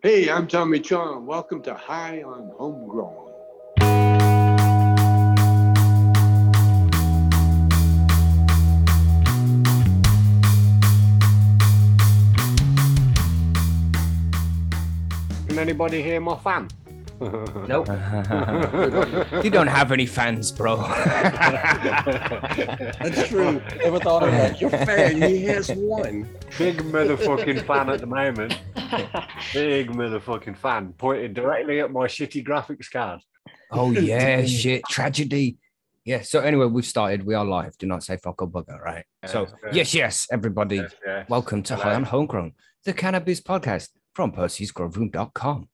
Hey, I'm Tommy Chong. Welcome to High on Homegrown. Can anybody hear my fan? Nope. you don't have any fans, bro. That's true. Never thought of that. Your fan, he has one. Big motherfucking fan at the moment. Big motherfucking fan pointed directly at my shitty graphics card. oh yeah, shit, tragedy. Yeah. So anyway, we've started. We are live. Do not say fuck or bugger, right? So Yeah. yes, yes, everybody, Yes, yeah. welcome to Hello. High on Homegrown, the cannabis podcast from Percy'sGrowroom.com.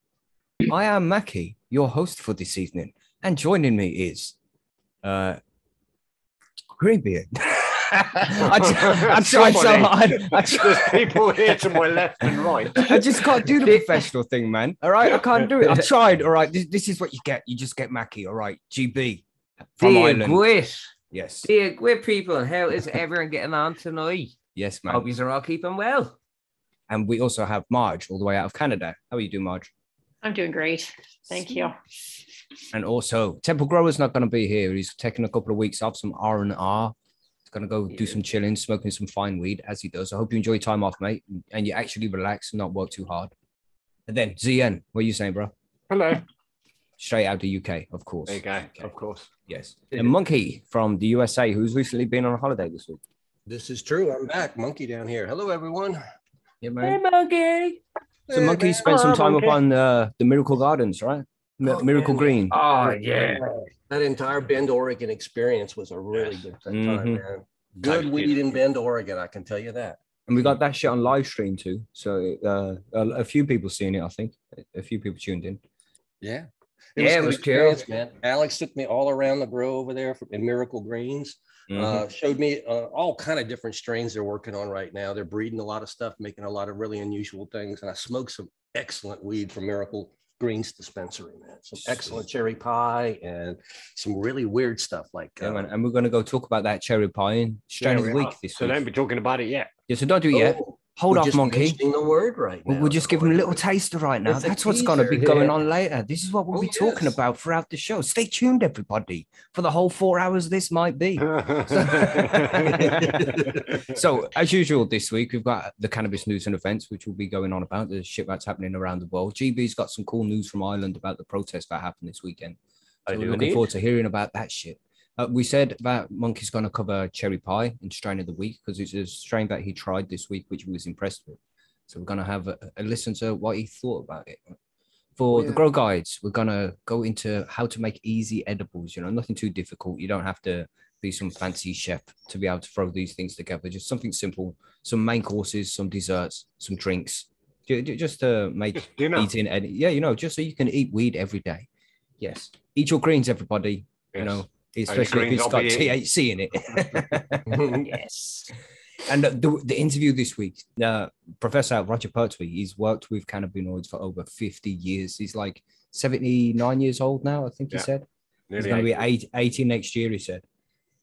I am Mackie, your host for this evening, and joining me is uh Greenbeard. I, t- I tried so Somebody. hard. I, There's tried, people here to my left and right. I just can't do the professional thing, man. All right, I can't do it. I tried. All right, this, this is what you get. You just get Mackie. All right, GB from Dear Ireland. Gwit. Yes, Dear Gwit people, how is everyone getting on tonight? yes, man. Hope you are all keeping well. And we also have Marge all the way out of Canada. How are you doing, Marge? I'm doing great. Thank you. And also, Temple Grower's not going to be here. He's taking a couple of weeks off, some R and R. He's going to go do some chilling, smoking some fine weed as he does. I hope you enjoy your time off, mate, and you actually relax and not work too hard. And then ZN, what are you saying, bro? Hello. Straight out the UK, of course. There you go. Okay. Of course. Yes. And Monkey from the USA, who's recently been on a holiday this week. This is true. I'm back. Monkey down here. Hello, everyone. Yeah, man. monkey. So Monkey spent some time up on uh, the Miracle Gardens, right? Mi- Oh, Miracle man. Green. Oh yeah. That entire Bend, Oregon experience was a really good time, Mhm. man. Good weed in Bend, Oregon. I can tell you that. And we got that shit on live stream too. So uh, a, a few people seeing it, I think. A few people tuned in. Yeah. Yeah, it was cool. man. Alex took me all around the grow over there for, in Miracle Greens. Mhm. Uh, showed me uh, all kind of different strains they're working on right now. They're breeding a lot of stuff, making a lot of really unusual things. And I smoked some excellent weed from Miracle Greens dispensary, man. Some excellent cherry pie and some really weird stuff like Yeah, uh, man. And we're going to go talk about that cherry pie in strain Yeah, of the week this So week. don't be talking about it yet. Yeah, so don't do it yet. Hold we're off, just monkey. the word right We'll, now. we'll just give him a little taster right now. It's That's what's going to be teaser, going yeah. on later. This is what we'll Oh, be talking yes. about throughout the show. Stay tuned, everybody, for the whole four hours this might be. so, as usual, this week we've got the cannabis news and events, which we'll be going on about the shit that's happening around the world. GB's got some cool news from Ireland about the protest that happened this weekend. I So we're do looking indeed. forward to hearing about that shit. Uh, we said that Monkey's going to cover cherry pie in strain of the week because it's a strain that he tried this week, which he was impressed with. So we're going to have a, a listen to what he thought about it. For the grow guides, we're going to go into how to make easy edibles. You know, nothing too difficult. You don't have to be some fancy chef to be able to throw these things together. Just something simple, some main courses, some desserts, some drinks, ju- ju- just to make Just dinner. eating. And yeah, you know, just so you can eat weed every day. Yes, eat your greens, everybody. You know, especially if it's got. THC in it. yes. And the, the interview this week, uh, Professor Roger Pertwee, he's worked with cannabinoids for over 50 years. He's like 79 years old now, I think he Yeah. said. He's going to be eight. eight, 80 next year, he said.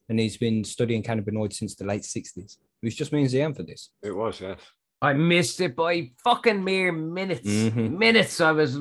And he's been studying cannabinoids since the late 60s, which just means the end for this. It was, yes. I missed it by fucking mere minutes. Mhm. Minutes I was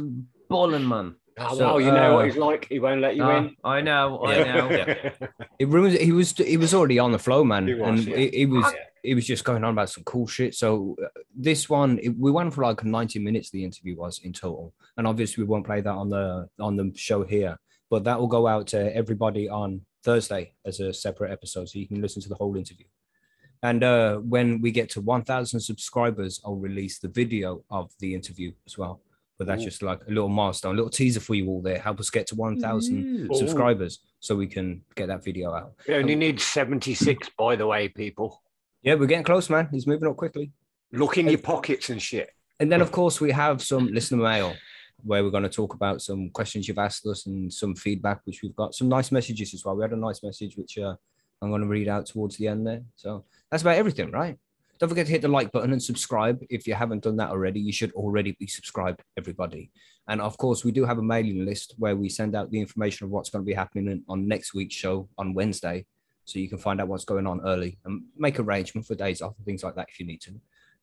bulling, man. Oh, So, well, you know uh, what he's like. He won't let you Ah, in. I know, I know. It ruins. He was he was already on the flow, man, He was, and yeah. he, he was Yeah. he was just going on about some cool shit. So uh, this one, it, we went for like ninety minutes. The interview was in total, and obviously we won't play that on the on the show here, but that will go out to everybody on Thursday as a separate episode, so you can listen to the whole interview. And uh, when we get to one thousand subscribers, I'll release the video of the interview as well. But that's Ooh. just like a little milestone, a little teaser for you all there. Help us get to one thousand Ooh. subscribers so we can get that video out. We only need 76, by the way, people. Yeah, we're getting close, man. He's moving up quickly. Look in your pockets and shit. And then, of course, we have some listener mail where we're going to talk about some questions you've asked us and some feedback, which we've got some nice messages as well. We had a nice message, which uh, I'm going to read out towards the end there. So that's about everything, right? Don't forget to hit the like button and subscribe. If you haven't done that already, you should already be subscribed, everybody. And of course, we do have a mailing list where we send out the information of what's going to be happening on next week's show on Wednesday. So you can find out what's going on early and make arrangement for days off and things like that if you need to.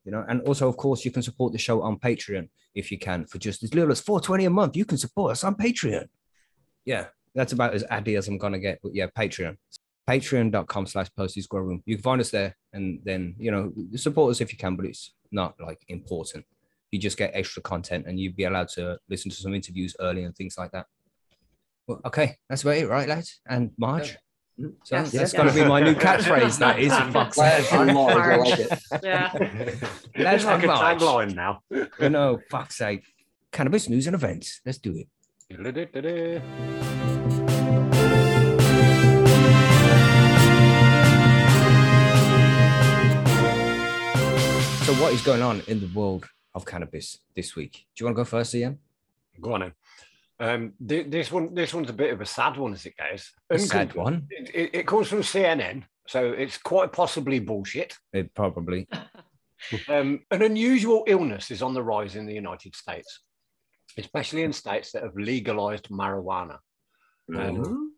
you know. And also, of course, you can support the show on Patreon if you can for just as little as four twenty a month. You can support us on Patreon. Yeah, that's about as addy as I'm gonna get. But yeah, Patreon. Patreon.com slash posties grow room. You can find us there and then you know support us if you can, but it's not like important. You just get extra content and you'd be allowed to listen to some interviews early and things like that. Well, okay, that's about it, right, lads? And Marge. So mm-hmm. Yes, that's yes. gonna be my new catchphrase. That is for fuck's sake. Flash and Mars, I like it. Yeah. Let's It's like a tagline now. You know, fuck's sake. Cannabis news and events. Let's do it. So, what is going on in the world of cannabis this week? Do you want to go first, Ian? Go on then. Um, thi- this one, this one's a bit of a sad one as it goes. A sad one. It, it, it comes from CNN, so it's quite possibly bullshit. It probably. Um, an unusual illness is on the rise in the United States, especially in states that have legalized marijuana. Um,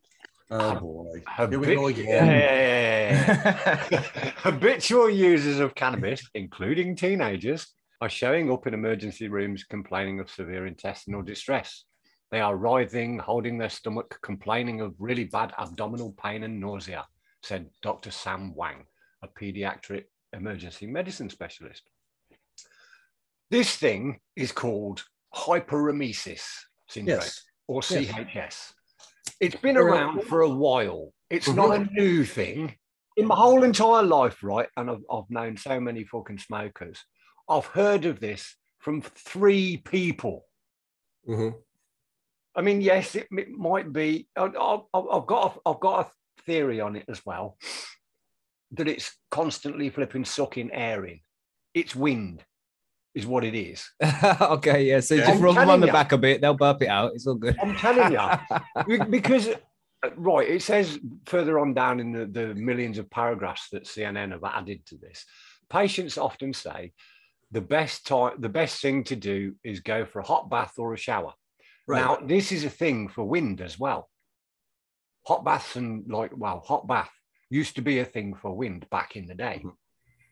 Oh boy. habit- Here we go again. Habitual users of cannabis, including teenagers, are showing up in emergency rooms complaining of severe intestinal distress. They are writhing, holding their stomach, complaining of really bad abdominal pain and nausea, said Dr. Sam Wang, a pediatric emergency medicine specialist. This thing is called hyperemesis syndrome Yes. or Yes. It's been around for a while. It's not a new thing. In my whole entire life, right? And I've, I've known so many fucking smokers. I've heard of this from three people. Mhm. I mean, yes, it, it might be. I, I've got a, I've got a theory on it as well. That it's constantly flipping, sucking air in. It's wind, is what it is. okay, yeah. So Yeah. just I'm rub them on the ya. back a bit. They'll burp it out. It's all good. I'm telling you, because uh, right, it says further on down in the, the millions of paragraphs that CNN have added to this. Patients often say the best time, the best thing to do is go for a hot bath or a shower. Right. Now, this is a thing for wind as well. Hot baths and like, well, hot bath used to be a thing for wind back in the day. Mhm.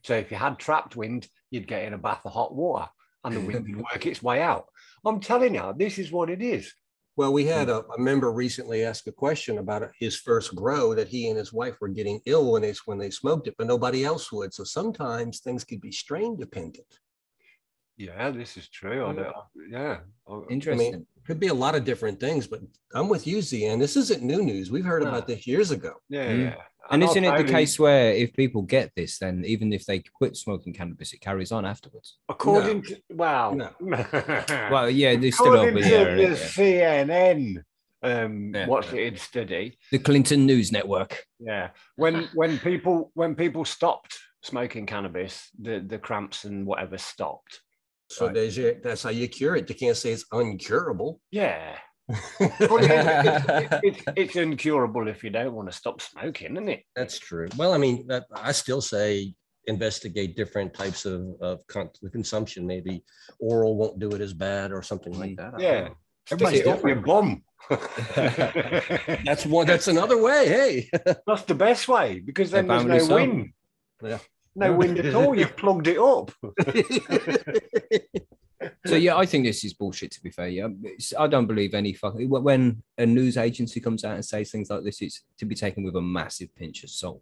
So if you had trapped wind, you'd get in a bath of hot water and the wind would work its way out. I'm telling you, this is what it is. Well, we had a, a member recently ask a question about his first grow that he and his wife were getting ill when they when they smoked it, but nobody else would. So sometimes things could be strain dependent. Yeah, this is true. I don't, yeah. I- Interesting. Could be a lot of different things, but I'm with you, Zian. This isn't new news. We've heard No. about this years ago. yeah, Mm. yeah. And I'll isn't it the case where if people get this, then even if they quit smoking cannabis, it carries on afterwards? According to, well, No. Well, yeah, they're still according to there. the yeah. CNN, um, Yeah. what's it study? The Clinton News Network. Yeah, when when people when people stopped smoking cannabis, the the cramps and whatever stopped. So Right. there's your, that's how you cure it. You can't say it's uncurable. Yeah, Well, it- it- it's, it's incurable if you don't want to stop smoking, isn't it? That's true. Well, I mean, that, I still say investigate different types of, of con- consumption. Maybe oral won't do it as bad or something like that. I Yeah. know. Stick Everybody's it up your bum. That's one. That's another way. Hey, That's the best way because then there's no Apparently wind. Yeah. No wind at all. You've plugged it up. So yeah, I think this is bullshit. To be fair, yeah, It's- I don't believe any fucking when a news agency comes out and says things like this, it's to be taken with a massive pinch of salt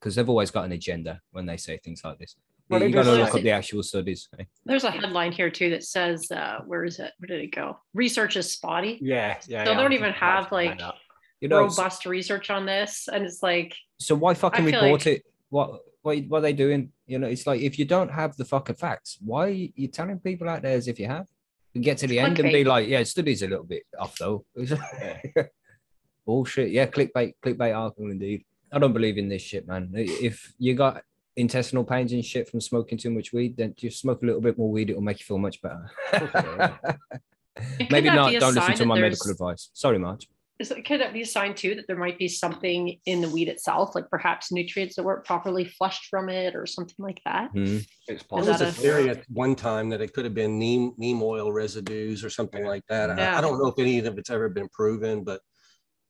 because they've always got an agenda when they say things like this. Well, you got to look up the actual studies. eh? There's a headline here too that says, uh, where is it? Where did it go? Research is spotty. Yeah, yeah. So yeah, they don't even have, like. You know, Robust research on this. And it's like, so why fucking report like- it? What what what are they doing? You know, it's like if you don't have the fucking facts, why are you telling people out there as if you have? You get to the end and be like, yeah, studies a little bit off though. Bullshit. Yeah, clickbait, clickbait article indeed. I don't believe in this shit, man. If you got intestinal pains and shit from smoking too much weed, then just smoke a little bit more weed. It'll make you feel much better. Maybe not. Don't listen to my medical advice. Sorry, Marge. Is it, could that be a sign too that there might be something in the weed itself, like perhaps nutrients that weren't properly flushed from it or something like that? Hmm. It's There Is was a a- theory at one time that it could have been neem neem oil residues or something like that. I- I, don't know if any of it's ever been proven, but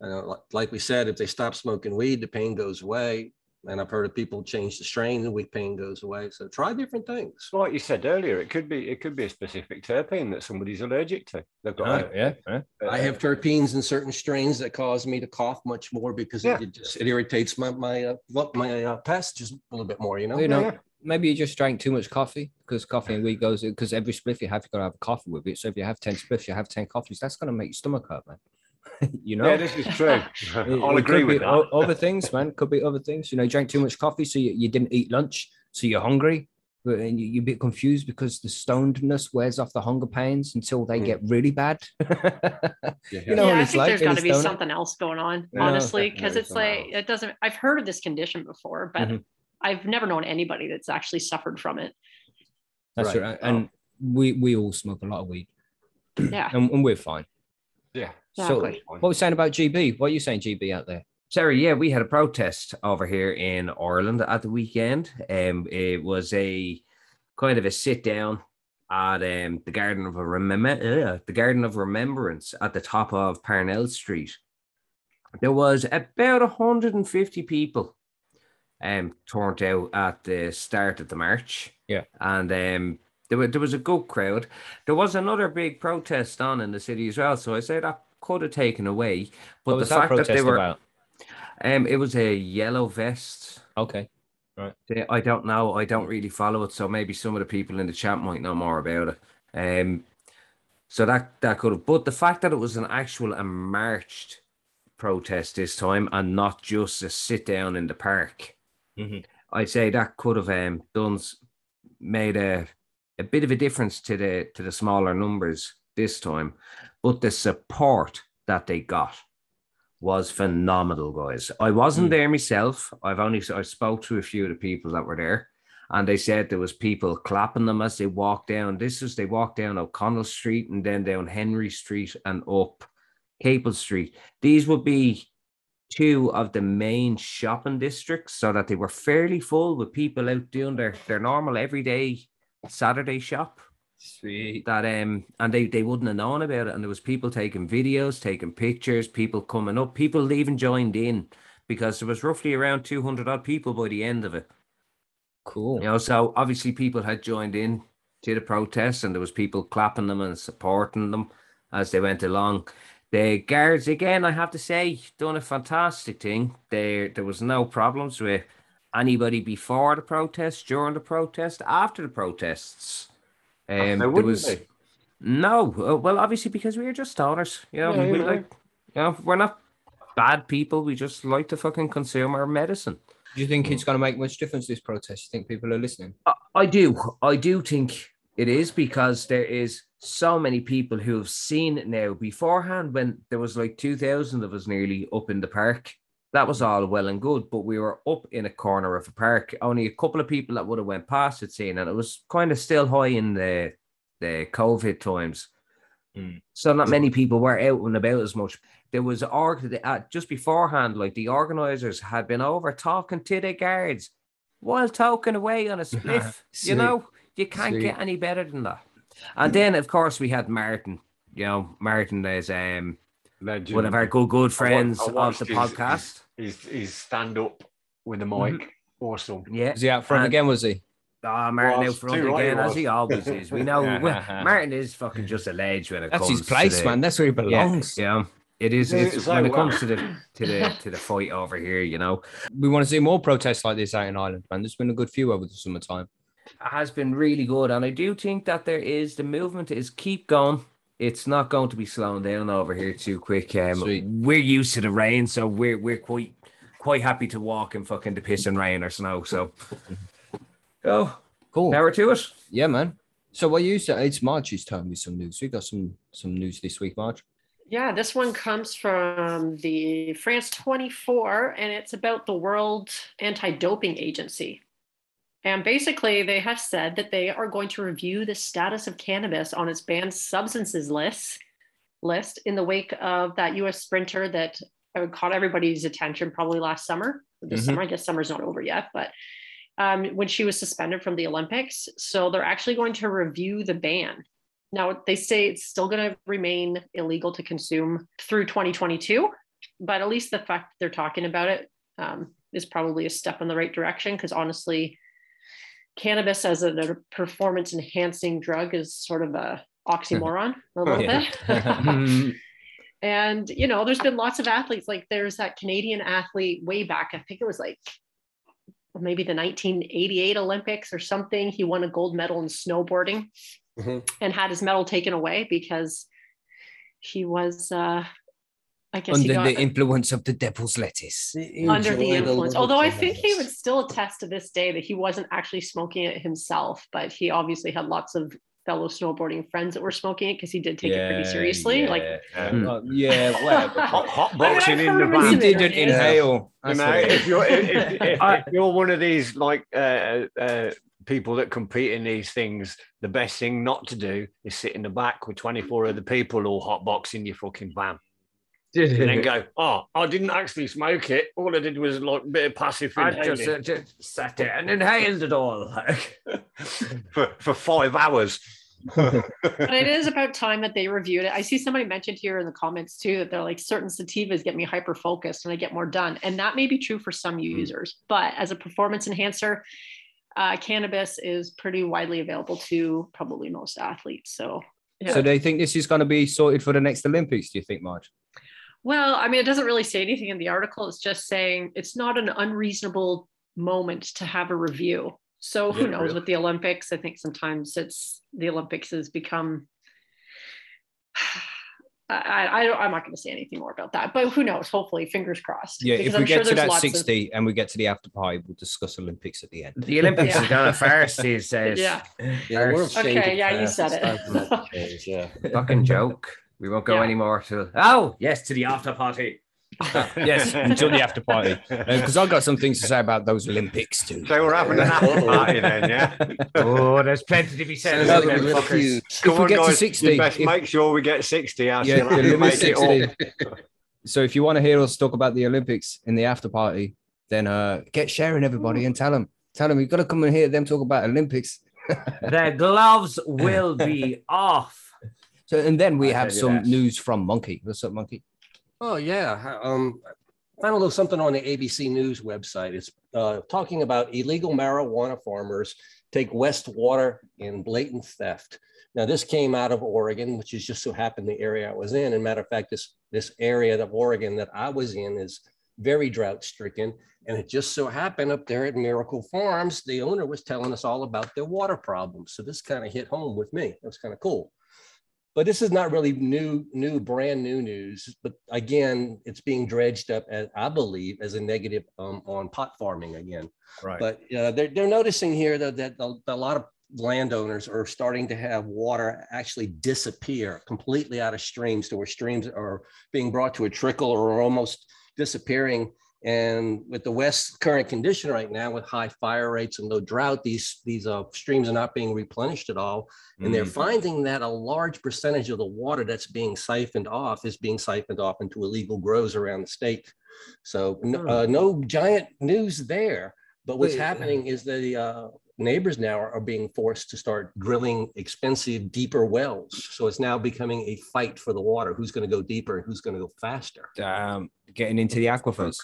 uh, like, like we said, if they stop smoking weed, the pain goes away. And I've heard of people change the strain, the weight pain goes away. So try different things. Like you said earlier, it could be it could be a specific terpene that somebody's allergic to. They've got Right, yeah, yeah. a- I have terpenes in certain strains that cause me to cough much more because Yeah. it just it irritates my my uh, my uh, passages a little bit more. You know. You know, Yeah. maybe you just drank too much coffee because coffee and weed goes because every spliff you have, you've got to have a coffee with it. So if you have 10 spliffs, you have 10 coffees, that's going to make your stomach hurt, man. you know? Yeah, this is true. I'll it agree could with that. o- Other things, man, could be other things. You know, you drank too much coffee, so you, you didn't eat lunch, so you're hungry. But and you, you're a bit confused because the stonedness wears off the hunger pains until they Mm. get really bad. Yeah. You know yeah, I think like there's being got to be something else going on, Yeah, honestly, because it's like else. it doesn't. I've heard of this condition before, but Mhm. I've never known anybody that's actually suffered from it. That's Right. right. And we we all smoke a lot of weed, Yeah, and, and we're fine. Yeah. Exactly. So, what are we saying about GB? What are you saying, GB, out there? Sorry, yeah, we had a protest over here in Ireland at the weekend. Um, it was a kind of a sit down at um the Garden of a Remember, uh, the Garden of Remembrance at the top of Parnell Street. There was about 150 people um turned out at the start of the march. Yeah. and um there was there was a good crowd. There was another big protest on in the city as well, so I say that could have taken away. But the that fact that protest they were about? um, it was a yellow vest. Okay. Right. I don't know. I don't really follow it, so maybe some of the people in the chat might know more about it. Um, so that that could have. But the fact that it was an actual a marched protest this time and not just a sit down in the park, Mhm. I'd say that could have um done made a a bit of a difference to the to the smaller numbers this time. But the support that they got was phenomenal, guys. I wasn't Mm. there myself. I've only I spoke to a few of the people that were there, and they said there was people clapping them as they walked down. This is they walked down O'Connell Street and then down Henry Street and up Capel Street. These would be two of the main shopping districts, so that they were fairly full with people out doing their their normal everyday Saturday shop Sweet. that um and they they wouldn't have known about it. And there was people taking videos taking pictures people coming up people even joined in because there was roughly around 200 odd people by the end of it. Cool. you know so obviously people had joined in to the protests and there was people clapping them and supporting them as they went along. The guards again i have to say done a fantastic thing. There there was no problems with anybody before the protest during the protest after the protests um, there there was be. no, uh, well, obviously because we're just stoners, you know. Yeah, we yeah. like, you know, we're not bad people. We just like to fucking consume our medicine. Do you think it's going to make much difference, this protest? You think people are listening? I, I do, I do think it is because there is so many people who have seen it now. Beforehand, when there was like two thousand of us nearly up in the park, that was all well and good. But we were up in a corner of a park. Only a couple of people that would have went past it seen, and it was kind of still high in the the COVID times. Mm. So not many people were out and about as much. There was org uh, just beforehand, like the organizers had been over talking to the guards while talking away on a spliff. you know, you can't Sweet. get any better than that. And then of course we had Martin. You know, Martin is um Legend. one of our good good friends I of watched the his- podcast. His, his stand up with the mic. Awesome. Yeah. Was he out front And- again? Was he? Ah, Martin Was, out front too right again, as he always is. We know well, Martin is fucking just a ledge when it That's comes his place, to the, man. That's where he belongs. yeah. It is Yeah, it's, so when it well. comes to the to the to the fight over here, you know. We want to see more protests like this out in Ireland, man. There's been a good few over the summertime. It has been really good, and I do think that there is the movement is keep going. It's not going to be slowing down over here too quick. Um, Sweet. we're used to the rain, so we're we're quite quite happy to walk in fucking the piss and rain or snow. So, oh, Cool. now we're to it. Yeah, man. So what you said? It's Marge's turn with some news. We got some some news this week, March. Yeah, this one comes from the France 24, and it's about the World Anti Doping Agency. And basically, they have said that they are going to review the status of cannabis on its banned substances list, list in the wake of that US sprinter that uh, caught everybody's attention probably last summer. This Mhm. summer, I guess summer's not over yet, but um, when she was suspended from the Olympics. So they're actually going to review the ban. Now, they say it's still going to remain illegal to consume through 2022, but at least the fact they're talking about it um, is probably a step in the right direction because honestly, cannabis as a, a performance enhancing drug is sort of a oxymoron a little Yeah. bit. and you know, there's been lots of athletes. Like there's that Canadian athlete way back. I think it was like maybe the 1988 Olympics or something. He won a gold medal in snowboarding Mhm. and had his medal taken away because he was uh I guess Under the influence of the devil's lettuce. under the influence. Although I think he would still attest to this day that he wasn't actually smoking it himself, but he obviously had lots of fellow snowboarding friends that were smoking it because he did take it pretty seriously. Like Yeah. Hmm. Uh, yeah, whatever. hot, hot I mean, boxing I've in the of van. he didn't yeah. inhale. You know, if you're if, if, if, if you're one of these like uh, uh, people that compete in these things, the best thing not to do is sit in the back with 24 other people all hotboxing your fucking van. And then go, oh, I didn't actually smoke it. All I did was like a bit of passive inhaling just sat there and inhaled it all. for, for five hours. but it is about time that they reviewed it. I see somebody mentioned here in the comments too that they're like certain sativas get me hyper focused and I get more done. And that may be true for some users, but as a performance enhancer, uh, cannabis is pretty widely available to probably most athletes. So, yeah. So they think this is going to be sorted for the next Olympics. Do you think, Marge? Well, I mean, it doesn't really say anything in the article. It's just saying it's not an unreasonable moment to have a review. So who Yeah, knows really. with the Olympics? I think sometimes it's the Olympics has become. I, I, I don't, I'm not going to say anything more about that, but who knows? Hopefully, fingers crossed. Yeah, because if we I'm sure get to that lots of- 60 and we get to the after party, we'll discuss Olympics at the end. The Olympics Yeah. is gone a farce these days. Yeah. Yeah, we're Farce. changing Okay, yeah, you said it. time for that to change, Yeah. Fucking joke. We won't go Yeah. anymore to oh yes to the after party. yes, until the after party. Because I've got some things to say about those Olympics too. So we're having an after party then, yeah? Oh, there's plenty to be said. Sounds about like a them little fuckers. feud. Come If we on, get to 60, you best if- make sure we get 60. I Yeah, still have the to limit make it all. So if you want to hear us talk about the Olympics in the after party, then uh, get sharing everybody and tell them. Tell them you've got to come and hear them talk about Olympics. Their gloves will be off. So and then we I have some news from Monkey. What's up, Monkey? Oh yeah. Um, I found a little something on the ABC News website. It's uh, talking about illegal marijuana farmers take West water in blatant theft. Now this came out of Oregon, which is just so happened the area I was in. And matter of fact, this this area of Oregon that I was in is very drought stricken. And it just so happened up there at Miracle Farms, the owner was telling us all about their water problems. So this kind of hit home with me. It was kind of cool but this is not really new, new, brand new news. But again, it's being dredged up, as I believe, as a negative um, on pot farming again. Right. But uh, they're, they're noticing here that, that a, a lot of landowners are starting to have water actually disappear completely out of streams to where streams are being brought to a trickle or almost disappearing. And with the West's current condition right now, with high fire rates and low drought, these these uh, streams are not being replenished at all. And they're finding that a large percentage of the water that's being siphoned off is being siphoned off into illegal grows around the state. So no, uh, no giant news there. But what's Wait, happening is the uh, neighbors now are, are being forced to start drilling expensive, deeper wells. So it's now becoming a fight for the water. Who's going to go deeper and who's going to go faster? Um, getting into the aquifers.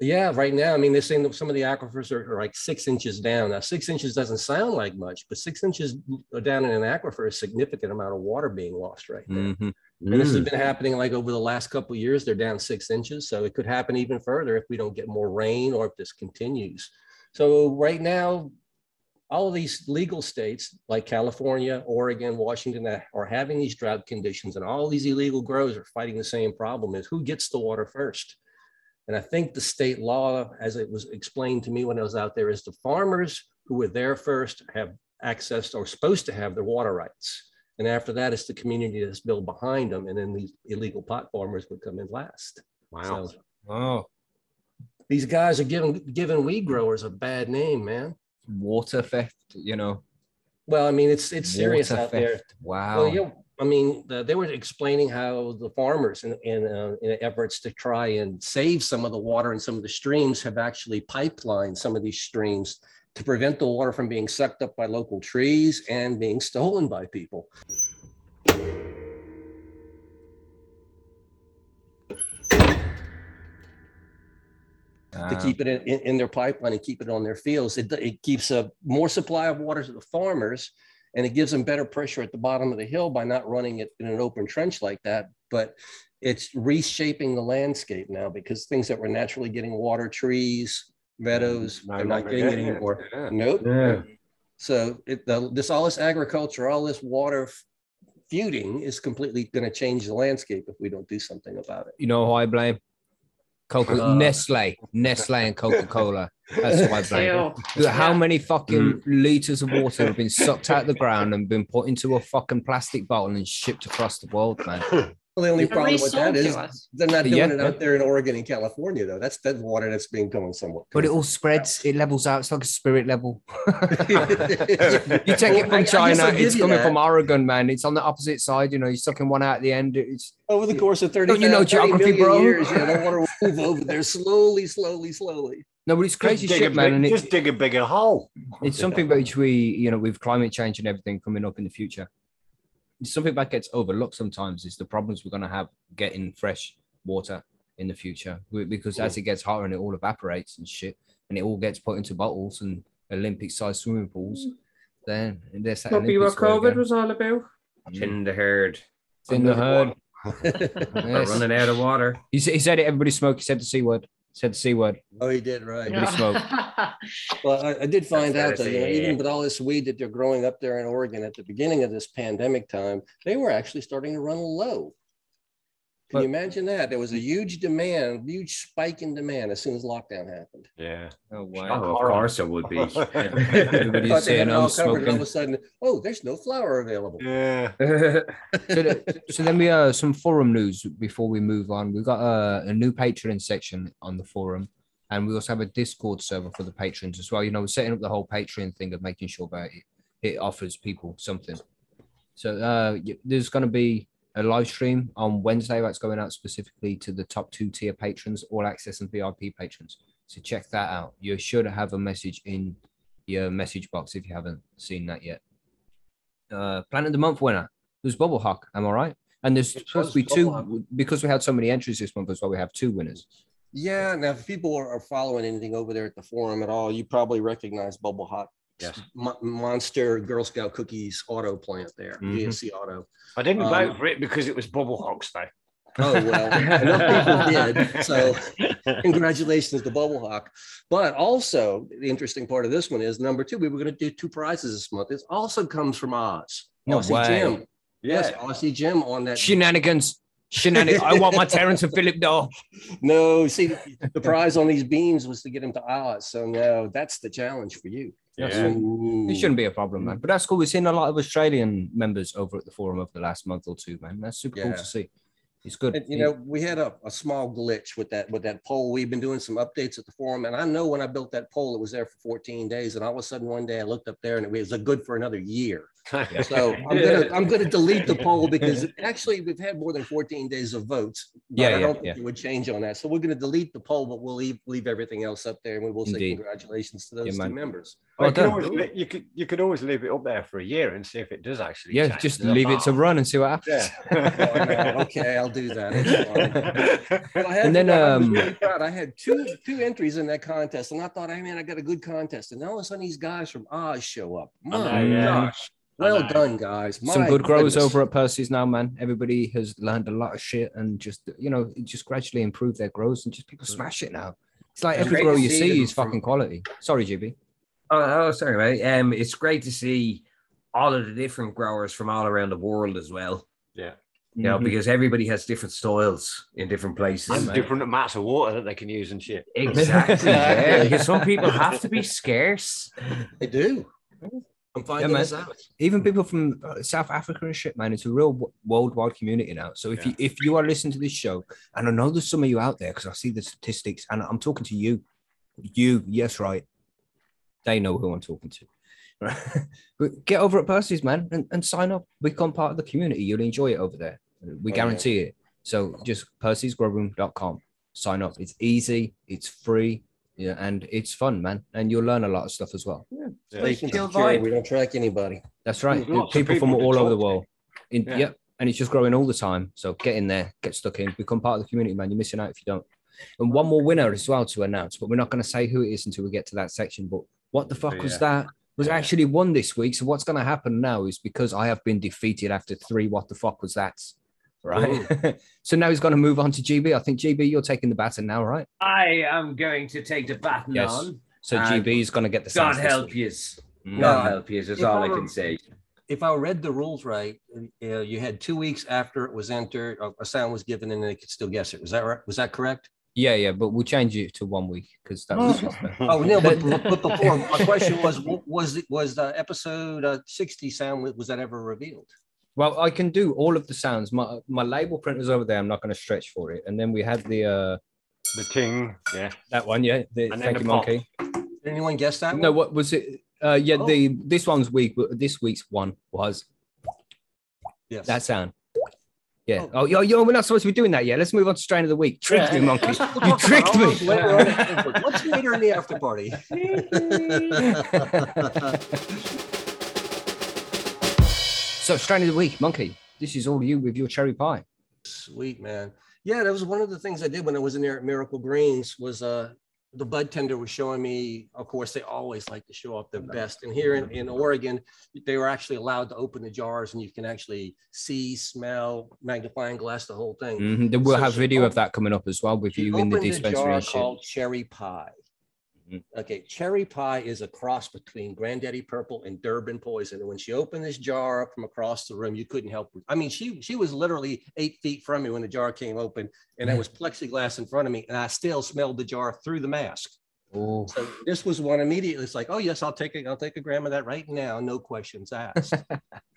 Yeah, right now, I mean, they're saying that some of the aquifers are, are like six inches down. Now, six inches doesn't sound like much, but six inches down in an aquifer is a significant amount of water being lost right there. Mhm. And this has been happening like over the last couple of years. They're down six inches. So it could happen even further if we don't get more rain or if this continues. So right now, all of these legal states like California, Oregon, Washington are having these drought conditions and all these illegal grows are fighting the same problem is who gets the water first? And I think the state law, as it was explained to me when I was out there, is the farmers who were there first have access or supposed to have their water rights. And after that, it's the community that's built behind them. And then these illegal pot farmers would come in last. Wow. So Oh, these guys are giving giving weed growers a bad name, man. water theft. You know, Well, I mean, it's it's serious water out there. Wow. Well, yeah, I mean, the, they were explaining how the farmers in in, uh, in efforts to try and save some of the water in some of the streams have actually pipelined some of these streams to prevent the water from being sucked up by local trees and being stolen by people. to Ah. keep it in, in, in their pipeline and keep it on their fields. It, it keeps a more supply of water to the farmers and it gives them better pressure at the bottom of the hill by not running it in an open trench like that. But it's reshaping the landscape now because things that were naturally getting water, trees, meadows, No they're not getting it anymore. Yeah. Nope. Yeah. So it, the, this all this agriculture, all this water feuding is completely going to change the landscape if we don't do something about it. You know who I blame? Coca Uh. Nestle, Nestle, and Coca Cola. That's who I blame. Ew. How many fucking liters of water have been sucked out of the ground and been put into a fucking plastic bottle and shipped across the world, man? Well, the only And problem with that resold to is us. they're not doing Yeah, it yeah. out there in Oregon and California, though. That's that's water that's being going somewhere. But it all spreads, it levels out. It's like a spirit level. you You take it from China, it's coming from Oregon, man. It's on the opposite side. You know, you're sucking one out at the end. It's over the course of 30, Don't you know 30 geography, million bro? years. Yeah, the water will move over there slowly, slowly, slowly. no, but it's crazy Just dig, shit, a man. big, And it, just dig a bigger hole. it's something which we, you know, with climate change and everything coming up in the future, it's something that gets overlooked sometimes. Is the problems we're going to have getting fresh water in the future We- because as it gets hotter and it all evaporates and shit, and it all gets put into bottles and Olympic-sized swimming pools, mm. then there's that Could be what COVID again. was all about. Mm. In the herd. It's in the herd. Yes. running out of water. He, said- he said it. Everybody smoke He said the c word. Said the c word. Oh, he did right. Yeah. smoke. Well, I, I did find That's out that you know, fair to say. even with all this weed that they're growing up there in Oregon at the beginning of this pandemic time, they were actually starting to run low. Can you imagine that? There was a huge demand, huge spike in demand as soon as lockdown happened. Yeah. Oh Oh, of course it would be. Everybody's saying had it I'm all covered, and all of a sudden, oh, there's no flour available. Yeah. so, the- so then we uh some forum news before we move on. We've got a, a new Patreon section on the forum, and we also have a Discord server for the patrons as well. You know, we're setting up the whole Patreon thing of making sure that it, it offers people something. So uh, there's going to be a live stream on Wednesday that's going out specifically to the top two tier patrons, all access and VIP patrons. So check that out. You should have a message in your message box if you haven't seen that yet. Uh, Planet of the Month winner was Bubble Hawk. Am I right? And there's It supposed to be two Hawk. because we had so many entries this month as well. We have two winners. Yeah, now if people are, following anything over there at the forum at all, you probably recognize Bubble Hawk. Yes. Mo- Monster Girl Scout Cookies auto plant there, Mhm. GSC Auto. I didn't Um, vote for it because it was Bubble Hawks Day. Oh, well, enough people did. So congratulations to Bubble Hawk. But also, the interesting part of this one is number two, we were going to do two prizes this month. This also comes from Oz. No Aussie way. Jim. Yes, Yeah. Aussie Jim on that. Shenanigans. Shenanigans. I want my Terrance and Phillip doll. No, see, the prize on these beans was to get him to Oz. So no, that's the challenge for you. Yeah. It shouldn't be a problem, man. Mm. But that's cool. We've seen a lot of Australian members over at the forum over the last month or two, man. That's super cool to see. It's good. And, you know, we had a, a small glitch with that with that poll. We've been doing some updates at the forum, and I know when I built that poll, it was there for 14 days, and all of a sudden one day I looked up there and it was a good for another year. So I'm gonna I'm gonna delete the poll because actually we've had more than 14 days of votes. but Yeah, I yeah, don't think yeah. it would change on that. So we're gonna delete the poll, but we'll leave leave everything else up there, and we will say congratulations to those Yeah, two members. Well, you, Well could always, you could you could always leave it up there for a year and see if it does actually. yeah, change. just leave it to run and see what happens. Oh, no. Okay, I'll do that. Well, I had, And then, I um, really. I had two two entries in that contest, and I thought, hey man, I got a good contest. And all of a sudden, these guys from Oz show up. My know, yeah. gosh, I well know. done, guys. Some My good growers goodness. over at Percy's now, man. Everybody has learned a lot of shit and just, you know, just gradually improve their grows and just people smash it now. It's like It's every grow you see see is from- fucking quality. Sorry, GB. Oh, oh, sorry, mate. Um, it's great to see all of the different growers from all around the world as well. Yeah. You know, Mhm. because everybody has different styles in different places. And mate. different amounts of water that they can use and shit. Exactly. yeah, because some people have to be scarce. They do. I'm finding man. this out. even people from uh, South Africa and shit, man. It's a real w- worldwide community now. So if you if you are listening to this show, and I know there's some of you out there because I see the statistics, and I'm talking to you, you, yes, right. They know who I'm talking to. Right? but get over at Percy's, man, and, and sign up. Become part of the community. You'll enjoy it over there. We Oh, yeah. guarantee it. So just percysgrowroom.com. Sign up. It's easy. It's free. Yeah, and it's fun, man. And you'll learn a lot of stuff as well. Safe and chill secure. vibe. We don't track anybody. That's right. There's lots People, from all over the world. In, Yeah. Yep. And it's just growing all the time. So get in there, get stuck in, become part of the community, man. You're missing out if you don't. And one more winner as well to announce, but we're not going to say who it is until we get to that section. But what the fuck oh, was that? Was Yeah. actually won this week. So what's going to happen now is because I have been defeated after three. What the fuck was that? Right. so now he's going to move on to GB. I think GB, you're taking the baton now, right? I am going to take the baton Yes. on. So GB is going to get the God sounds help you. yous. Mm. God help you That's If all I I can say. If I read the rules right, uh, you had two weeks after it was entered, a- a sound was given and they could still guess it. Was that right? Was that correct? Yeah, yeah, but we'll change it to one week because that was Oh, no, but, but before, my question was, was, it was the episode uh, 60 sound, was- was that ever revealed? Well, I can do all of the sounds. My my label printer's over there. I'm not going to stretch for it. And then we had the uh The king, yeah. that one, yeah. The, And thank you, pop. monkey. Did anyone guess that? No, one? what was it? Uh yeah, Oh. the this one's week, but this week's one was Yes. that sound. Yeah. Oh. Oh, yo, yo, we're not supposed to be doing that yet. Let's move on to strain of the week. Tricked me, monkey. We'll You tricked me. those later on. What's later in the after party? So strain of the week, monkey. This is all you with your cherry pie. Sweet man. Yeah, that was one of the things I did when I was in there at Miracle Greens was uh the bud tender was showing me, of course, they always like to show off their best. And here in, in Oregon, they were actually allowed to open the jars and you can actually see, smell, magnifying glass, the whole thing. Mhm. We'll So have video of that coming up as well with you in the opened dispensary jar called cherry pie. Mhm. Okay, cherry pie is a cross between Granddaddy Purple and Durban Poison. And when she opened this jar up from across the room, you couldn't help. I mean, she she was literally eight feet from me when the jar came open, and there was plexiglass in front of me, and I still smelled the jar through the mask. Oh, So this was one immediately. It's like, oh yes, I'll take a, I'll take a gram of that right now, no questions asked.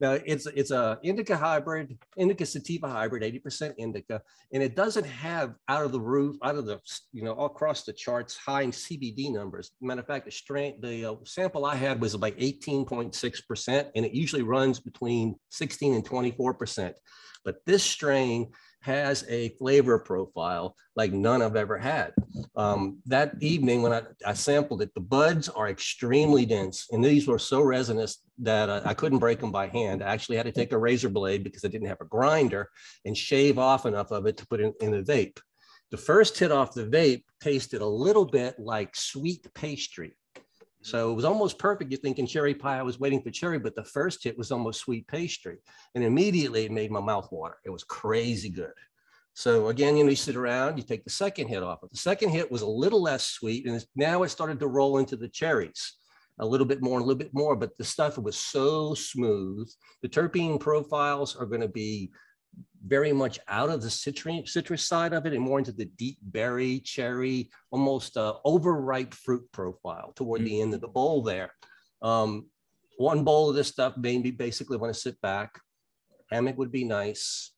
now it's it's a indica hybrid, indica sativa hybrid, 80% indica, and it doesn't have out of the roof, out of the you know all across the charts high in CBD numbers. Matter of fact, the strain, the uh, sample I had was like 18.6%, and it usually runs between 16 and 24%. But this strain has a flavor profile like none I've ever had. Um, that evening when I, I sampled it, the buds are extremely dense, and these were so resinous that uh, I couldn't break them by hand. I actually had to take a razor blade because I didn't have a grinder and shave off enough of it to put in, in the vape. The first hit off the vape tasted a little bit like sweet pastry. So it was almost perfect. You're thinking cherry pie. I was waiting for cherry, but the first hit was almost sweet pastry. And immediately it made my mouth water. It was crazy good. So again, you know, you sit around, you take the second hit off. The second hit was a little less sweet, and now it started to roll into the cherries a little bit more, a little bit more. But the stuff was so smooth. The terpene profiles are going to be very much out of the citrus citrus side of it and more into the deep berry, cherry, almost uh, overripe fruit profile toward the end of the bowl there. Um, one bowl of this stuff made me basically want to sit back. Hammock would be nice.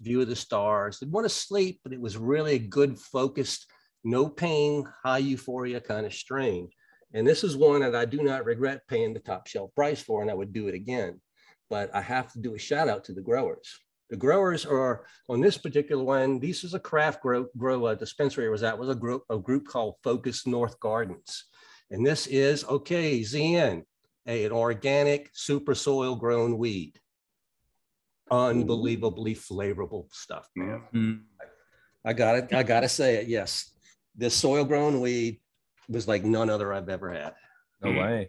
View of the stars. I'd want to sleep, but it was really a good, focused, no pain, high euphoria kind of strain. And this is one that I do not regret paying the top shelf price for, and I would do it again. But I have to do a shout out to the growers. The growers are on this particular one. This is a craft grow, grow uh, dispensary was that was a group a group called Focus North Gardens, and this is okay. ZN, a, an organic super soil grown weed. Unbelievably flavorful stuff. man. Mm. I got it. I gotta say it. Yes, this soil grown weed was like none other I've ever had. no way.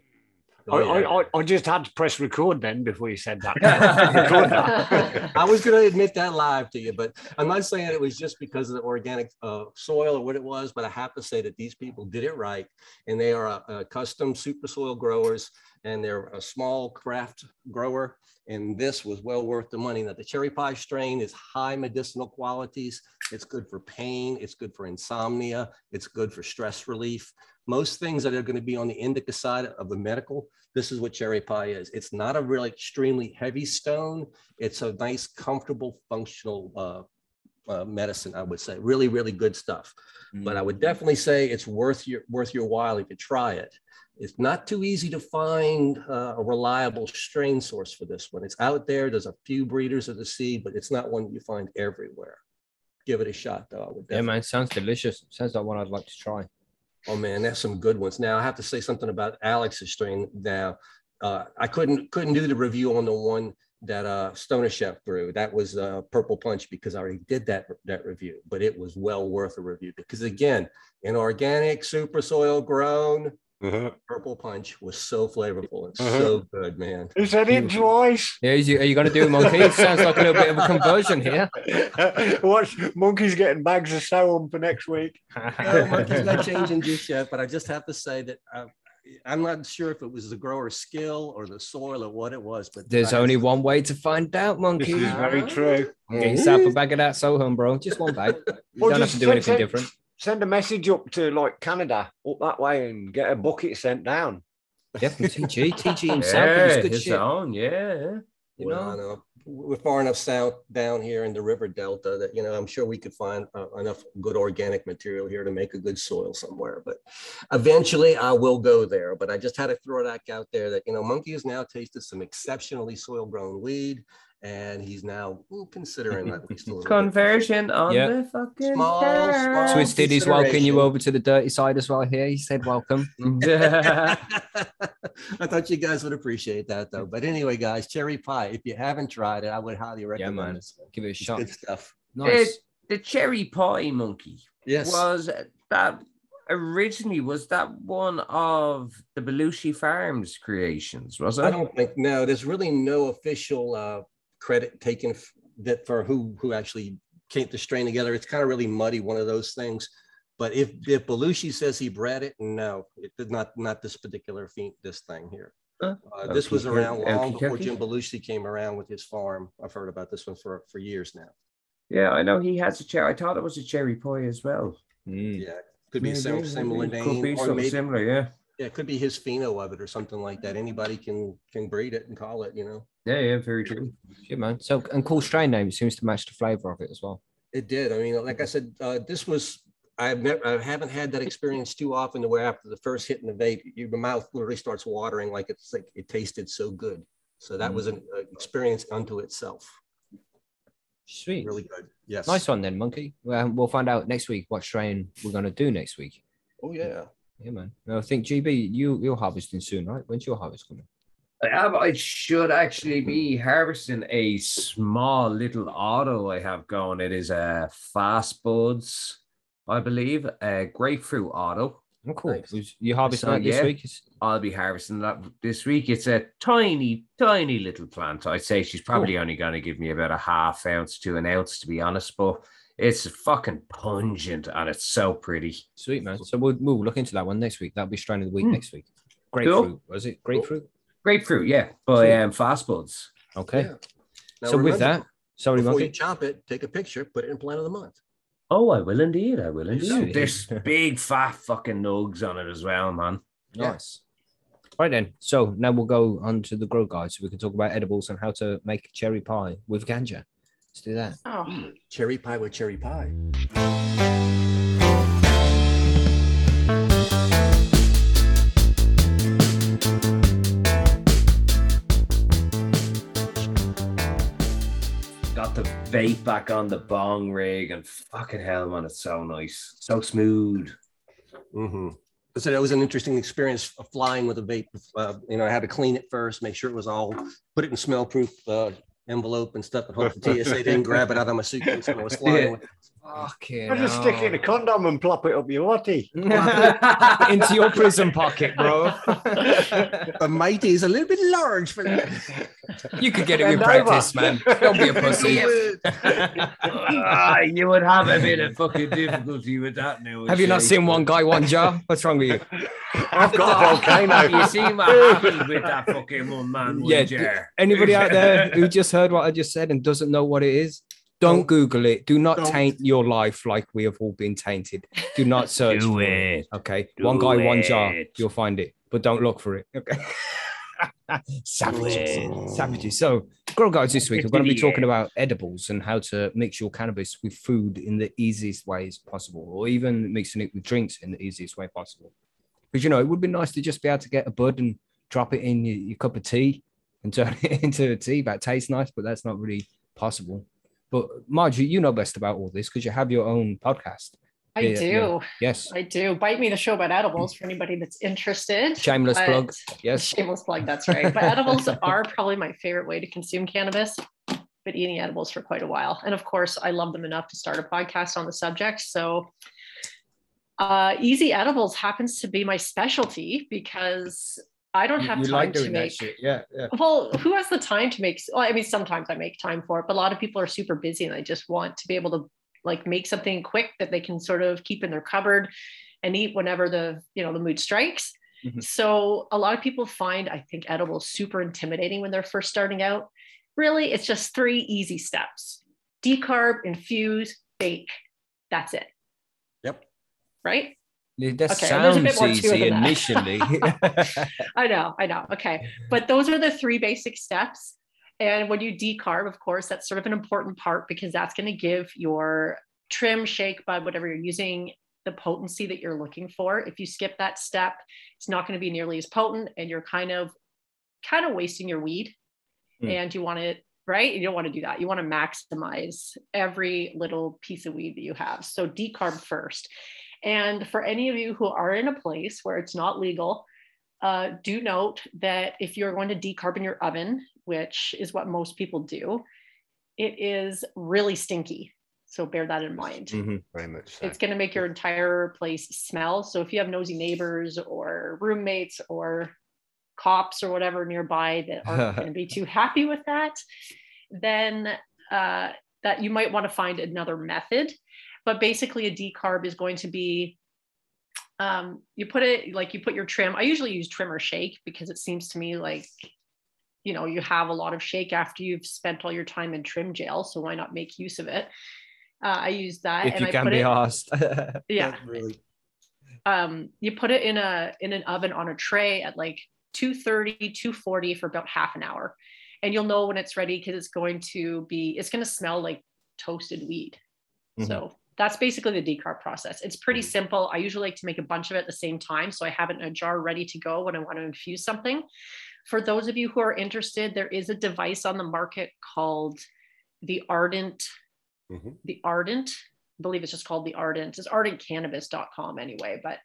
Oh, I, yeah. I, I- just had to press record then before you said that. I was going to admit that live to you, but I'm not saying it was just because of the organic uh, soil or what it was, but I have to say that these people did it right. And they are a custom super soil growers and they're a small craft grower. And this was well worth the money. Now, the cherry pie strain is high medicinal qualities. It's good for pain, it's good for insomnia, it's good for stress relief. Most things that are going to be on the indica side of the medical, this is what cherry pie is. It's not a really extremely heavy stone. It's a nice, comfortable, functional uh, uh, medicine, I would say. Really, really good stuff. But I would definitely say it's worth your worth your while if you try it. It's not too easy to find uh, a reliable strain source for this one. It's out there. There's a few breeders of the seed, but it's not one you find everywhere. Give it a shot, though. I would Yeah, man, sounds delicious. Sounds like one I'd like to try. Oh man, that's some good ones. Now I have to say something about Alex's strain. Now uh, I couldn't couldn't do the review on the one that uh Stoner Chef brew. That was uh Purple Punch because I already did that that review, but it was well worth a review because again, an organic super soil grown Uh-huh. Purple Punch was so flavorful and Uh-huh. so good, man. Is that it twice. Yeah, is you, are you going to do it, monkey? It sounds like a little bit of a conversion here. Watch monkeys getting bags of sour for next week. No, monkey's not changing just yet, but I just have to say that uh, I'm not sure if it was the grower's skill or the soil or what it was, but There's I- only one way to find out, monkey. This is very true. Get yourself a bag of that Soham, bro. Just one bag. You don't have to do anything send- different. Send a message up to like Canada up that way and get a bucket sent down. Yeah, from TG. TG himself. Yeah, good his shit. own, yeah. You Well, I know? know we're far enough south down here in the river delta that you know I'm sure we could find uh, enough good organic material here to make a good soil somewhere. But eventually, I will go there. But I just had to throw that out there that you know Monkey has now tasted some exceptionally soil grown weed, and he's now considering at least a little bit. Conversion on Yeah. the fucking Small, small. Twisted is welcoming you over to the dirty side as well here. He said welcome. I thought you guys would appreciate that though. But anyway, guys, cherry pie. If you haven't tried it, I would highly recommend man. this. one. Give it a It's shot. good stuff. Nice. the cherry pie monkey Yes. was that originally was that one of the Belushi Farms creations, was it? I don't think no. There's really no official uh, credit taken f- that for who who actually came to strain together. It's kind of really muddy, one of those things. But if if Belushi says he bred it, no, it did not not this particular thing, this thing here. Huh? Uh, this was around long before. Jim Belushi came around with his farm. I've heard about this one for for years now. Yeah, I know he has a cherry. I thought it was a cherry pie as well. Mm. Yeah, could be a sim- similar maybe. name, Could be or something maybe similar, yeah. Yeah, it could be his pheno of it or something like that. Anybody can can breed it and call it. You know, Yeah, yeah, very true. Shit, man. So, and cool strain name seems to match the flavor of it as well. It did. I mean, like I said, uh, this was. I've never, I haven't had that experience too often. To where after the first hit in the vape, your mouth literally starts watering, like it's like it tasted so good. So that was an uh, experience unto itself. Sweet. Really good. Yes. Nice one then, monkey. Well, we'll find out next week what strain we're going to do next week. Oh yeah. Yeah, man. No, I think GB, you you're harvesting soon, right? When's your harvest coming? I have. I should actually be harvesting a small little auto I have going. It is a Fast Buds, I believe, a grapefruit auto. Oh, cool. Nice. You harvesting So, that this yeah. week? I'll be harvesting that this week. It's a tiny, tiny little plant. I'd say she's probably only going to give me about a half ounce to an ounce, to be honest. But it's fucking pungent and it's so pretty. Sweet, man. So we'll, we'll look into that one next week. That'll be strain of the week Hmm. next week. Grapefruit, was it? Grapefruit? Grapefruit, yeah, by um, Fast Buds. Okay. Yeah. Now so with that, sorry, before you chop it, take a picture, put it in plant of the month. Oh, I will indeed. I will indeed. Sweet. There's big fat fucking nugs on it as well, man. Nice. Right then. So now we'll go on to the grow guide so we can talk about edibles and how to make cherry pie with ganja. Let's do that. Oh, Cherry pie with cherry pie. Got the vape back on the bong rig and fucking hell, man, it's so nice. So smooth. Mm-hmm. So that was an interesting experience flying with a vape. Uh, you know, I had to clean it first, make sure it was all, put it in smell-proof uh, envelope and stuff, and hope the TSA didn't grab it out of my suitcase when I was flying. with it. Fucking I'll just stick it in a condom and plop it up your watty. into your prison pocket, bro. But mighty is a little bit large for that. you could get it with practice, man. Don't be a pussy. Ah, you would have a bit of fucking difficulty with that now. Have you not seen one guy, one jar? What's wrong with you? I've got a volcano. you see what happened with that fucking one man, one Yeah, jar? Anybody out there who just heard what I just said and doesn't know what it is, don't Don't- Google it. Do not don't. taint your life like we have all been tainted. Do not search Do for it. it. Okay. Do one guy, one jar. You'll find it, but don't look for it. Okay. Savages. Savages. So, Grow Guides this week, we're going to be talking about edibles and how to mix your cannabis with food in the easiest ways possible, or even mixing it with drinks in the easiest way possible. Because, you know, it would be nice to just be able to get a bud and drop it in your, your cup of tea and turn it into a tea. That tastes nice, but that's not really possible. But Margie, you know best about all this because you have your own podcast. I Yeah, do. yeah. Yes. I do. Bite me the show about edibles for anybody that's interested. Shameless But- plug. Yes. Shameless plug, that's right. But edibles are probably my favorite way to consume cannabis. Been eating edibles for quite a while. And of course, I love them enough to start a podcast on the subject. So uh, easy edibles happens to be my specialty because I don't You- have you time like to make shit. Yeah. Yeah. well, who has the time to make? Well, I mean, sometimes I make time for it, but a lot of people are super busy and they just want to be able to like make something quick that they can sort of keep in their cupboard and eat whenever the you know the mood strikes. Mhm. So a lot of people find I think edibles super intimidating when they're first starting out. Really, it's just three easy steps: decarb, infuse, bake. That's it. Yep. Right? That Okay, there's a bit sounds easy initially. I know, I know. Okay. But those are the three basic steps. And when you decarb, of course, that's sort of an important part because that's going to give your trim, shake, bud, whatever you're using, the potency that you're looking for. If you skip that step, it's not going to be nearly as potent and you're kind of kind of wasting your weed. Hmm. And you want it right? You don't want to do that. You want to maximize every little piece of weed that you have. So decarb first. And for any of you who are in a place where it's not legal, uh, do note that if you're going to decarbon your oven, which is what most people do, it is really stinky. So bear that in mind. Mhm. Very much so. It's going to make your entire place smell. So if you have nosy neighbors or roommates or cops or whatever nearby that aren't going to be too happy with that, then uh, that you might want to find another method. But basically, a decarb is going to be um, you put it like you put your trim. I usually use trim or shake because it seems to me like you know you have a lot of shake after you've spent all your time in trim jail. So why not make use of it? Uh, I use that if and you I can put be it. asked. Yeah, Really. um, you put it in a in an oven on a tray at like 230 240 for about half an hour and you'll know when it's ready because it's going to be it's going to smell like toasted weed Mhm. so that's basically the decarb process. It's pretty simple. I usually like to make a bunch of it at the same time so i have it in a jar ready to go when i want to infuse something. For those of you who are interested there is a device on the market called the ardent Mhm. the ardent I believe it's just called the ardent. It's ardentcannabis.com anyway but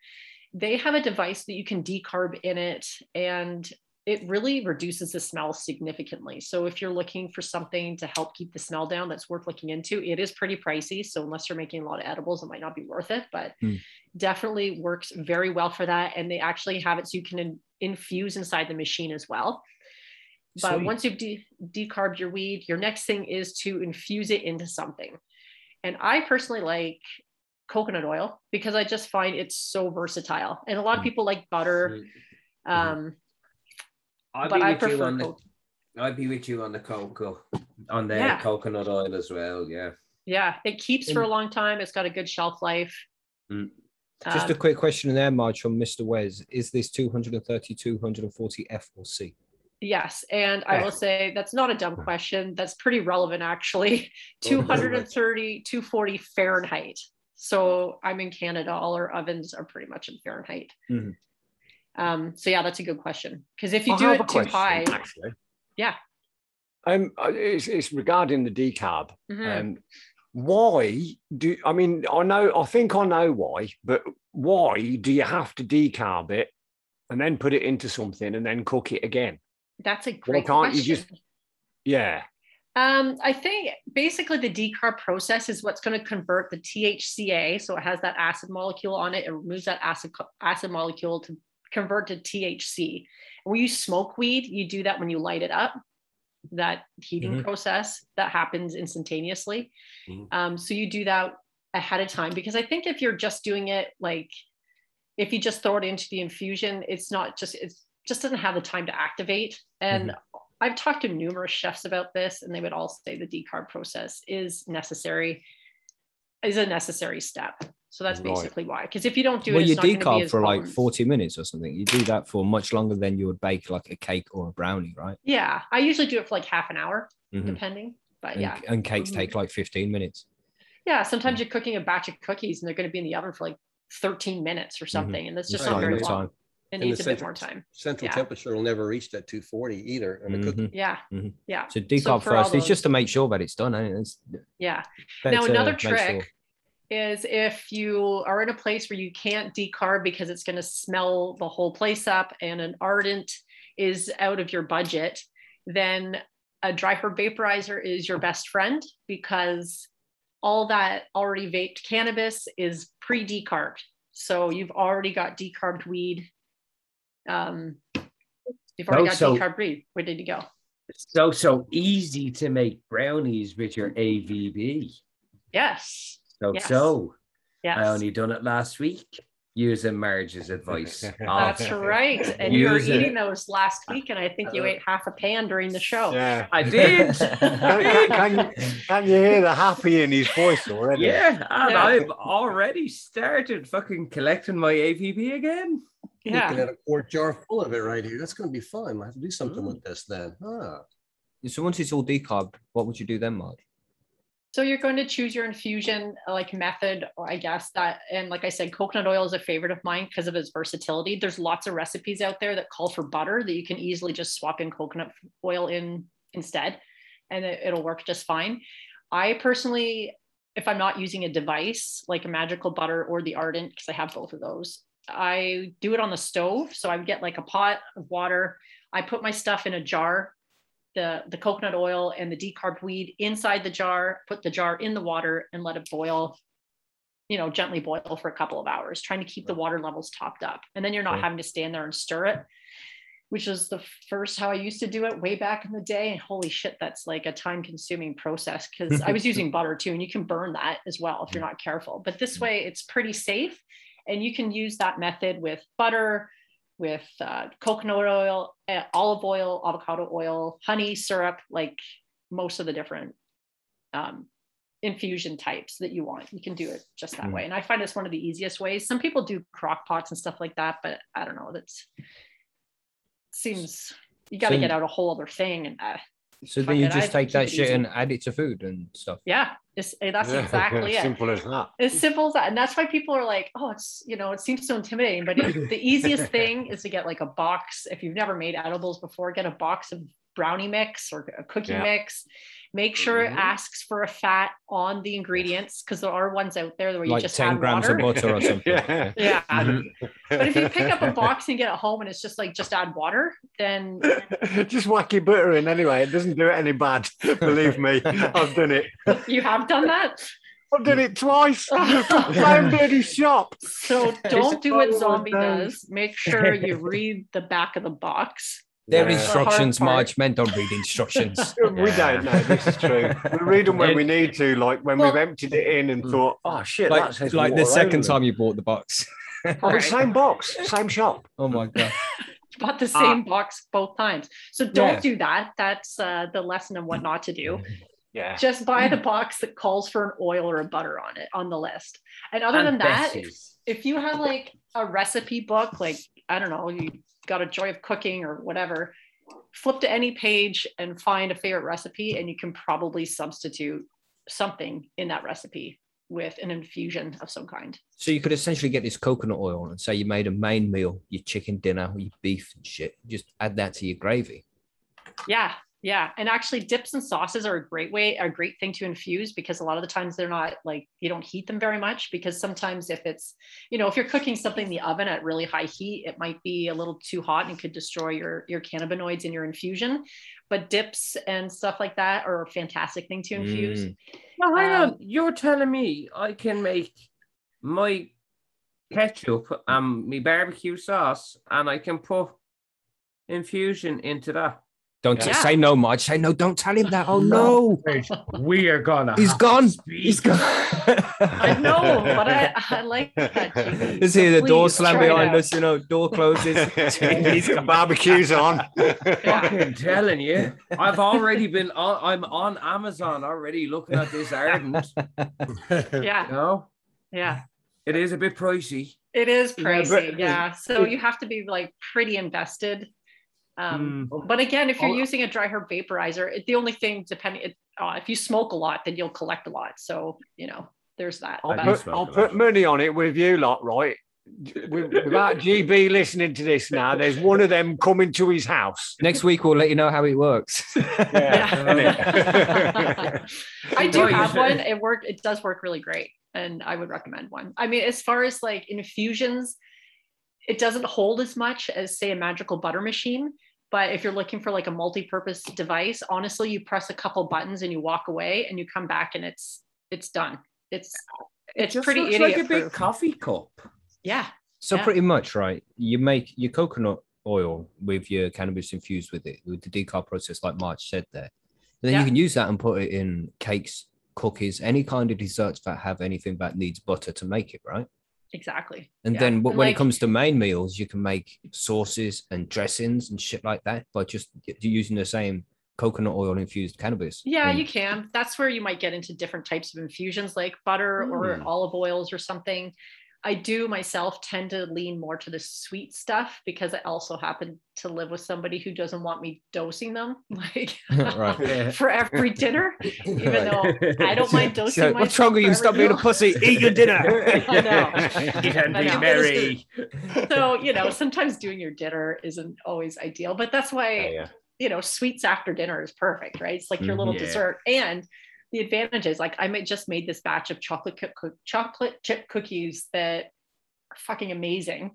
they have a device that you can decarb in it and it really reduces the smell significantly so if you're looking for something to help keep the smell down that's worth looking into it is pretty pricey so unless you're making a lot of edibles it might not be worth it but Hmm. definitely works very well for that and they actually have it so you can in- infuse inside the machine as well but Sweet. once you've de- decarbed your weed your next thing is to infuse it into something and I personally like coconut oil because I just find it's so versatile. And a lot of Mm. people like butter. Um, I'd but be I with you prefer on the, I'd be with you on the cocoa, on the Yeah. coconut oil as well. Yeah. yeah, it keeps for a long time. It's got a good shelf life. Mm. Just a Um, quick question in there, Marge, from Mr. Wes. Is this 230, 240 F or C? yes, and I will say that's not a dumb question. That's pretty relevant actually. Oh, 230, 240 Fahrenheit. So I'm in Canada. All our ovens are pretty much in Fahrenheit. Mhm. Um, so yeah, that's a good question. Because if you I do it too question, high, Actually. Yeah. Um, it's, it's regarding the decarb. Mhm. Um, why do I mean? I know. I think I know why, but why do you have to decarb it and then put it into something and then cook it again? that's a great can't you question. just- Yeah. Um, I think basically the decarb process is what's going to convert the THCA, so it has that acid molecule on it. It removes that acid acid molecule to convert to THC. When you smoke weed, you do that when you light it up. That heating Mhm. process that happens instantaneously. Mhm. Um, so you do that ahead of time because I think if you're just doing it like if you just throw it into the infusion, it's not just it just doesn't have the time to activate. And I've talked to numerous chefs about this, and they would all say the decarb process is necessary, is a necessary step. So that's Right. basically why. Because if you don't do well, it, you decarb for like potent. 40 minutes or something. You do that for much longer than you would bake like a cake or a brownie, right? Yeah, I usually do it for like half an hour, Mhm. depending. But And, yeah, and cakes Mhm. take like 15 minutes. yeah. Sometimes you're cooking a batch of cookies, and they're going to be in the oven for like 13 minutes or something, and that's just Right. not very long. time. It the needs a bit more time. Central Yeah. temperature will never reach that 240 either. And the cook- Mhm. Yeah, Mhm. yeah, So decarb for all first. It's just to make sure that it's done. eh? It's yeah. Now another make sure. trick is if you are in a place where you can't decarb because it's going to smell the whole place up and an ardent is out of your budget, then a dry herb vaporizer is your best friend because all that already vaped cannabis is pre decarbed. So you've already got decarbed weed. Um, you've already Oh, got so- decarbed weed. Where did you go? So so easy to make brownies with your AVB. Yes. So Yes. so Yes. I only done it last week using Marge's advice. That's Oh, right. And you were eating those last week, and I think you ate half a pan during the show. Yeah. I did. Can, can, can, you, can you hear the happy in his voice already? Yeah, and Yeah. I've already started fucking collecting my AVB again. Yeah. Looking at a quart jar full of it right here. That's going to be fun. I have to do something Mm. with this then. Ah. So once it's all decarbed, what would you do then, Marge? So you're going to choose your infusion uh, like method, or I guess that, and like I said, coconut oil is a favorite of mine because of its versatility. There's lots of recipes out there that call for butter that you can easily just swap in coconut oil in instead, and it, it'll work just fine. I personally, if I'm not using a device like a magical butter or the ardent, because I have both of those, I do it on the stove. So I would get like a pot of water. I put my stuff in a jar the the coconut oil and the decarbed weed inside the jar, put the jar in the water and let it boil, you know, gently boil for a couple of hours, trying to keep the water levels topped up. And then you're not having to stand there and stir it, which is the first how I used to do it way back in the day. And holy shit, that's like a time consuming process because I was using butter too, and you can burn that as well if you're not careful. But this way, it's pretty safe. And you can use that method with butter, with uh, coconut oil, uh, olive oil, avocado oil, honey, syrup, like most of the different um, infusion types that you want. You can do it just that Mm. way. And I find it's one of the easiest ways. Some people do crock pots and stuff like that, but I don't know. That's seems you got to So- get out a whole other thing. And uh, So then you just I'd take that shit easy. and add it to food and stuff. yeah, it's, eh, that's Yeah, exactly it. Simple as that. as simple as that. And that's why people are like, oh, it's, you know, it seems so intimidating. But it, the easiest thing is to get like a box. If you've never made edibles before, get a box of brownie mix or a cookie Yeah. mix. Make sure it Mhm. asks for a fat on the ingredients because there are ones out there where you Like just 10 add grams water. of butter or something. yeah. Yeah. Mhm. But if you pick up a box and get it home and it's just like just add water, then Just whack your butter in anyway. It doesn't do it any bad. Believe me, I've done it. you have done that. I've done it twice. Same bloody shop. So don't do what zombie does. Make sure you read the back of the box. Their Yeah. instructions, The hard part. Marge. Men don't read instructions. We don't know. This is true. We read them when we need to, like when Well- we've emptied it in and thought, oh shit, that like says like the second time you bought the box. Oh, the same box, same shop. Oh my god. bought the same box both times. So don't Ah. Yeah. do that. That's uh, the lesson of what not to do. Yeah. Just buy the box that calls for an oil or a butter on it on the list. And other than that, if, if you have like a recipe book, like I don't know, you got a joy of cooking or whatever, flip to any page and find a favorite recipe, and you can probably substitute something in that recipe with an infusion of some kind. So you could essentially get this coconut oil and say you made a main meal, your chicken dinner, your beef and shit. Just add that to your gravy. Yeah, yeah. And actually dips and sauces are a great way, a great thing to infuse because a lot of the times they're not like you don't heat them very much because sometimes if it's, you know, if you're cooking something in the oven at really high heat, it might be a little too hot and could destroy your your cannabinoids in your infusion. But dips and stuff like that are a fantastic thing to infuse. Mm. Now, hang Um, on. You're telling me I can make my ketchup and my barbecue sauce, and I can put infusion into that. Don't Yeah. say no, Marge. Say no. Don't tell him that. Oh no, we are gonna. He's gone. He's gone. I know, but I, I like that. Jamie. Let's hear the So door slam behind us. You know, door closes. He's got Barbecue's on. Yeah. Fucking telling you, I've already been on. I'm on Amazon already looking at this ardent. Yeah, No, yeah. it is a bit pricey. It is pricey, but- yeah. So you have to be like pretty invested. Um, Mm. But again, if you're Oh. using a dry herb vaporizer, it, the only thing depending, it, uh, if you smoke a lot, then you'll collect a lot. So you know, there's that. I'll I But- do put, I'll put money on it with you lot, right? With- Without GB listening to this now, there's one of them coming to his house. Next week we'll let you know how it works. Yeah. I do have one. It worked. It does work really great. and I would recommend one. I mean, as far as like infusions, it doesn't hold as much as say a magical butter machine. But if you're looking for like a multi-purpose device, honestly, you press a couple buttons and you walk away and you come back and it's it's done. It's It it's just pretty looks like a big coffee cup. yeah. So Yeah. pretty much, right? You make your coconut oil with your cannabis infused with it, with the decarb process, like Marge said there. And then Yeah. you can use that and put it in cakes, cookies, any kind of desserts that have anything that needs butter to make it, right? Exactly. And Yeah. then when like- it comes to main meals, you can make sauces and dressings and shit like that by just using the same coconut oil infused cannabis. Yeah, And- you can. That's where you might get into different types of infusions like butter or Mm. olive oils or something. I do myself tend to lean more to the sweet stuff because I also happen to live with somebody who doesn't want me dosing them like for every dinner, even though I don't mind dosing So, myself. what's wrong with you? Stop being a pussy. Eat your dinner. I know. Eat and I be merry. So, you know, sometimes doing your dinner isn't always ideal, but that's why Yeah, yeah. you know, sweets after dinner is perfect, right? It's like your Mhm. little Yeah. dessert. And the advantage is like I just made this batch of chocolate chip chocolate chip cookies that are fucking amazing.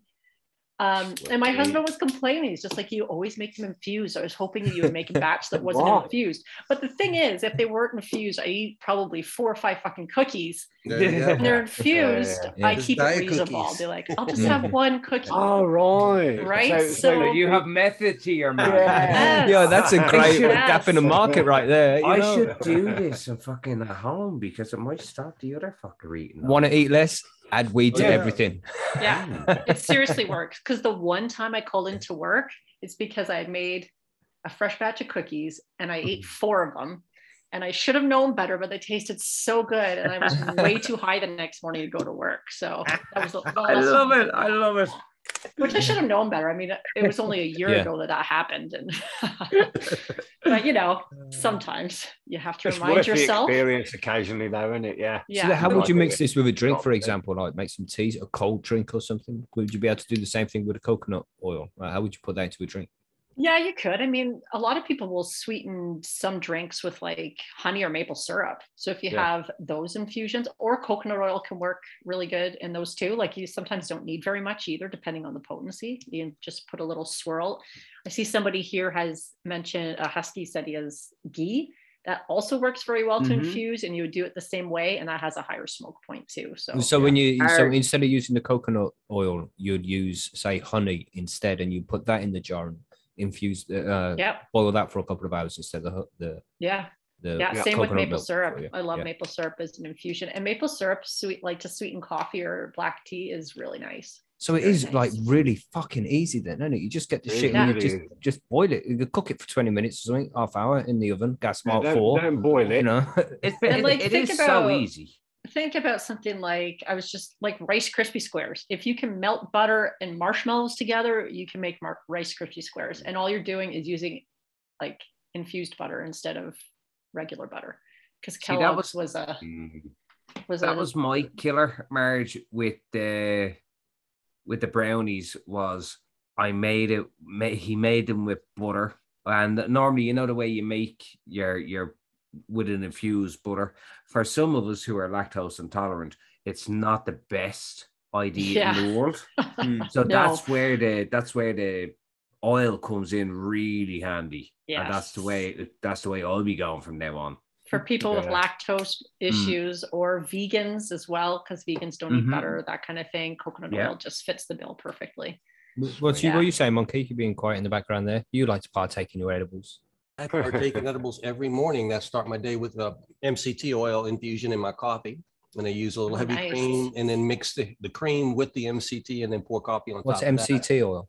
Um, and my husband was complaining. He's just like, you always make them infused. I was hoping that you would make a batch that wasn't Wow. infused. But the thing is, if they weren't infused, I eat probably four or five fucking cookies. There you. When they're infused, yeah. I Just keep it diet reasonable. I'll be like, I'll just have one cookie. All right. right. Right? So, So- So you have method to your man. Yes. Yeah, that's a great Yes. gap in the market right there. you I know? should do this and fucking at home because it might stop the other fucker eating. Want to eat less? Add weed to Yeah. everything. Yeah. it seriously works because the one time I called into work, it's because I had made a fresh batch of cookies and I ate mm-hmm. four of them. And I should have known better, but they tasted so good. And I was way too high the next morning to go to work. So that was the I love it. I love it. Which I should have known better. I mean, it was only a year Yeah. ago that that happened. And but you know, uh, sometimes you have to It's remind worth yourself. the experience occasionally, though, isn't it? Yeah. Yeah. So how No, would you mix this with a drink, for example? Like make some teas, a cold drink or something? Would you be able to do the same thing with a coconut oil? How would you put that into a drink? Yeah, you could. I mean, a lot of people will sweeten some drinks with like honey or maple syrup. So if you Yeah. have those infusions, or coconut oil can work really good in those too. Like you sometimes don't need very much either, depending on the potency. You just put a little swirl. I see somebody here has mentioned a husky said he has ghee. That also works very well to Mhm. infuse, and you would do it the same way, and that has a higher smoke point too. So, So when you so instead of using the coconut oil, you'd use say honey instead, and you put that in the jar and infuse the uh, yeah, boil that for a couple of hours instead of the the, yeah. the yeah, Yeah, same with maple syrup you. i love Yeah. maple syrup as an infusion and maple syrup sweet like to sweeten coffee or black tea is really nice So it Very is like really fucking easy then, isn't it? You just get the It shit and you just just boil it. You cook it for 20 minutes or something, half hour in the oven, gas Yeah, mark don't, four. don't boil it. You know, It's And, it- like, it think is so easy. Think about something like i was just like rice crispy squares if you can melt butter and marshmallows together you can make mar- rice crispy squares and all you're doing is using like infused butter instead of regular butter because that kellogg's was- was, a Mm. was That a, was my killer, marriage with the with the brownies was I made it. He made them with butter, and normally, you know, the way you make your your with an infused butter. For some of us who are lactose intolerant, it's not the best idea in the world. Mm. So No. that's where the that's where the oil comes in really handy. And that's the way that's the way I'll be going from now on. for people with lactose issues or vegans as well because vegans don't Mhm. eat butter that kind of thing coconut Yeah. oil just fits the bill perfectly What's you, what are you saying, Monkey? You're being quiet in the background there. You like to partake in your edibles. I partake in edibles every morning. I start my day with a MCT oil infusion in my coffee. And I use a little heavy nice. cream and then mix the, the cream with the MCT and then pour coffee on What's top. of that. MCT oil?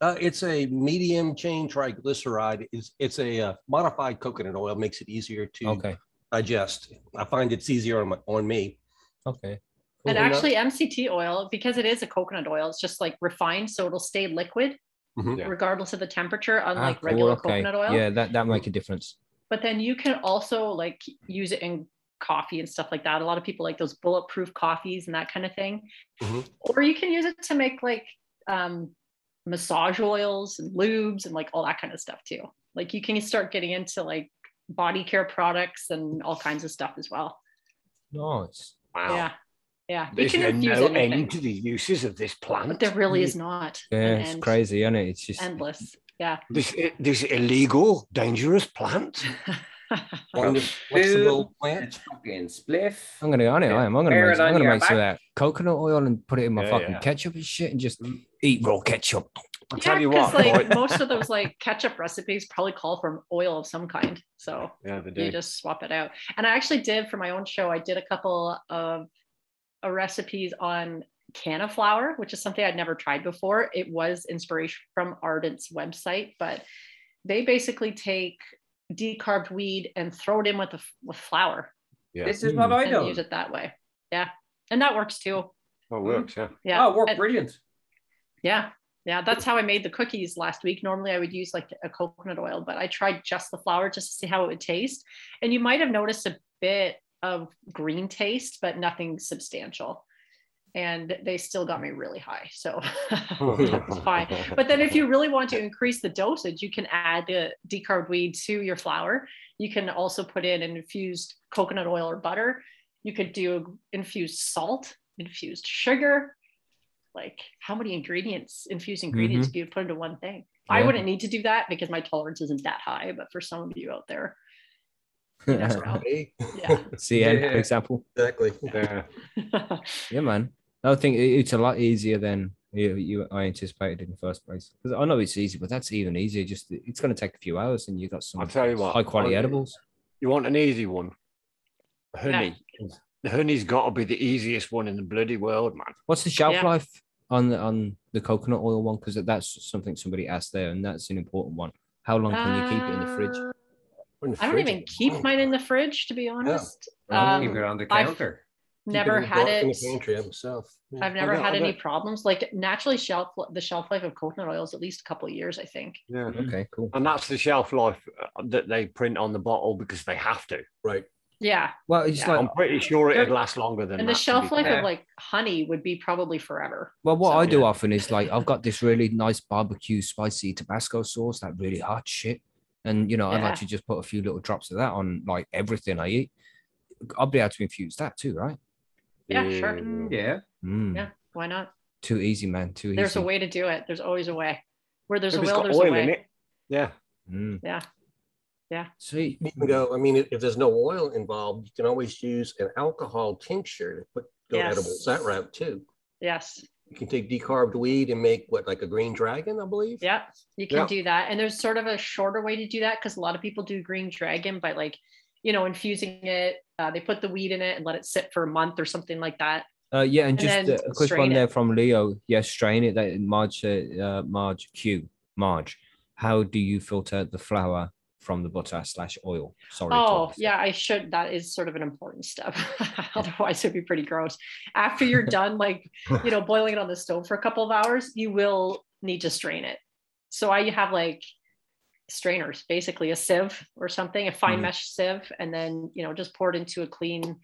Uh, it's a medium chain triglyceride. It's, it's a uh, modified coconut oil, makes it easier to Okay. digest. I find it's easier on, my, on me. Okay. and actually mct oil because it is a coconut oil it's just like refined so it'll stay liquid Mhm. Yeah. regardless of the temperature Ah, unlike cool, regular okay. coconut oil Yeah, that that make a difference. but then you can also like use it in coffee and stuff like that a lot of people like those bulletproof coffees and that kind of thing Mhm. or you can use it to make like um massage oils and lubes and like all that kind of stuff too like you can start getting into like body care products and all kinds of stuff as well Nice. Wow. yeah Yeah, you can there no anything, end to the uses of this but plant? there really is mm. not. Yeah, an it's end. crazy, isn't it? It's just endless. Yeah. This this illegal, dangerous plant. Kind of flexible plant. Fucking spliff. I'm gonna go on it. I am. I'm gonna make, it I'm gonna make some of that coconut oil and put it in my Yeah, fucking yeah. ketchup and shit, and just mm. eat raw ketchup. I'll yeah, tell you because what. like right- most of those like ketchup recipes probably call for oil of some kind. So yeah, they you just swap it out. And I actually did for my own show, I did a couple of uh, recipes on canna flour, which is something I'd never tried before. It was inspiration from Ardent's website, but they basically take decarbed weed and throw it in with the with flour Yeah, This is what I and know. use it that way. Yeah. And that works too. oh, it works. Yeah. Yeah. Oh, it worked And- brilliant. Yeah. Yeah. That's how I made the cookies last week. Normally I would use like a coconut oil, but I tried just the flour just to see how it would taste. And you might have noticed a bit of green taste, but nothing substantial. And they still got me really high. So that's fine. But then if you really want to increase the dosage, you can add the decarbed weed to your flour. You can also put in an infused coconut oil or butter. You could do infused salt, infused sugar. Like how many ingredients, infused ingredients mm-hmm. do you put into one thing? I wouldn't need to do that because my tolerance isn't that high, but for some of you out there, you never know. Hey, Yeah. CN, Yeah. for example. Exactly. Yeah. Yeah, man. I think it's a lot easier than you, you I anticipated in the first place. Because I know it's easy, but that's even easier. Just it's going to take a few hours, and you got some I'll tell you what. high quality I- edibles. You want an easy one? Honey. The honey's got to be the easiest one in the bloody world, man. What's the shelf Yeah. life on the on the coconut oil one? Because that's something somebody asked there, and that's an important one. How long can you keep it in the fridge? I don't even all keep mine in the fridge, to be honest. I'll keep Um, it on the I've counter. Never had dark in it. the pantry myself. Yeah. I've never got- had any problems. Like naturally, shelf the shelf life of coconut oil is at least a couple of years, I think. Yeah. Okay, cool. And that's the shelf life uh, that they print on the bottle because they have to. Right. Yeah, Well, it's Yeah. like I'm pretty sure it'd last longer than and that. the shelf life fair. of like honey would be probably forever. Well, what So- I do Yeah. often is like I've got this really nice barbecue spicy Tabasco sauce, that really hot shit, and you know I Yeah. like to just put a few little drops of that on like everything I eat. I'll be able to infuse that too, right? Yeah, sure. Yeah. Mm. Yeah, why not? Too easy, man. Too easy. There's a way to do it. There's always a way. Where there's If a will, got there's a way. in it. Yeah. Mm. Yeah. Yeah. Sweet. You can go. I mean, if if there's no oil involved, you can always use an alcohol tincture to put go Yes. edibles that route too. Yes. You can take decarbed weed and make what like a green dragon, I believe. Yeah. You can Yeah. do that. And there's sort of a shorter way to do that because a lot of people do green dragon by like, you know, infusing it. Uh, they put the weed in it and let it sit for a month or something like that. Uh, yeah, and And just uh, a quick strain one it. there from Leo. Yes, strain it. That Marge, uh, uh, Marge Q, Marge. How do you filter the flour from the butter slash oil? Sorry. Oh, Thomas. yeah, I should. That is sort of an important step. Otherwise, it'd be pretty gross. After you're done, like, you know, boiling it on the stove for a couple of hours, you will need to strain it. So I have like strainers, basically a sieve or something, a fine Mhm. mesh sieve, and then, you know, just pour it into a clean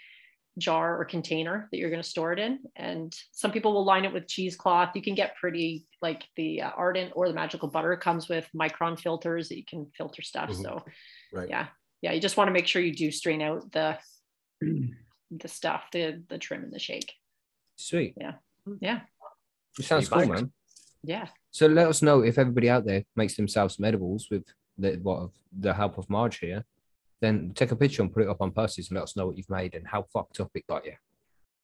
jar or container that you're going to store it in. And some people will line it with cheesecloth. You can get pretty, like the uh, Ardent or the Magical Butter comes with micron filters that you can filter stuff. Mhm. So Right. yeah yeah you just want to make sure you do strain out the the stuff the the trim and the shake Sweet. yeah It sounds cool, man. yeah So let us know if everybody out there makes themselves some edibles with the what of the help of Marge here. Then take a picture and put it up on Percy's and let us know what you've made and how fucked up it got you.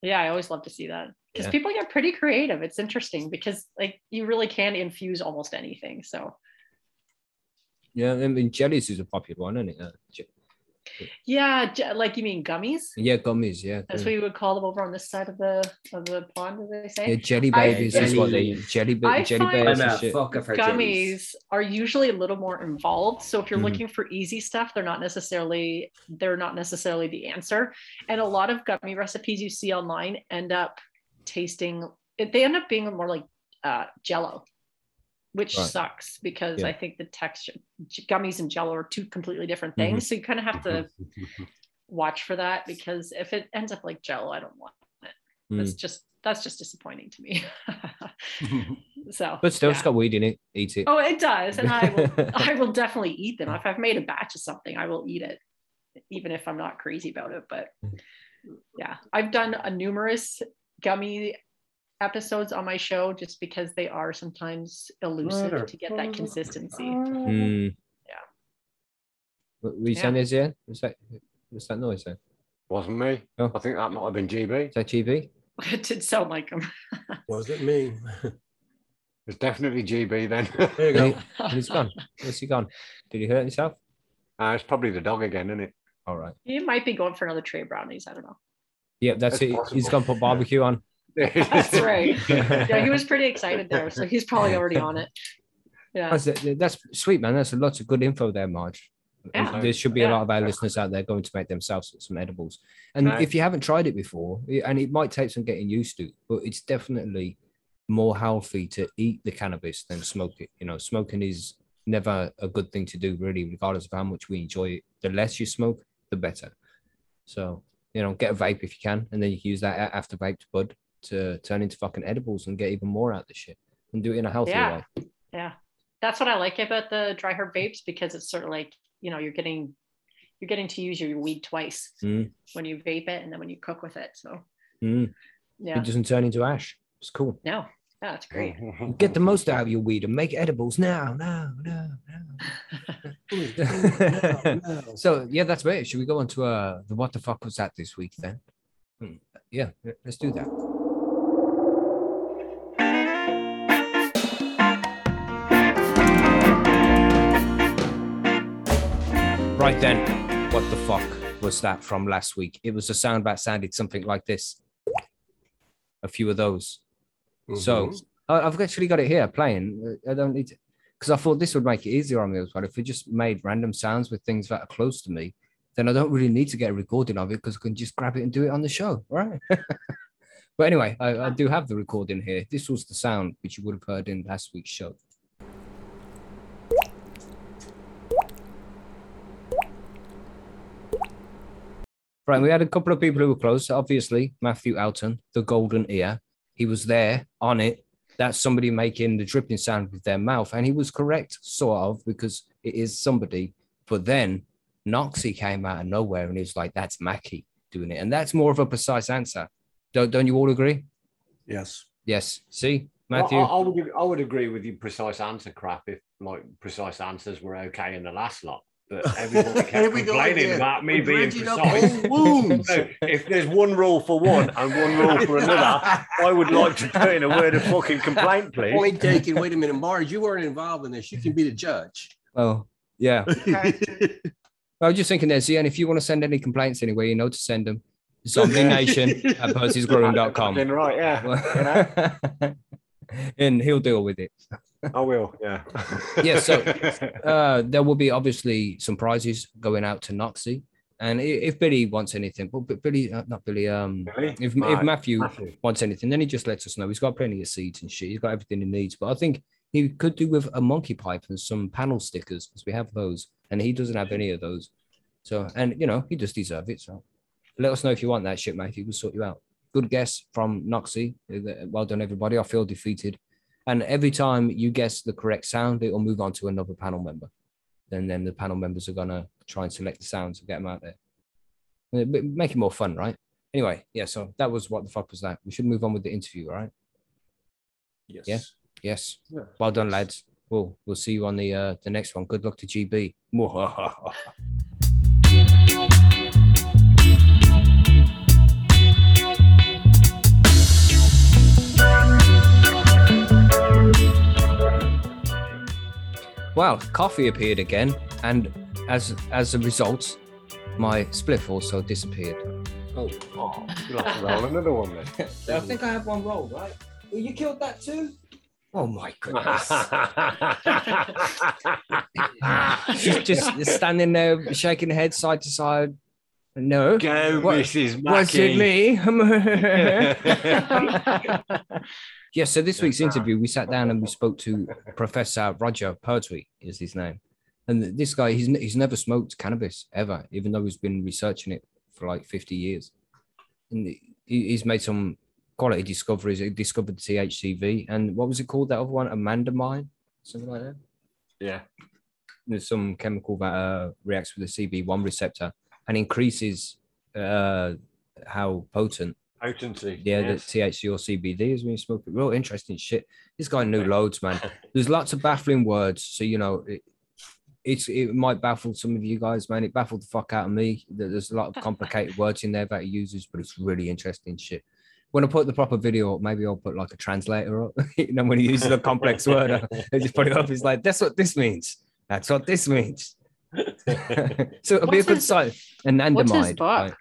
yeah i always love to see that because Yeah. people get pretty creative it's interesting because like you really can infuse almost anything so Yeah, I mean jellies is a popular one, isn't it? Uh, Je- yeah like you mean gummies yeah, gummies. Yeah, that's yeah. what you would call them over on this side of the of the pond as they say yeah jelly I- babies is what they jelly I ba- jelly find- bears and shit. fucker for jellies. gummies are usually a little more involved so if you're Mhm. looking for easy stuff they're not necessarily they're not necessarily the answer and a lot of gummy recipes you see online end up tasting they end up being more like uh, jello which Right. sucks because Yeah. i think the texture gummies and jello are two completely different Mhm. things so you kind of have to watch for that because if it ends up like jello i don't want it Mm. that's just that's just disappointing to me so But still, yeah. it's got weed in it. Eat it. Oh, it does, and I will. I will definitely eat them. If I've made a batch of something, I will eat it, even if I'm not crazy about it. But yeah, I've done a numerous gummy episodes on my show just because they are sometimes elusive Murder. to get that consistency. Mm. Yeah. What were you Yeah. saying, Izzy? Was that, was that noise then? Wasn't me. Oh. I think that might have been GB. Is that GB? It did sound like them. Was it me? It's definitely GB then. There you And, go. he, and he's gone. Where's he gone? Did he hurt himself? Uh, it's probably the dog again, isn't it? All right. He might be going for another tray of brownies. I don't know. Yeah, that's, That's it. He's possible. gone to put barbecue on. That's right. Yeah, he was pretty excited there, so he's probably already on it. Yeah. That's, that's sweet, man. That's lots of good info there, Marge. Yeah. There should be a lot of our listeners out there going to make themselves some edibles. And Right. if you haven't tried it before, and it might take some getting used to, but it's definitely more healthy to eat the cannabis than smoke it. You know, smoking is never a good thing to do, really, regardless of how much we enjoy it. The less you smoke, the better. So, you know, get a vape if you can, and then you can use that a- after vaped bud to turn into fucking edibles and get even more out of the shit and do it in a healthy Yeah. way. Yeah. That's what I like about the dry herb vapes because it's sort of like, you know, you're getting you're getting to use your weed twice Mm. when you vape it and then when you cook with it. So Mm. yeah. It doesn't turn into ash. It's cool. No. Yeah, that's great. Get the most out of your weed and make edibles now, now, now, now. so yeah, that's it. Should we go on to uh the what the fuck was that this week then? Hmm, Yeah, let's do that. Right then, what the fuck was that from last week? It was a sound that sounded something like this. A few of those. So Mhm. I- I've actually got it here playing. I don't need to, because I thought this would make it easier on me as well. If we just made random sounds with things that are close to me, then I don't really need to get a recording of it because I can just grab it and do it on the show, right? but anyway, I, I do have the recording here. This was the sound which you would have heard in last week's show. Right, we had a couple of people who were close. Obviously, Matthew Elton, the golden ear, he was there on it. That's somebody making the dripping sound with their mouth, and he was correct, sort of, because it is somebody. But then Noxie came out of nowhere, and he was like, "That's Mackie doing it," and that's more of a precise answer. Don't don't you all agree? Yes. Yes. See, Well, Matthew. I, I would I would agree with your precise answer crap if like precise answers were okay in the last lot. But everybody Here kept we go complaining about me We're being precise. So if there's one rule for one and one rule for another, I would like to put in a word of fucking complaint, please. Point taken. Wait a minute, Marge. You weren't involved in this. You can be the judge. oh, yeah. I was just thinking there, Zian, if you want to send any complaints anywhere, you know to send them. ZombieNation at percysgrowing.com. Fucking right, yeah. You know? and he'll deal with it. I will, yeah. Yeah, so- Uh, there will be obviously some prizes going out to Noxie. And if Billy wants anything, but Billy, uh, not Billy, um, Billy? if, if Matthew Matthew. wants anything, then he just lets us know. He's got plenty of seeds and shit. He's got everything he needs. But I think he could do with a monkey pipe and some panel stickers because we have those, and he doesn't have any of those. So, and you know, he does deserve it. So, let us know if you want that shit, Matthew. We'll sort you out. Good guess from Noxie. Uh, Well done, everybody. I feel defeated. And every time you guess the correct sound, it will move on to another panel member. And then the panel members are gonna try and select the sounds and get them out there. Make it more fun, right? Anyway, yeah. So that was what the fuck was that? We should move on with the interview, right? Yes. Yeah. Yes. Yeah. Well done, lads. We'll we'll see you on the uh the next one. Good luck to GB. Well, coffee appeared again, and as as a result, my spliff also disappeared. Oh, oh you'll have to roll another one then. I think I have one roll, right? Well, you killed that too. Oh my goodness! She's just standing there, shaking her head side to side. No, Go, What- Mrs. was it me? yeah. So this week's interview, we sat down and we spoke to Professor Roger Pertwee, is his name, and this guy he's he's never smoked cannabis ever, even though he's been researching it for like fifty years, and he's made some quality discoveries. He discovered THCV and what was it called? That other one, amandamine, something like that. yeah. There's some chemical that uh, reacts with the CB1 receptor and increases uh, how potent Potency. Yeah, yes. the THC or CBD is when you smoke it. Real interesting shit. This guy knew loads, man. There's lots of baffling words. So, you know, it, it's it might baffle some of you guys, man. It baffled the fuck out of me. There- There's a lot of complicated words in there that he uses, but it's really interesting shit. When I put the proper video up, maybe I'll put like a translator up. you know, when he uses a complex word, I I just put it up. He's like, that's what this means. That's what this means. so it'll be a What's good his- site. Anandamide. What's his book? right?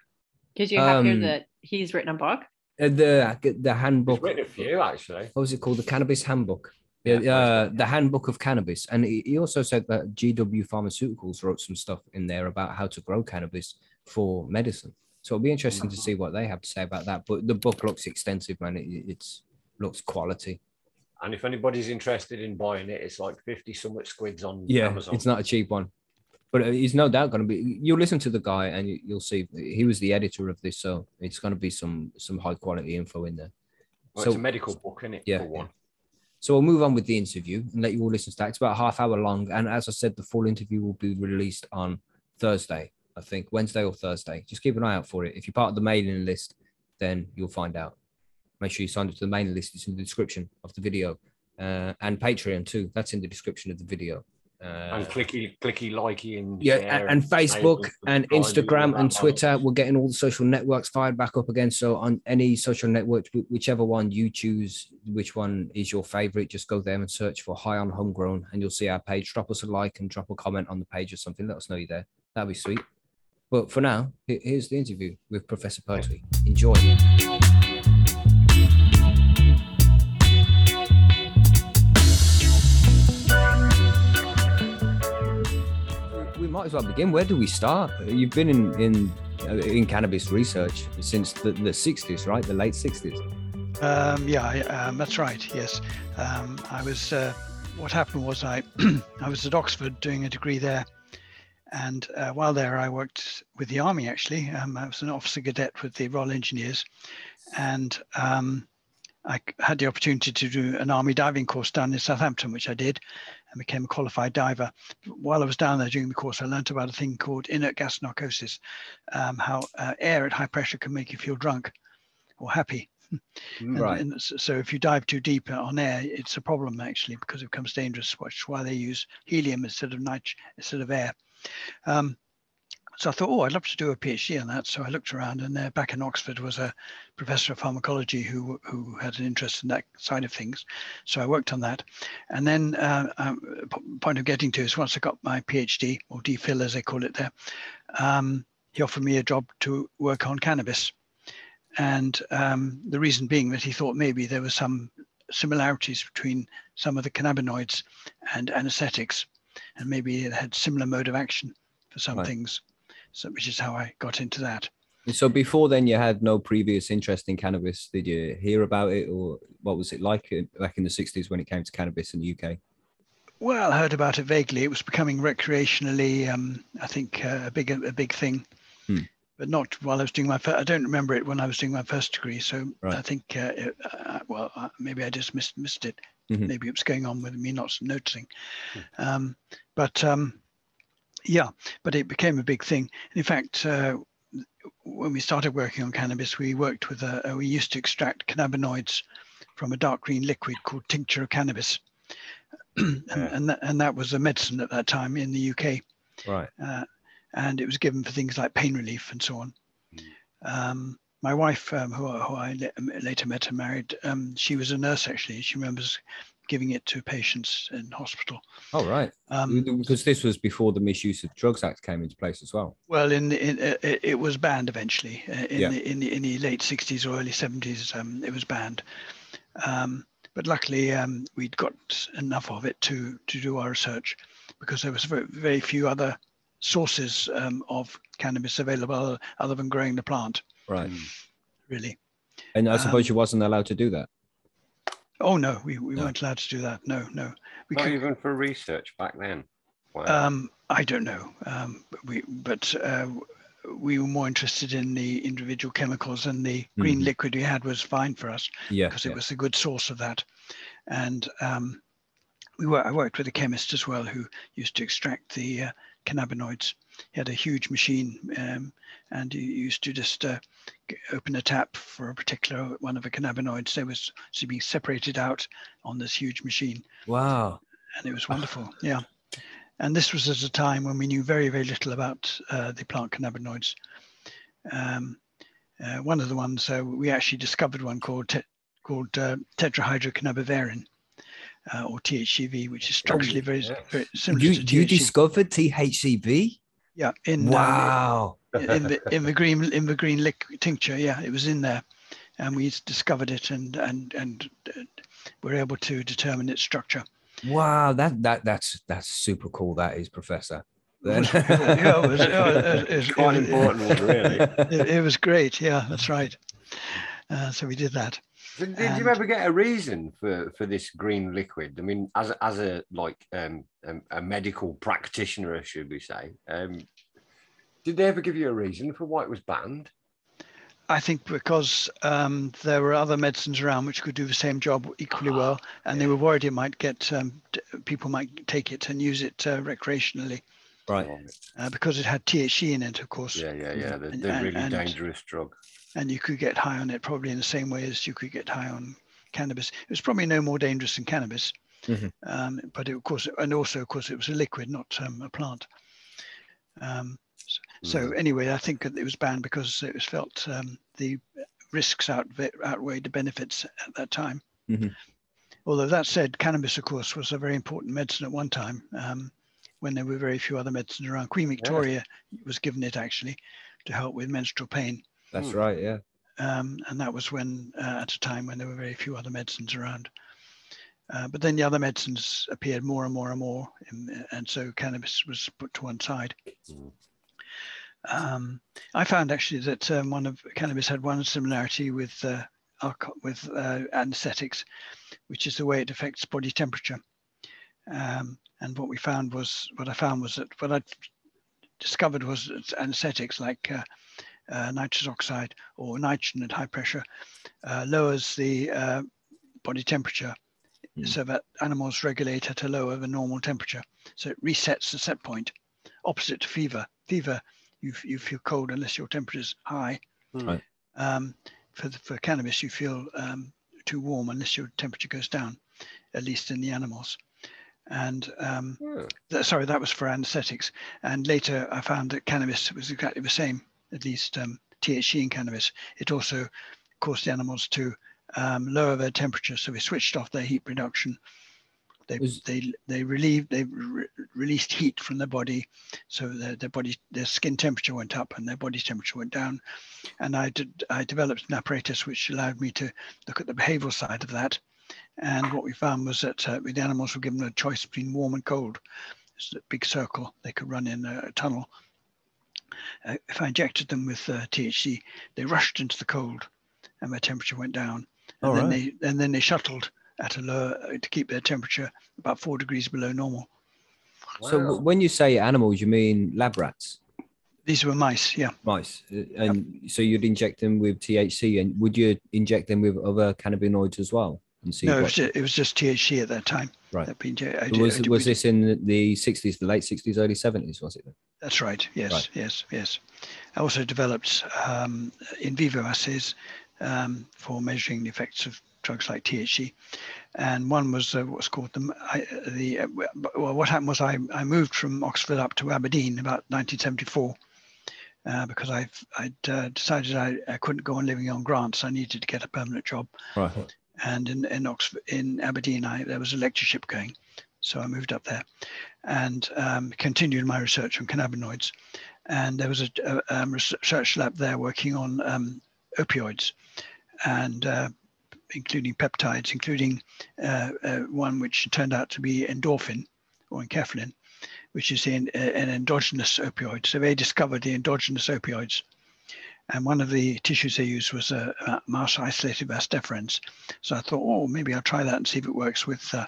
Did you have here Um, that he's written a book? Uh, the the He's handbook. written a few actually. what was it called? The Cannabis Handbook. Yeah, Yeah, uh, the Handbook of Cannabis. And he he also said that GW Pharmaceuticals wrote some stuff in there about how to grow cannabis for medicine. So it'll be interesting to see what they have to say about that. But the book looks extensive, man. It, it's looks quality. And if anybody's interested in buying it, it's like 50 somewhat squids on Yeah, Amazon. it's not a cheap one. But uh, he's no doubt going to be. You'll listen to the guy, and you, you'll see he was the editor of this, so it's going to be some some high quality info in there. Well, so- it's a medical book, isn't it? Yeah, For one. So we'll move on with the interview and let you all listen to that. It's about a half hour long. And as I said, the full interview will be released on Thursday, I think, Wednesday or Thursday. Just keep an eye out for it. If you're part of the mailing list, then you'll find out. Make sure you sign up to the mailing list. It's in the description of the video. Uh, and Patreon too. That's in the description of the video. Uh, and clicky, clicky, likey, and yeah, and, and Facebook maybe and subscribe, you know, Instagram and lot. Twitter. We're getting all the social networks fired back up again. So on any social network, whichever one you choose, which one is your favorite, just go there and search for High on Homegrown, and you'll see our page. Drop us a like and drop a comment on the page or something. Let us know you're there. That'd be sweet. But for now, here's the interview with Professor Pertwee. Enjoy. Might as well begin. Where do we start? You've been in in uh, in cannabis research since the, the 60s, right? The late 60s. Um, yeah, um, that's right. Yes, um, I was. Uh, what happened was I, I was at Oxford doing a degree there, and uh, while there I worked with the army. Actually, um, I was an officer cadet with the Royal Engineers, and um, I had the opportunity to do an army diving course down in Southampton, which I did, and became a qualified diver. While I was down there doing the course, I learned about a thing called inert gas narcosis, um, how uh, air at high pressure can make you feel drunk or happy. Right. and s- so if you dive too deep on air, it's a problem actually because it becomes dangerous. Which is why they use helium instead of nit instead of air. Um, so I thought, oh, I'd love to do a PhD on that. So I looked around, and there, back in Oxford, was a professor of pharmacology who who had an interest in that side of things. So I worked on that, and then uh, um, point of getting to is once I got my PhD or DPhil as they call it there, um, he offered me a job to work on cannabis and um, the reason being that he thought maybe there were some similarities between some of the cannabinoids and anesthetics, and maybe it had similar mode of action for some Right. things. So, which is how I got into that. So before then, you had no previous interest in cannabis. Did you hear about it, or what was it like uh, back in the 60s when it came to cannabis in the UK? Well, I heard about it vaguely. It was becoming recreationally, um, I think, uh, a big a big thing, Hmm. but not while I was doing my. Fir- I don't remember it when I was doing my first degree. So Right. I think, uh, it, uh, well, uh, maybe I just missed missed it. Mhm. Maybe it was going on with me not noticing. Um, but um, yeah, but it became a big thing. In fact, uh, when we started working on cannabis, we worked with a, we used to extract cannabinoids from a dark green liquid called tincture of cannabis. and, and, that, and that was a medicine at that time in the UK. Right. Uh, and it was given for things like pain relief and so on. Um, my wife, um, who, I- who I later met and married, um, she was a nurse actually. She remembers giving it to patients in hospital. Oh, right. Um, because this was before the Misuse of Drugs Act came into place as well. Well, in, in uh, it was banned eventually uh, in Yeah. the in the in the late '60s or early '70s. Um, it was banned, um, but luckily um, we'd got enough of it to to do our research because there was very very few other sources um, of cannabis available other than growing the plant. Right. Really. And I Um, suppose you wasn't allowed to do that. Oh no, we, we No. weren't allowed to do that. No, no. We Not could, even for research back then. Wow. Um, I don't know. Um, but we, but uh, we were more interested in the individual chemicals, and the green Mhm. liquid we had was fine for us Yeah. because yeah. it was a good source of that. And um, we were, I worked with a chemist as well who used to extract the uh, cannabinoids. He had a huge machine, um, and he used to just uh, open a tap for a particular one of the cannabinoids. They was to be separated out on this huge machine, Wow. and it was wonderful. Yeah, and this was at a time when we knew very very little about uh, the plant cannabinoids. Um, uh, one of the ones uh, we actually discovered one called te- called uh, tetrahydrocannabivarin, uh, or THCV, which is structurally very, very similar You, to you discovered THCV? Yeah, in um, Wow. in the in the green in the green liquid tincture. Yeah, it was in there, and we discovered it and and and uh, were able to determine its structure. Wow. That that that's that's super cool. That is, Professor. It was, yeah, it was, it- it was- Quite important really. It, it was great. Yeah, that's right. Uh, so we did that. So did And- you ever get a reason for for this green liquid? I mean, as a- as a like um, um, a medical practitioner, should we say? Um, did they ever give you a reason for why it was banned? I think because um, there were other medicines around which could do the same job equally well, and they were worried it might get um, t- people might take it and use it uh, recreationally right. uh, because it had THC in it, of course. Yeah, yeah, yeah. The, the and- really and- dangerous drug. And you could get high on it probably in the same way as you could get high on cannabis. It was probably no more dangerous than cannabis, Mhm. um, but it, of course, and also of course, it was a liquid, not um, a plant. Um, so Mhm. anyway, I think it was banned because it was felt um, the risks out, outweighed the benefits at that time. Mhm. Although that said, cannabis, of course, was a very important medicine at one time um, when there were very few other medicines around. Queen Victoria was given it actually to help with menstrual pain That's Hmm. right. Yeah. um, and that was when uh, at a time when there were very few other medicines around. Uh, but then the other medicines appeared more and more and more, and, and so cannabis was put to one side. Mm. Um, I found actually that um, one of cannabis had one similarity with uh, alco- with uh, anesthetics, which is the way it affects body temperature. Um, and what we found was what I found was that what I discovered was that anesthetics like uh, uh, nitrous oxide or nitrogen at high pressure uh, lowers the uh, body temperature Mm. so that animals regulate at a lower than normal temperature. So it resets the set point, opposite to fever. Fever, you, you feel cold unless your temperature is high. Right. Um, for, the, for cannabis, you feel um, too warm unless your temperature goes down, at least in the animals. And um, Yeah. th- sorry, that was for anesthetics. And later I found that cannabis was exactly the same, at least um, THC in cannabis. It also caused the animals to um, lower their temperature. So we switched off their heat production. They, Was- they, they relieved, they re- released heat from their body. So their, their body, their skin temperature went up and their body temperature went down. And I did, I developed an apparatus which allowed me to look at the behavioral side of that. And what we found was that uh, the animals were given a choice between warm and cold. It's a big circle they could run in a tunnel. Uh, if I injected them with uh, THC, they rushed into the cold, and their temperature went down. And All then right. they and then they shuttled at a lower uh, to keep their temperature about four degrees below normal. So Wow. w- when you say animals, you mean lab rats, These were mice, yeah. mice, Uh, and so you'd inject them with THC, and would you inject them with other cannabinoids as well? And see No, it what- was, just, it was just THC at that time. Right. That being, I was I did- was we this in the sixties, the late sixties, early seventies? Was it? That's right. Yes, Right. yes, yes. I also developed um, in vivo assays um, for measuring the effects of drugs like THC, and one was uh, what's called the I, the uh, well. What happened was I I moved from Oxford up to Aberdeen about 1974. Uh, because I've I'd uh, decided I, I couldn't go on living on grants. I needed to get a permanent job. Right. And in, in Oxford, in Aberdeen, I, there was a lectureship going. So I moved up there and um, continued my research on cannabinoids. And there was a, a um, research lab there working on um, opioids and uh, including peptides, including uh, uh, one which turned out to be endorphin or enkephalin, which is an, an endogenous opioid. So they discovered the endogenous opioids. And one of the tissues they used was a, a mouse isolated vas deferens. So I thought, oh, maybe I'll try that and see if it works with uh,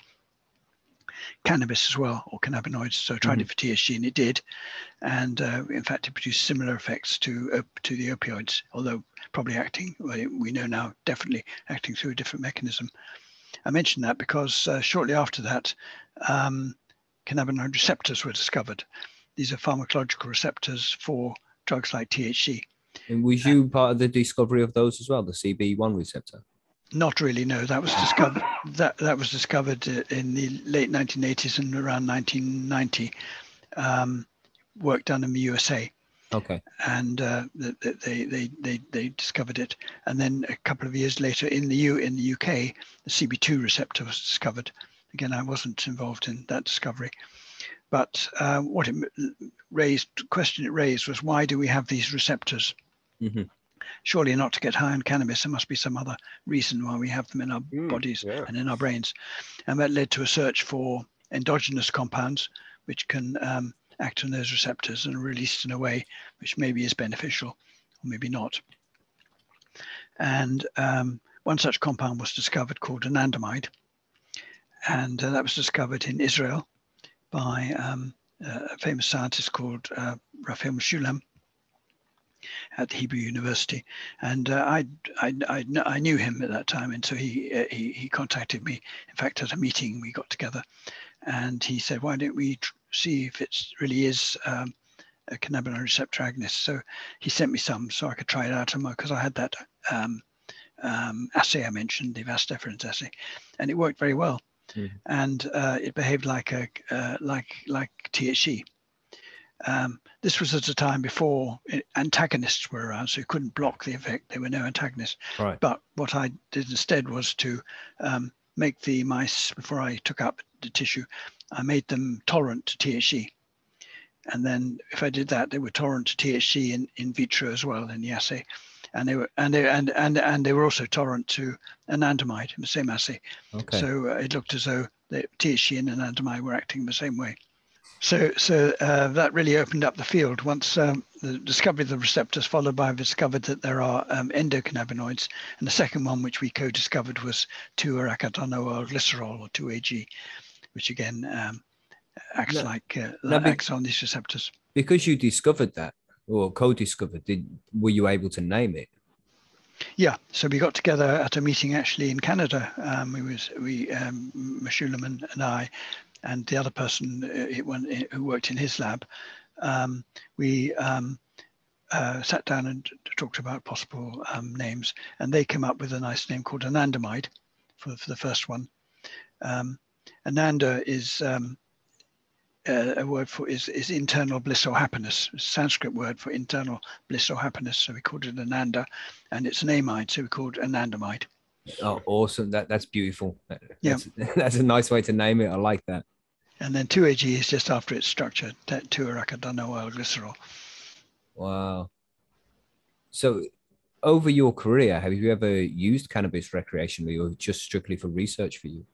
cannabis as well, or cannabinoids. So I tried it for THC and it did. And uh, in fact, it produced similar effects to op- to the opioids, although probably acting, well, we know now, definitely acting through a different mechanism. I mention that because uh, shortly after that, um, cannabinoid receptors were discovered. these are pharmacological receptors for drugs like THC. And was you part of the discovery of those as well, the CB1 receptor? Not really. No, that was discovered. that that was discovered uh, in the late 1980s and around 1990. Um, work done in the USA, Okay. and uh, th- th- they, they they they discovered it. And then a couple of years later, in the U in the UK, the CB2 receptor was discovered. Again, I wasn't involved in that discovery, but uh, what it raised question it raised was why do we have these receptors? hmm surely not to get high on cannabis. There must be some other reason why we have them in our Mm, bodies yeah. and in our brains. And that led to a search for endogenous compounds which can um, act on those receptors and are released in a way which maybe is beneficial or maybe not. And um, one such compound was discovered called anandamide. And uh, that was discovered in Israel by um, a famous scientist called uh, Raphael Mechoulam at the Hebrew University, and uh, I, I, I, I knew him at that time, and so he, uh, he he contacted me. In fact, at a meeting we got together, and he said, "Why don't we tr- see if it really is um, a cannabinoid receptor agonist?" So he sent me some, so I could try it out, because I had that um, um, assay I mentioned, the vas deferens assay, and it worked very well, Mhm. and uh, it behaved like a uh, like like THC. Um, this was at a time before antagonists were around, so you couldn't block the effect. There were no antagonists. Right. But what I did instead was to um, make the mice, before I took up the tissue, I made them tolerant to THC. And then if I did that, they were tolerant to THC in, in vitro as well in the assay. And they were and they and and and they were also tolerant to anandamide in the same assay. Okay. So uh, it looked as though the THC and anandamide were acting the same way. So, so uh, that really opened up the field once um, the discovery of the receptors, followed by discovered that there are um, endocannabinoids, and the second one, which we co-discovered, was 2-arachidonyl glycerol or 2-AG, which again um, acts No- like uh, acts on these receptors. because you discovered that or co-discovered, did were you able to name it? Yeah, so we got together at a meeting actually in Canada. Um, we was we um, Mechoulam and, and I, and the other person uh, uh, who worked in his lab. Um, we um, uh, sat down and talked about possible um, names, and they came up with a nice name called anandamide for, for the first one. Um, Ananda is um, uh, a word for is, is internal bliss or happiness, Sanskrit word for internal bliss or happiness. So we called it Ananda, and it's an amide, so we called it anandamide. Oh, awesome! That that's beautiful. That- Yeah. That's, that's a nice way to name it. I like that. And then 2AG is just after its structure, 2-arachidonyl glycerol. Wow. So, over your career, have you ever used cannabis recreationally, or just strictly for research for you?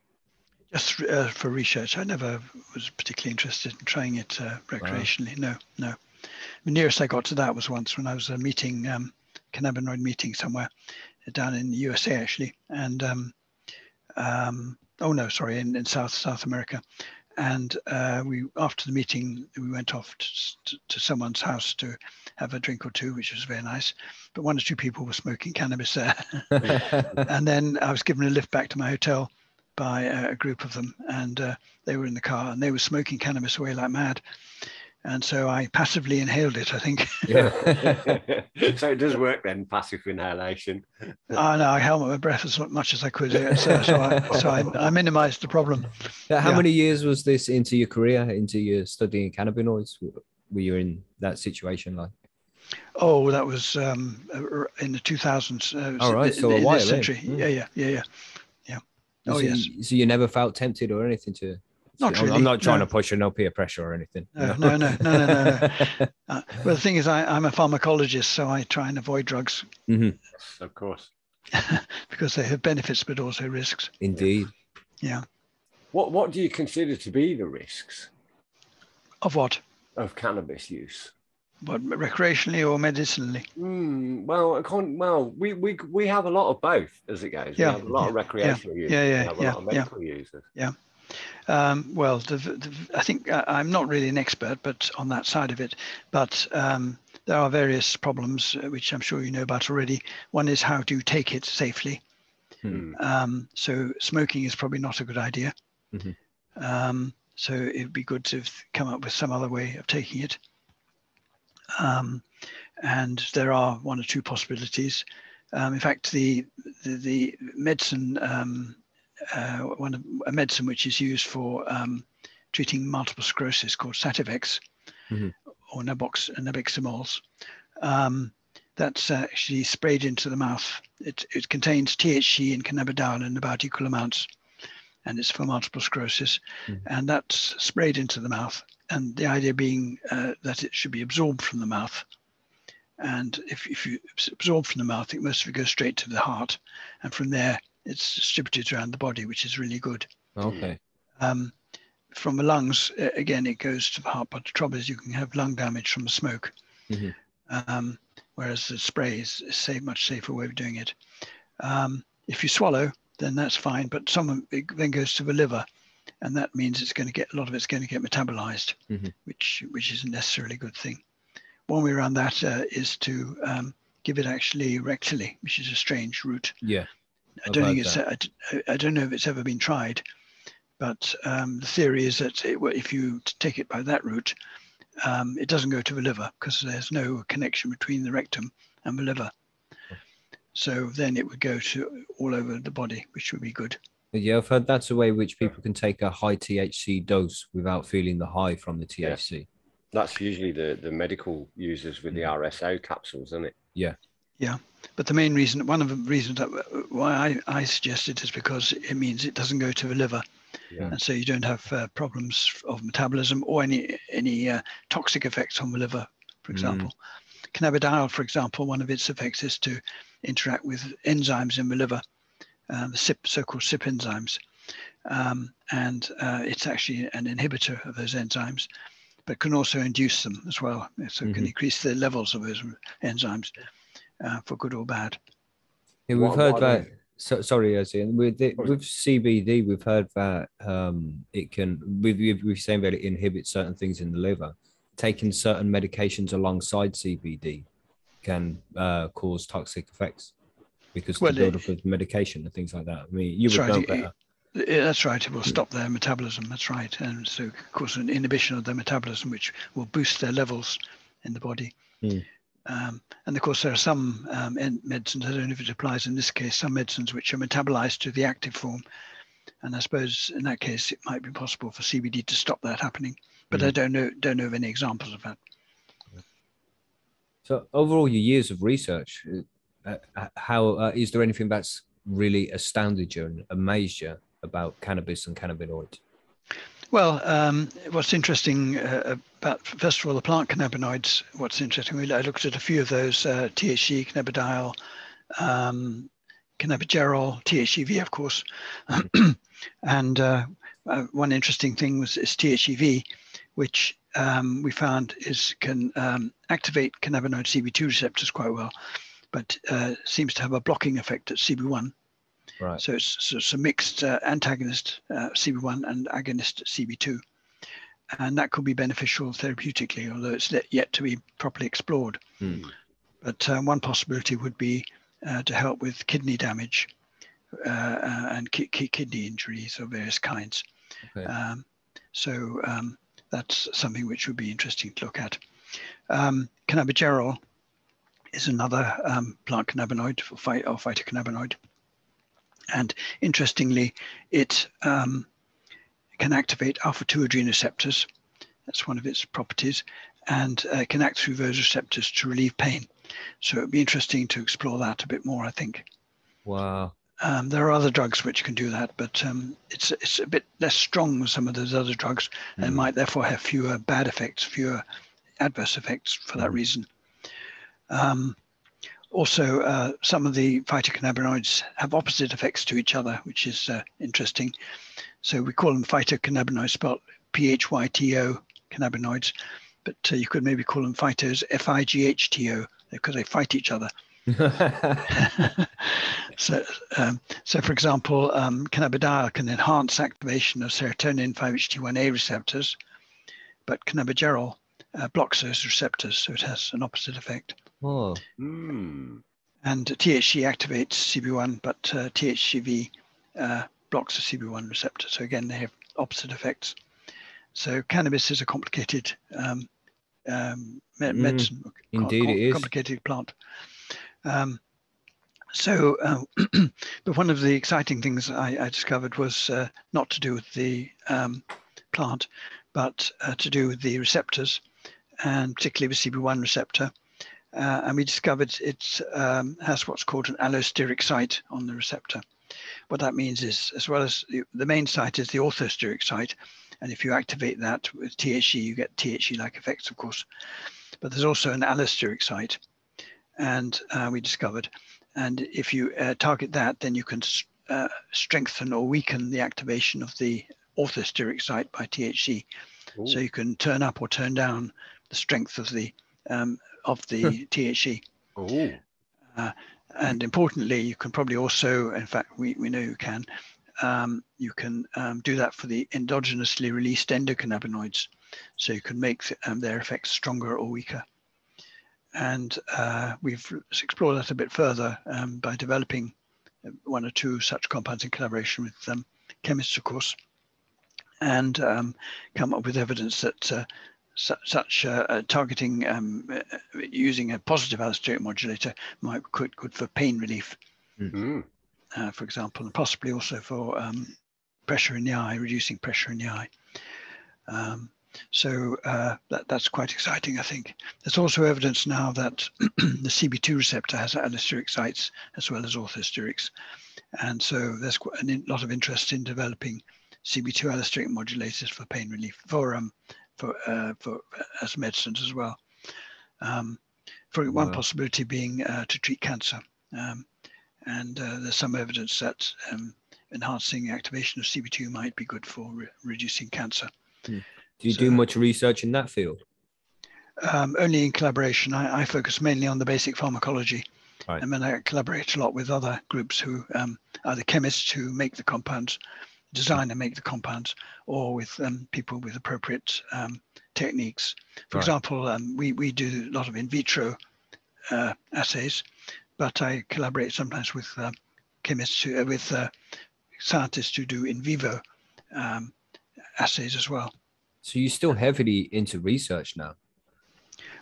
Just uh, for research, I never was particularly interested in trying it uh, recreationally. No, no. The nearest I got to that was once when I was a meeting, um, cannabinoid meeting somewhere down in the USA actually, and um, um, oh no, sorry, in, in South South America. And uh, we after the meeting, we went off to, to, someone's house to have a drink or two, which was very nice. But one or two people were smoking cannabis there. and then I was given a lift back to my hotel by a, a group of them, and uh, they were in the car and they were smoking cannabis away like mad. And so I passively inhaled it. I think. yeah. so it does work then, passive inhalation. oh no, I held my breath as much as I could. So, so, I, so I, I minimised the problem. How Yeah. many years was this into your career, into your studying cannabinoids? Were you in that situation like? Oh, that was um, uh, in the 2000s. Uh, All right, in- so a in while century. Mm. Yeah, yeah, yeah, yeah. Yeah. Oh so, yes. you, so you never felt tempted or anything to? Not I'm- really, I'm not trying no. to push you, no peer pressure or anything. No, no, no, no, no, no, no. Uh, well, the thing is, I, I'm a pharmacologist, so I try and avoid drugs Of course. because they have benefits but also risks. Indeed. Yeah. What What do you consider to be the risks Of what? of cannabis use? What recreationally or medicinally? Mm, well, I can't, well, we, we we have a lot of both as it goes. Yeah, we have a lot of recreational users. yeah, yeah, we have a yeah, lot of yeah. medical users. Um, well, the, the, I think uh, I'm not really an expert, but on that side of it, but um, there are various problems uh, which I'm sure you know about already. One is how to take it safely. Hmm. Um, so smoking is probably not a good idea. Mhm. Um, so it'd be good to come up with some other way of taking it. Um, and there are one or two possibilities. Um, in fact, the the, the medicine um, uh, one of, a medicine which is used for um, treating multiple sclerosis called Sativex Mhm. or Nabox, Nabiximols. Um, that's uh, actually sprayed into the mouth. It, it contains THC and cannabidiol in about equal amounts, and it's for multiple sclerosis. Mhm. And that's sprayed into the mouth. And the idea being uh, that it should be absorbed from the mouth. And if, if you absorb from the mouth, it most of it goes straight to the heart. And from there, it's distributed around the body, which is really good. Okay. Um, from the lungs, again, it goes to the heart. But the trouble is, you can have lung damage from the smoke. Mhm. Um, whereas the spray is a safe, much safer way of doing it. Um, if you swallow, then that's fine. But some of it then goes to the liver, and that means it's going to get a lot of it's going to get metabolized, Mhm. which which isn't necessarily a good thing. One way around that uh, is to um, give it actually rectally, which is a strange route. Yeah. I don't think heard it's. I d- I, don't know if it's ever been tried, but um, the theory is that it, if you take it by that route, um, it doesn't go to the liver because there's no connection between the rectum and the liver. So then it would go to all over the body, which would be good. Yeah, I've heard that's a way which people can take a high THC dose without feeling the high from the Yeah. THC. That's usually the, the medical users with the RSO capsules, isn't it? But the main reason, one of the reasons that why I, I suggest it is because it means it doesn't go to the liver, Yeah. and so you don't have uh, problems of metabolism or any any uh, toxic effects on the liver, for Mm. example. Cannabidiol, for example, one of its effects is to interact with enzymes in the liver, uh, the CYP, so-called CYP enzymes, um, and uh, it's actually an inhibitor of those enzymes, but can also induce them as well. So it can Mhm. increase the levels of those enzymes uh, for good or bad. Yeah, we've What- heard what that. So, sorry, Ozzy. With the, Sorry. with CBD, we've heard that um, it can. We've we've we've saying that it inhibits certain things in the liver. Taking certain medications alongside CBD can uh, cause toxic effects because Well, the build it- up of medication and things like that. I mean, you That's would right, know it- better. Yeah, that's right. It will stop their metabolism. That's right. And so, of course, an inhibition of their metabolism, which will boost their levels in the body. Hmm. Um, and of course, there are some um, medicines, I don't know if it applies in this case, some medicines which are metabolized to the active form. And I suppose in that case, it might be possible for CBD to stop that happening. But I don't know don't know of any examples of that. So, overall, your years of research, uh, uh, how uh, is there anything that's really astounded you and amazed you about cannabis and cannabinoids? Well, um, what's interesting uh, about, first of all, the plant cannabinoids, what's interesting, I looked at a few of those, uh, THC, cannabidiol, um, cannabigerol, THCV, of course. and uh, uh, one interesting thing was is THCV, which um, we found is can um, activate cannabinoid CB2 receptors quite well, but uh, seems to have a blocking effect at CB1. Right. So it's, so it's a mixed uh, antagonist uh, CB1 and agonist CB2. And that could be beneficial therapeutically, although it's yet- to be properly explored. Hmm. But um, one possibility would be uh, to help with kidney damage uh, uh, and ki- ki- kidney injuries of various kinds. Okay. Um, so um, that's something which would be interesting to look at. Um, cannabigerol is another um, plant cannabinoid or, phy- or phytocannabinoid. And interestingly, it um, can activate alpha 2 adrenoceptors. That's one of its properties, and uh, can act through those receptors to relieve pain. So it'd be interesting to explore that a bit more, I think. Wow. Um, there are other drugs which can do that, but um, it's it's a bit less strong than some of those other drugs, and Mm. might therefore have fewer bad effects, fewer adverse effects for that Mm. reason. Um, also, uh, some of the phytocannabinoids have opposite effects to each other, which is uh, interesting. So we call them phytocannabinoids, spelled P-H-Y-T-O cannabinoids, but uh, you could maybe call them phytos, F-I-G-H-T-O, because they fight each other. so, um, so for example, um, cannabidiol can enhance activation of serotonin 5-HT1A receptors, but cannabigerol uh, blocks those receptors, so it has an opposite effect. Oh, Hmm. And THC activates CB1, but uh, THCV uh, blocks the CB1 receptor. So again, they have opposite effects. so cannabis is a complicated um, um, me- Mm, medicine. indeed it com- is. Complicated plant. Um, so, uh, but one of the exciting things I, I discovered was uh, not to do with the um, plant, but uh, to do with the receptors, and particularly the CB1 receptor. Uh, and we discovered it um, has what's called an allosteric site on the receptor. What that means is, as well as the, the main site is the orthosteric site, and if you activate that with THC, you get THC-like effects, of course. But there's also an allosteric site, and uh, we discovered, and if you uh, target that, then you can uh, strengthen or weaken the activation of the orthosteric site by THC. So you can turn up or turn down the strength of the um, of the THC. Ooh. And importantly, you can probably also, in fact, we, we know you can, um, you can um, do that for the endogenously released endocannabinoids. So you can make um, their effects stronger or weaker. And uh, we've explored that a bit further um, by developing uh, one or two such compounds in collaboration with um, chemists, of course, and um, come up with evidence that uh, su- such uh, targeting um, uh, using a positive allosteric modulator might be good, good for pain relief, Mm. uh, for example, and possibly also for um, pressure in the eye, reducing pressure in the eye. Um, so uh, that, that's quite exciting, I think. There's also evidence now that the CB2 receptor has allosteric sites as well as orthosterics. And so there's quite a lot of interest in developing CB2 allosteric modulators for pain relief, for, um, for, uh, for uh, as medicines as well. Um, for one Wow. possibility being uh, to treat cancer. Um, and uh, there's some evidence that um, enhancing activation of CB2 might be good for re- reducing cancer. Do you do much research in that field? Um, only in collaboration. I, I focus mainly on the basic pharmacology. Right. And then I collaborate a lot with other groups who um, are the chemists who make the compounds, design and make the compounds, or with um, people with appropriate um, techniques. For Right. example, um, we, we do a lot of in vitro uh, assays, but I collaborate sometimes with uh, chemists, who, uh, with uh, scientists who do in vivo um, assays as well. So you're still heavily into research now.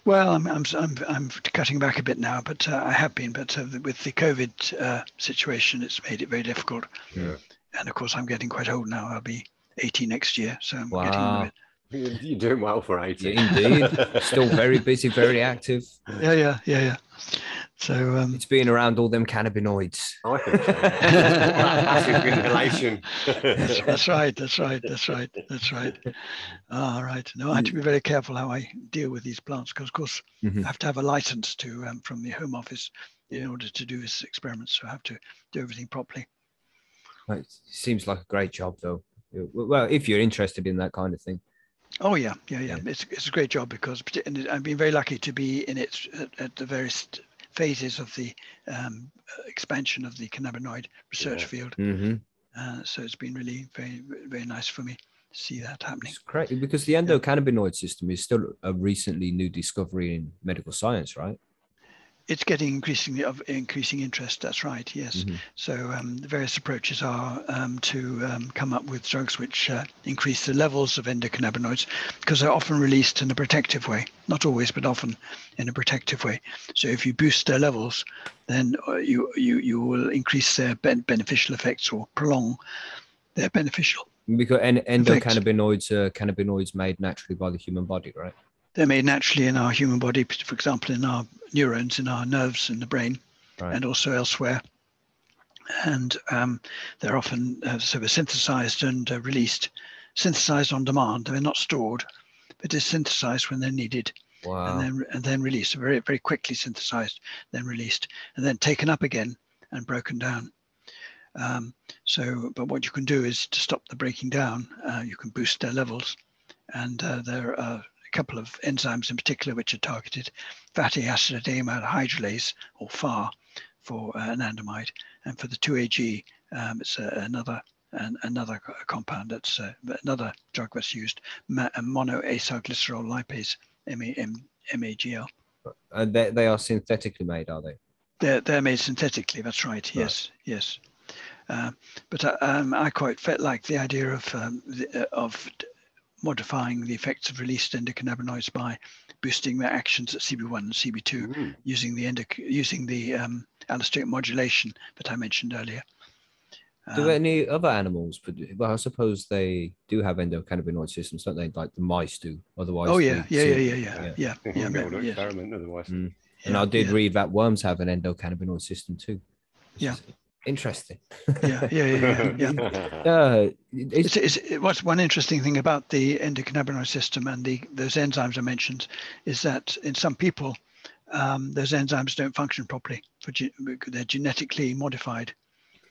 Well, I'm I'm I'm, I'm cutting back a bit now, but uh, I have been. But uh, with the COVID uh, situation, it's made it very difficult. Yeah. And of course, I'm getting quite old now. I'll be 80 next year, so I'm getting a bit. You- You're doing well for 80. Yeah, indeed. Still very busy, very active. Yeah, yeah, yeah, yeah. So um, It's being around all them cannabinoids. I think so. Passive inhalation. that's, that's right. That's right. That's right. That's right. All right. No, I have to be very careful how I deal with these plants because, of course, Mhm. I have to have a license to um, from the Home Office in order to do this experiment. So I have to do everything properly. It seems like a great job, though. Well, if you're interested in that kind of thing. Oh yeah, yeah, yeah. Yeah. It's it's a great job because and I've been very lucky to be in it at, at the various phases of the um, expansion of the cannabinoid research Yeah. field. hmm Uh, so it's been really very very nice for me to see that happening. It's great because the endocannabinoid system is still a recently new discovery in medical science, right? It's getting increasingly of increasing interest. That's right. Yes. Mhm. So um, the various approaches are um, to um, come up with drugs which uh, increase the levels of endocannabinoids because they're often released in a protective way. Not always, but often in a protective way. So if you boost their levels, then uh, you you you will increase their ben- beneficial effects or prolong their beneficial. Because Effects. endocannabinoids are cannabinoids made naturally by the human body, right? They're made naturally in our human body, for example, in our neurons, in our nerves, in the brain, Right. and also elsewhere. And um, they're often uh, so they're synthesized and uh, released, synthesized on demand. They're not stored, but they're synthesized when they're needed, Wow. and then and then released. Very very quickly synthesized, then released, and then taken up again and broken down. Um, so, but what you can do is to stop the breaking down. Uh, you can boost their levels, and uh, there are a couple of enzymes in particular which are targeted: fatty acid amide hydrolase or FAAH for uh, anandamide, and for the 2AG, um, it's uh, another an, another compound that's uh, another drug that's used, ma- monoacylglycerol lipase, MA, MAGL. And they, they are synthetically made, are they? They're, they're made synthetically. That's right. Yes, yes. Uh, but uh, um, I quite felt like the idea of um, the, uh, of modifying the effects of released endocannabinoids by boosting their actions at CB1 and CB2 Mm. using the endoc- using the um, allosteric modulation that I mentioned earlier. Do Um, any other animals? produ- Well, I suppose they do have endocannabinoid systems, don't they? Like the mice do. Otherwise, oh yeah, they yeah, yeah, seem- yeah, yeah, yeah, yeah, Yeah, yeah, yeah, experiment otherwise. Mm. And yeah, I did yeah, read that worms have an endocannabinoid system too. Yeah. is Interesting. yeah, yeah, yeah, yeah, yeah. Uh, it's, It's, it's, it, what's one interesting thing about the endocannabinoid system and the those enzymes I mentioned is that in some people, um, those enzymes don't function properly. For ge- they're genetically modified,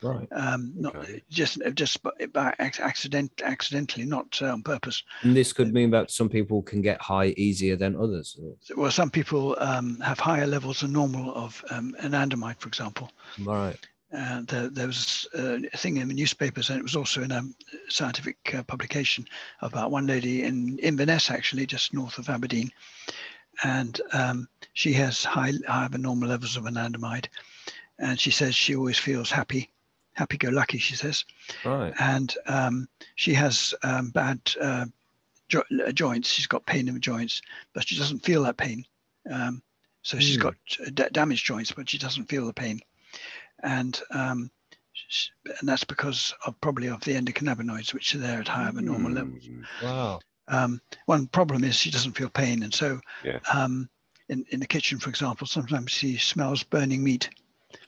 right. um, not Okay. just just by, accident accidentally, not uh, on purpose. And this could mean that some people can get high easier than others. or- Well, some people um, have higher levels than normal of um, anandamide, for example. Right. Uh, there, there was uh, a thing in the newspapers, and it was also in a scientific uh, publication about one lady in Inverness, actually, just north of Aberdeen, and um, she has high, higher than normal levels of anandamide, and she says she always feels happy, happy-go-lucky. She says, Right. and um, she has um, bad uh, jo- uh, joints. She's got pain in the joints, but she doesn't feel that pain. Um, so she's Hmm. got uh, da- damaged joints, but she doesn't feel the pain, and um, and that's because of probably of the endocannabinoids, which are there at higher than normal levels. Mm. Wow. Um, one problem is she doesn't feel pain, and so Yeah. um, in in the kitchen, for example, sometimes she smells burning meat,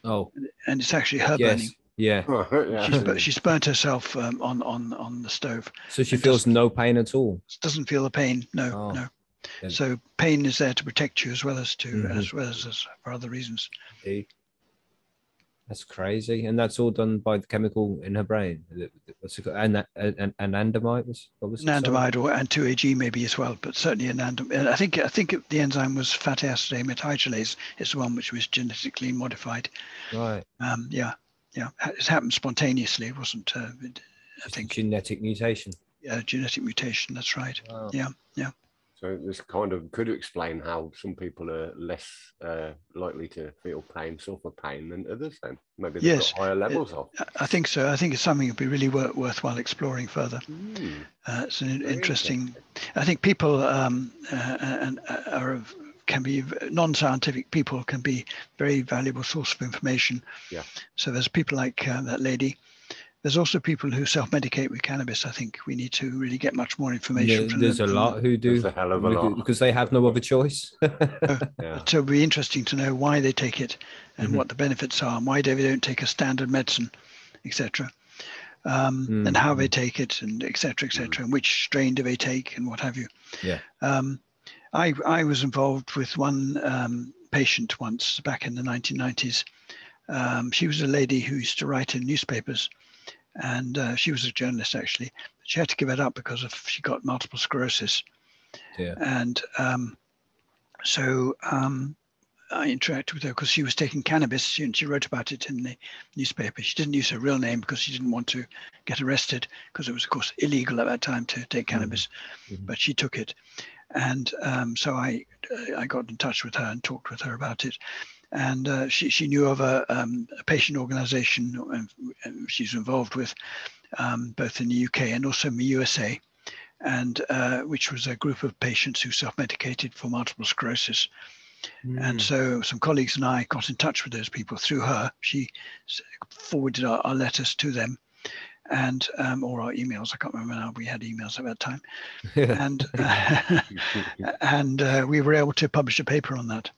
Oh, and it's actually her yes. burning. Yeah. Yeah. She's, bur- she's burnt herself um, on on on the stove. So she It feels no pain at all. doesn't feel the pain. No, Oh, no. then- So pain is there to protect you as well as to Mhm. as well as, as for other reasons. Indeed. That's crazy, and that's all done by the chemical in her brain. What's it called? An, an, anandamide was what was? Anandamide or and 2-AG maybe as well, but certainly anandamide. I think I think the enzyme was fatty acid amide hydrolase. It's the one which was genetically modified. Right. Um, yeah, yeah. It happened spontaneously. It wasn't. Uh, it- I think genetic mutation. yeah, genetic mutation. That's right. Wow. Yeah, So this kind of could explain how some people are less uh, likely to feel pain, suffer pain than others. Then maybe they've Yes, got higher levels of. I- think so. I think it's something that'd be really wor- worthwhile exploring further. Mm. Uh, it's an Very interesting. I think people um, uh, and uh, are of- can be non-scientific people can be very valuable source of information. Yeah. So there's people like uh, that lady. There's also people who self-medicate with cannabis. I think we need to really get much more information. There- from there's them, a lot who do There's a hell of a lot. because they have no other choice. Yeah. So it'd be interesting to know why they take it and Mhm. what the benefits are and why they don't take a standard medicine, etc. Um, and how they take it and etc. etc. and which strain do they take and what have you. Yeah. Um, I, I was involved with one um, patient once back in the 1990s. Um, she was a lady who used to write in newspapers and uh, she was a journalist actually. She had to give it up because of she got multiple sclerosis. Yeah. And um, so um, I interacted with her because she was taking cannabis and she wrote about it in the newspaper. She didn't use her real name because she didn't want to get arrested because it was, of course, illegal at that time to take cannabis, Mhm. but she took it. And um, so I, I got in touch with her and talked with her about it. And uh, she, she knew of a, um, a patient organization um, um, she's involved with, um, both in the UK and also in the USA, and uh, which was a group of patients who self-medicated for multiple sclerosis. And so some colleagues and I got in touch with those people through her. She forwarded our, our letters to them and um, or our emails. I can't remember now. We had emails at that time. And and uh, we were able to publish a paper on that.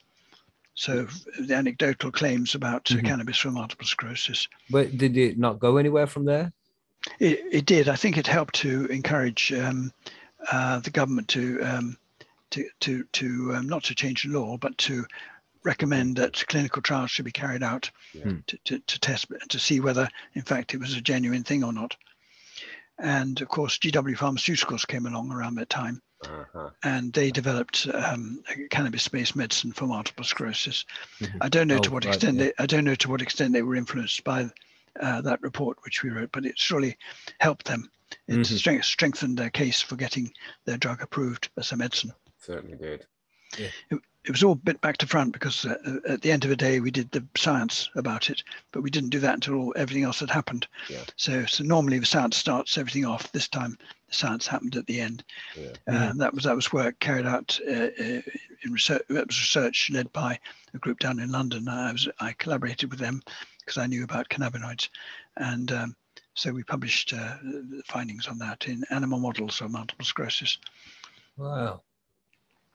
So the anecdotal claims about uh, Mhm. cannabis for multiple sclerosis. but did it not go anywhere from there? It, it did. I think it helped to encourage um, uh, the government to um, to to to um, not to change the law, but to recommend that clinical trials should be carried out Yeah. Hmm. to, to, to test to see whether, in fact, it was a genuine thing or not. And of course, GW Pharmaceuticals came along around that time, Uh-huh. and they developed um, cannabis-based medicine for multiple sclerosis. Mhm. I don't know to Oh, what right, extent yeah. they I don't know to what extent they were influenced by uh, that report which we wrote, but it surely helped them. It Mhm. strength, strengthened their case for getting their drug approved as a medicine. Certainly did. It was all bit back to front because uh, at the end of the day we did the science about it, but we didn't do that until all, everything else had happened. Yeah. So, so normally the science starts everything off. This time, the science happened at the end. Yeah. Um, that was that was work carried out uh, uh, in research. That was research led by a group down in London. I was I collaborated with them because I knew about cannabinoids, and um, so we published uh, findings on that in animal models of multiple sclerosis. Wow.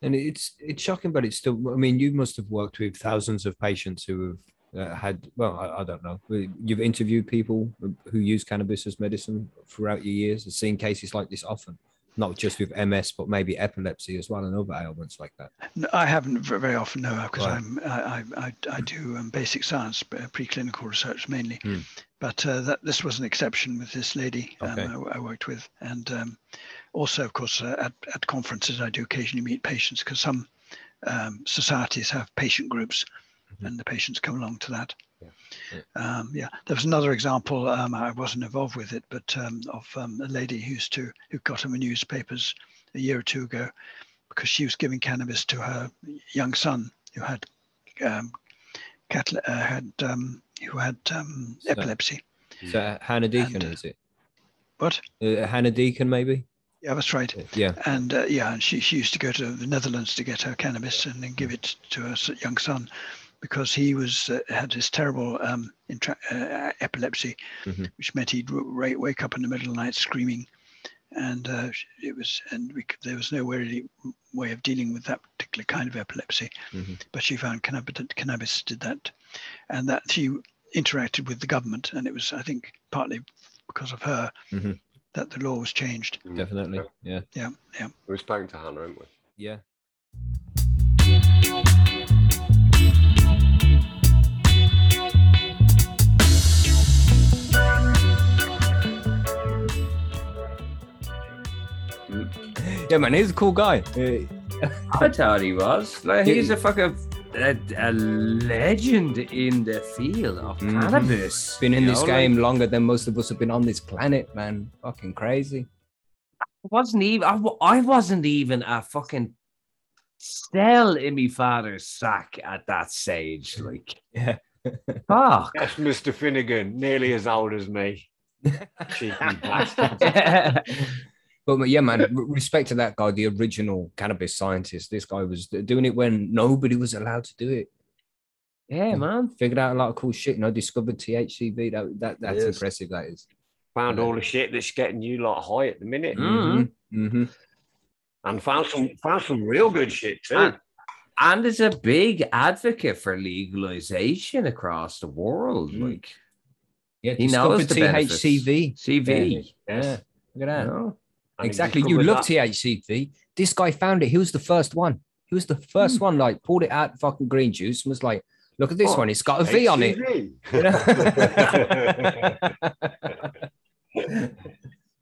And it's it's shocking, but it's still. I mean, you must have worked with thousands of patients who have uh, had. Well, I, I don't know. You've interviewed people who use cannabis as medicine throughout your years. Have seen cases like this often, not just with MS, but maybe epilepsy as well and other ailments like that. No, I haven't very often, no, because Right. I'm I, I, I, I do um, basic science, uh, preclinical research mainly. Hmm. But uh, that this was an exception with this lady um, Okay. I, I worked with, and um, also, of course, uh, at, at conferences I do occasionally meet patients because some um, societies have patient groups, Mhm. and the patients come along to that. Yeah. Yeah. Um, yeah, there was another example. Um, I wasn't involved with it, but um, of um, a lady who used to who got in the newspapers a year or two ago because she was giving cannabis to her young son who had um, catal- uh, had um, who had um, So- epilepsy. So uh, Hannah Deacon, And- is it? What? Uh, Hannah Deacon, maybe? Yeah, that's right. Yeah. And uh, yeah, and she, she used to go to the Netherlands to get her cannabis and then give it to her young son because he was uh, had this terrible um, intra- uh, epilepsy, Mhm. which meant he'd w- ra- wake up in the middle of the night screaming, and uh, it was and we, could- there was no really way of dealing with that particular kind of epilepsy. Mhm. But she found cannabis, cannabis did that, and that she interacted with the government, and it was I think partly because of her Mhm. that the law was changed. Definitely. Yeah. Yeah, yeah. We've spoken to Hannah, haven't we? Yeah. Yeah, man, he's a cool guy. I thought he was. Like he's a fucking a, a legend in the field of Mhm. cannabis. been in you this know, game like, longer than most of us have been on this planet, man. Fucking crazy. I wasn't even. I, I wasn't even a fucking cell in my father's sack at that stage. Like, Yeah. fuck. Yes, Mr. Finnegan, nearly as old as me. Cheeky bastard. but yeah, man, respect to that guy, the original cannabis scientist. This guy was doing it when nobody was allowed to do it. Yeah, man. Figured out a lot of cool shit. You know, discovered THCV. That, that that's Yes. impressive. That is. Found all the shit that's getting you lot high at the minute, Mm. hmm and found some found some real good shit too. And, and is a big advocate for legalization across the world. Mm. Like, Yeah, He knows discovered the. THCV. CV. Yeah, Yes. look at You that. know? Exactly. You love that- THCV. This guy found it. He was the first one. He was the first one. Like pulled it out fucking green juice and was like, "Look at this Oh, one. It's got a V on it." You know?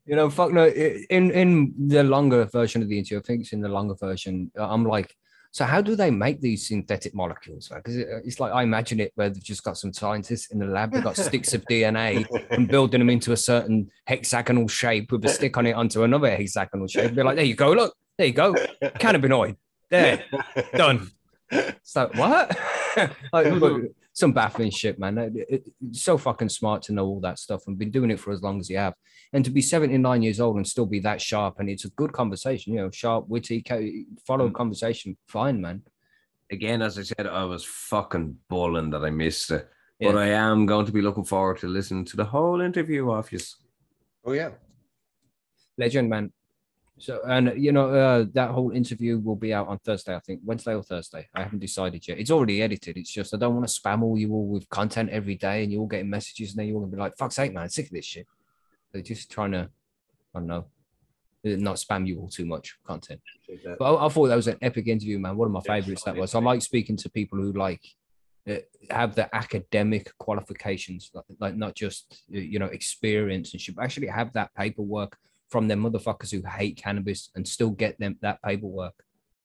you know, fuck no. In in the longer version of the interview, I think it's in the longer version. I'm like, so how do they make these synthetic molecules? Because it, uh, it's like I imagine it where they've just got some scientists in the lab. They've got sticks of DNA and building them into a certain hexagonal shape with a stick on it onto another hexagonal shape. Be like, there you go. Look, there you go. Cannabinoid. There, done. So what? like, some baffling shit, man. It- it- it's so fucking smart to know all that stuff and been doing it for as long as you have, and to be seventy nine years old and still be that sharp. And it's a good conversation, you know, sharp, witty, ca- follow a mm. conversation. Fine, man. Again, as I said, I was fucking bulling that I missed it. Yeah. But I am going to be looking forward to listening to the whole interview of you. Oh yeah. Legend, man. So, and you know, uh, that whole interview will be out on Thursday, I think, Wednesday or Thursday. I haven't decided yet. It's already edited. It's just I don't want to spam all you all with content every day, and you're all getting messages, and then you're gonna be like, "Fuck's sake, man, sick of this shit." They're just trying to, I don't know, uh, not spam you all too much content. But I, I thought that was an epic interview, man. One of my favorites that was. I like speaking to people who like uh, have the academic qualifications, like, like not just uh, you know experience and should actually have that paperwork from them motherfuckers who hate cannabis and still get them that paperwork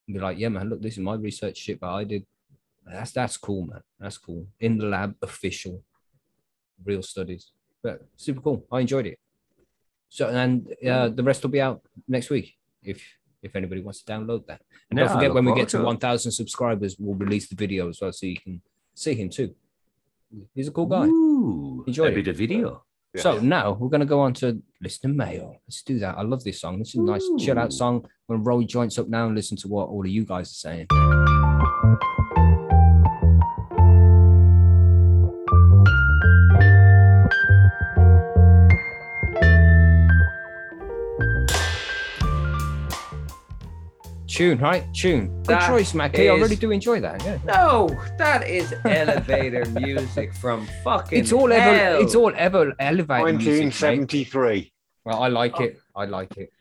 and be like, yeah, man, look, this is my research shit, but I did. That's that's cool, man. That's cool. In the lab, official, real studies. But super cool. I enjoyed it. So and uh, the rest will be out next week if if anybody wants to download that. And Yeah, don't forget when we get to to 1,000 subscribers, we'll release the video as well, so you can see him too. He's a cool guy. Ooh, Enjoy a it. bit of So now we're gonna go on to listener mail. Let's do that. I love this song. This is a nice chill out song. I'm gonna roll joints up now and listen to what all of you guys are saying. Tune, right? Tune. Good That choice, Mackie. I really do enjoy that. Yeah. No, that is elevator music from fucking. It's all ever it's all ever elevated. music, 1973. Well, I like oh. it. I like it.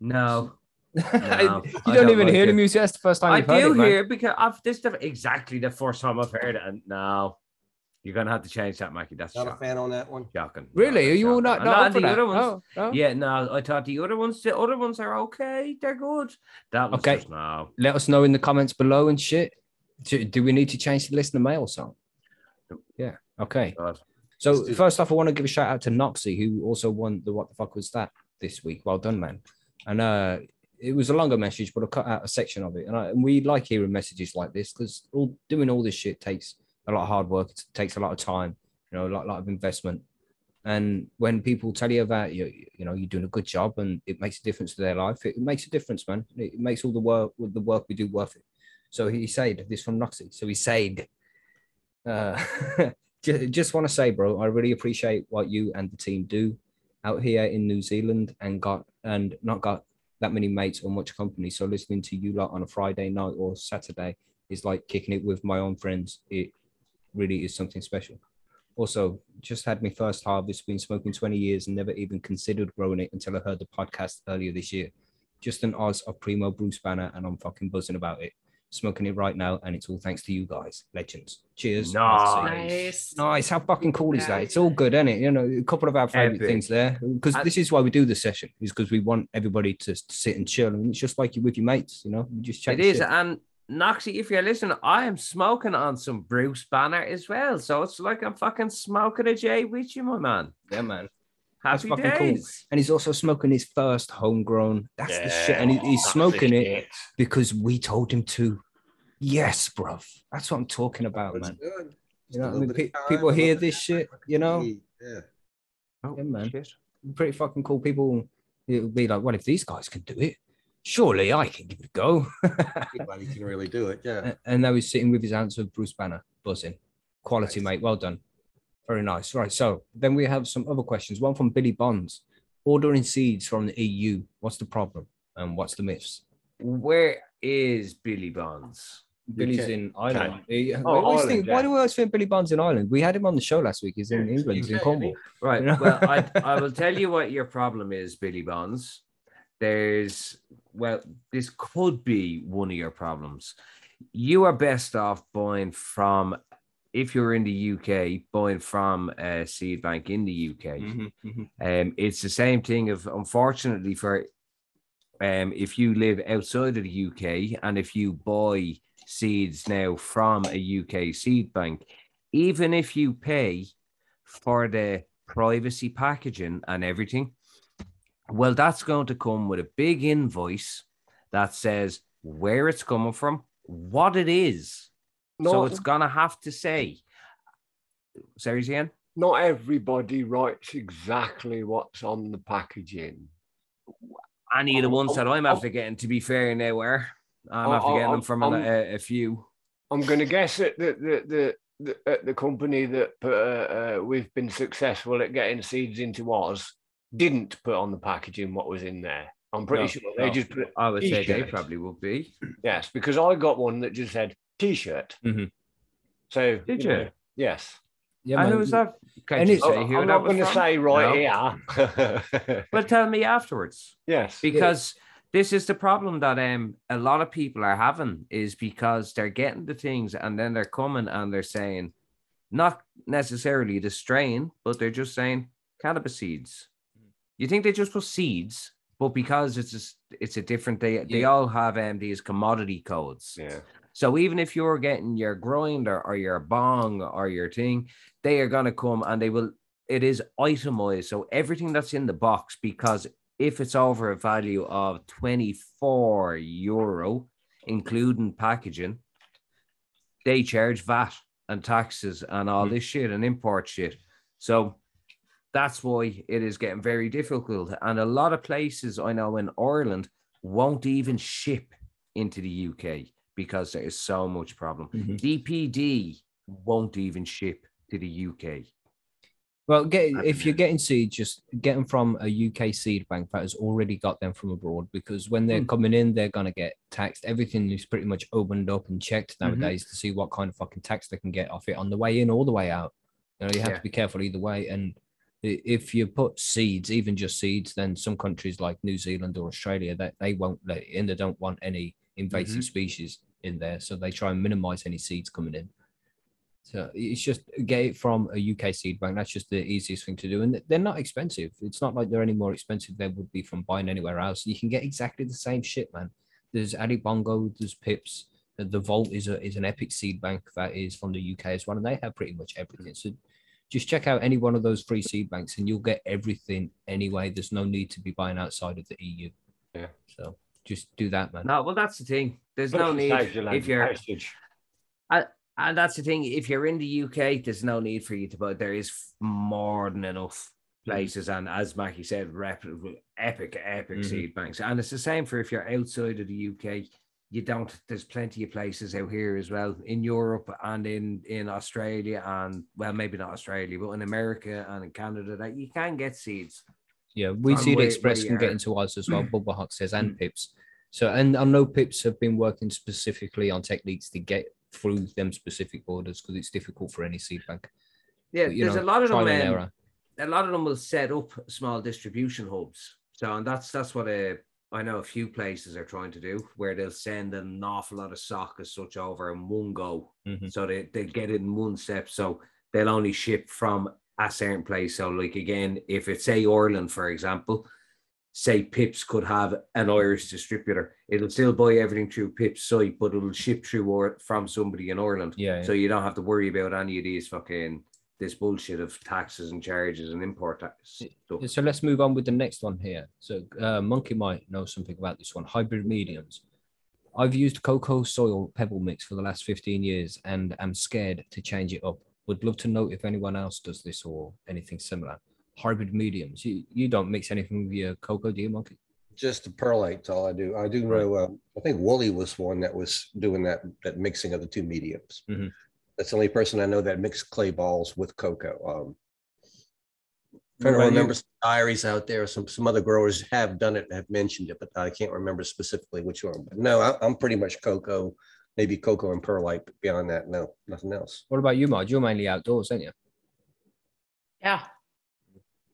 No, you don't, don't even like hear the music. That's the first time I you've heard do it, man. hear it because I've this is exactly the first time I've heard it, and no, you're gonna have to change that, Mikey. That's Not a fan on that one. shocking. Really? No, Are you all shocking. not, not up for the that? other ones. Oh, no? Yeah, no, I thought the other ones, the other ones are okay. They're good. That was Okay. just no. Let us know in the comments below and shit. Do, do we need to change the listener mail song? Yeah. Okay. God. So Let's do that. first off, I want to give a shout out to Noxie, who also won the what the fuck was that this week. Well done, man. And uh it was a longer message, but I cut out a section of it. And, I, and we like hearing messages like this because all doing all this shit takes a lot of hard work. It takes a lot of time, you know, a lot, lot of investment. And when people tell you about you, you know, you're doing a good job and it makes a difference to their life, it, makes a difference, man. It makes all the work the work we do worth it. So he said this from Noxie. So he said, uh, ju- just want to say, bro, I really appreciate what you and the team do out here in New Zealand and got and not got that many mates or much company. So listening to you lot on a Friday night or Saturday is like kicking it with my own friends. It really is something special. Also, just had my first harvest, been smoking 20 years and never even considered growing it until I heard the podcast earlier this year. Just an Oz of Primo Bruce Banner, and I'm fucking buzzing about it. Smoking it right now, and it's all thanks to you guys. Legends. Cheers. Nice. Nice. Nice. How fucking cool is that? It's all good, isn't it? You know, a couple of our favorite Epic. things there. Because And- this is why we do the session, is because we want everybody to, to sit and chill. And it's just like you with your mates, you know, you just chat It is, shit. and Noxie, if you're listening, I am smoking on some Bruce Banner as well. So it's like I'm fucking smoking a J with you, my man. Yeah, man. That's Happy fucking cool. And he's also smoking his first homegrown. That's the shit. And he- he's That's smoking it shit. because we told him to. Yes, bruv. That's what I'm talking about, That's man. good. You know, what I mean, bit Pe- people hear this shit, of you know, Yeah. Oh, Yeah, man. shit. pretty fucking cool. People, it'll be like, well, if these guys can do it, surely I can give it a go. Anybody can really do it. Yeah. A- and now he's sitting with his answer, of Bruce Banner, buzzing. Quality, Nice. mate. Well done. Very nice. Right. So then we have some other questions. One from Billy Bonds. Ordering seeds from the EU. What's the problem? And what's the myths? Where is Billy Bonds? Billy's UK. in Ireland. He- Oh, always Ireland, think, yeah. Why do we always think Billy Bonds in Ireland? We had him on the show last week. He's in Yeah, England. He's in UK, Cornwall. Right. You know? Well, I, I will tell you what your problem is, Billy Bonds. There's, well, this could be one of your problems. You are best off buying from, if you're in the UK, buying from a seed bank in the UK. Mm-hmm, Um, it's the same thing of unfortunately for um if you live outside of the UK and if you buy seeds now from a UK seed bank, even if you pay for the privacy packaging and everything, well, that's going to come with a big invoice that says where it's coming from, what it is. so it's gonna have to say. Sorry, Ian. Not everybody writes exactly what's on the packaging. any of the Oh, ones oh, that I'm oh. after getting, to be fair, now are I'm Oh, after oh, getting oh, them from a, a, few. I'm going to guess that the the the, the, the company that uh, uh, we've been successful at getting seeds into ours didn't put on the packaging what was in there. I'm pretty No, sure they no. just put I would say they probably would be. yes because I got one that just said T-shirt. Mhm. So Did know, you? yes. Yeah, and man. who was that? Can't And you say who I'm that not going to say right No. here. Well, tell me afterwards. yes. Because this is the problem that um a lot of people are having is because they're getting the things and then they're coming and they're saying not necessarily the strain, but they're just saying cannabis seeds. You think they just put seeds, but because it's just it's a different they they all have um these commodity codes. Yeah. So even if you're getting your grinder or your bong or your thing, they are gonna come and they will. It is itemized, so everything that's in the box. Because if it's over a value of twenty four euro, including packaging, they charge VAT and taxes and all Mhm. this shit and import shit. So That's why it is getting very difficult. And a lot of places I know in Ireland won't even ship into the UK because there is so much problem. Mhm. DPD won't even ship to the UK. Well, get if you're getting seeds, just get them from a UK seed bank that has already got them from abroad. Because when they're Hmm. coming in, they're gonna get taxed. Everything is pretty much opened up and checked Mm-hmm. nowadays to see what kind of fucking tax they can get off it on the way in or the way out. You know, you have Yeah. to be careful either way. And if you put seeds, even just seeds, then some countries like New Zealand or Australia, that they won't let it in. They don't want any invasive Mm-hmm. species in there, so they try and minimize any seeds coming in. So it's just get it from a UK seed bank. That's just the easiest thing to do, and they're not expensive. It's not like they're any more expensive than would be from buying anywhere else. You can get exactly the same shit, man. There's Addy Bongo, there's Pips. The Vault is a is an epic seed bank that is from the UK as well, and they have pretty much everything. So just check out any one of those free seed banks, and you'll get everything anyway. There's no need to be buying outside of the EU. Yeah. So just do that, man. No, well, that's the thing. There's But no need saves you loads if you're postage. And that's the thing. If you're in the UK, there's no need for you to buy. There is more than enough places, and as Mackie said, rep, epic, epic Mhm. seed banks. And it's the same for if you're outside of the UK. You don't. There's plenty of places out here as well in Europe and in in Australia and well, maybe not Australia, but in America and in Canada that you can get seeds. Yeah, we see the Express can get into us as well. Bubble Hawk says and Mm. Pips. So and I know Pips have been working specifically on techniques to get through them specific borders because it's difficult for any seed bank. Yeah, But, there's know, a lot of them. um, a lot of them will set up small distribution hubs. So, and that's that's what uh, I know a few places are trying to do, where they'll send an awful lot of stock as such over in one go, Mhm. so they they get it in one step. So they'll only ship from a certain place. So, like again, if it's say Ireland, for example, say Pips could have an Irish distributor, it'll still buy everything through Pips site, but it'll ship through or from somebody in Ireland. Yeah, So you don't have to worry about any of these fucking this bullshit of taxes and charges and import tax. stuff. So let's move on with the next one here. So uh, Monkey might know something about this one. Hybrid mediums. I've used coco soil pebble mix for the last 15 years and am scared to change it up. Would love to know if anyone else does this or anything similar. Hybrid mediums. You, you don't mix anything with your coco, do you, Monkey? Just the perlite's all I do. I do know, uh, I think Wooly was one that was doing that, that mixing of the two mediums. Mhm. That's the only person I know that mixed clay balls with coco. Um, Trying to about you? remember some diaries out there. Some, some other growers have done it, have mentioned it, but I can't remember specifically which one. But no, I, I'm pretty much coco, maybe coco and perlite. but Beyond that, no, nothing else. What about you, Marge? You're mainly outdoors, aren't you? Yeah.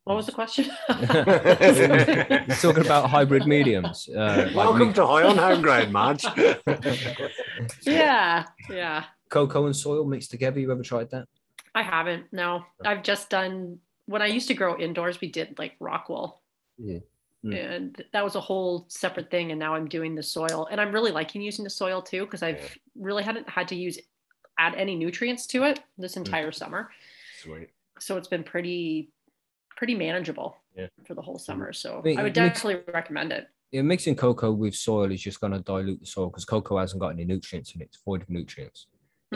What was the question? We're talking about hybrid mediums. Uh, like Welcome to High on Home Ground, Marge. yeah. Yeah. Cocoa and soil mixed together. You ever tried that? I haven't. No, I've just done when I used to grow indoors, we did like rock wool. Mm. And that was a whole separate thing. And now I'm doing the soil. And I'm really liking using the soil too, because I've Yeah. really hadn't had to use add any nutrients to it this Mm. entire summer. Sweet. So it's been pretty pretty manageable Yeah. for the whole summer. So mean, I would definitely recommend it. Yeah, mixing coco with soil is just going to dilute the soil because coco hasn't got any nutrients in it. It's void of nutrients.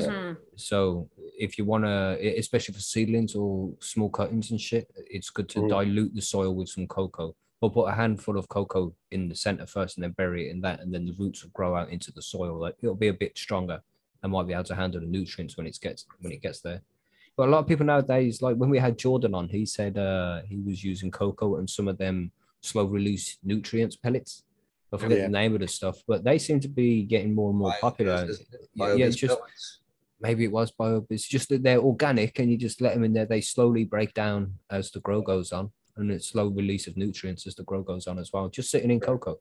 Mhm. So if you want to, especially for seedlings or small cuttings and shit, it's good to Mm. dilute the soil with some coco. Or put a handful of coco in the center first, and then bury it in that, and then the roots will grow out into the soil. Like it'll be a bit stronger and might be able to handle the nutrients when it gets when it gets there. But a lot of people nowadays, like when we had Jordan on, he said uh, he was using coco and some of them slow release nutrients pellets. I forget Yeah. the name of the stuff, but they seem to be getting more and more popular. Isn't? Yeah, yeah, it's just. Maybe it was bio. It's just that they're organic, and you just let them in there. They slowly break down as the grow goes on, and it's slow release of nutrients as the grow goes on as well. Just sitting in coco,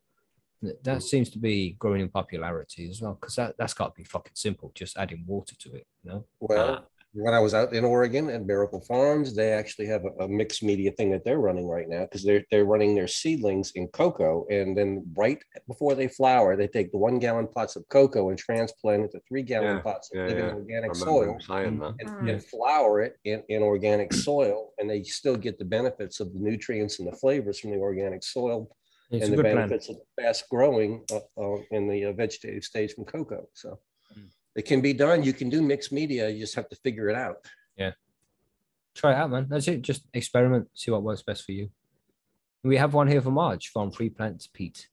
That- that seems to be growing in popularity as well, because that that's got to be fucking simple. Just adding water to it, you know. Well, when I was out in Oregon at Miracle Farms, they actually have a, a mixed media thing that they're running right now because they're they're running their seedlings in coco, and then right before they flower, they take the one gallon pots of coco and transplant it to three gallon Yeah, pots of yeah, living yeah. Organic soil him saying that. and, Mm. and flower it in, in organic soil, and they still get the benefits of the nutrients and the flavors from the organic soil It's and the good plan. benefits of fast growing uh, uh, in the uh, vegetative stage from coco. So. It can be done. You can do mixed media. You just have to figure it out. Yeah. Try it out, man. That's it. Just experiment, see what works best for you. We have one here for Marge from Free Plants Pete.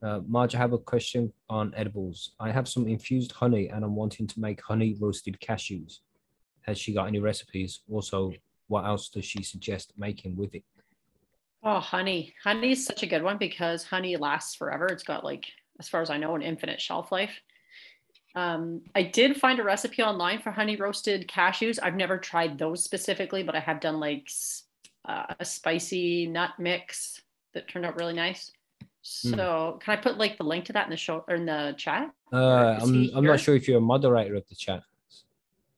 Uh, Marge, I have a question on edibles. I have some infused honey and I'm wanting to make honey roasted cashews. Has she got any recipes? Also, what else does she suggest making with it? Oh, honey. Honey is such a good one because honey lasts forever. It's got like, as far as I know, an infinite shelf life. Um, I did find a recipe online for honey roasted cashews. I've never tried those specifically, but I have done like uh, a spicy nut mix that turned out really nice. So, can I put like the link to that in the show or in the chat? Uh, I'm, I'm not sure if you're a moderator of the chat.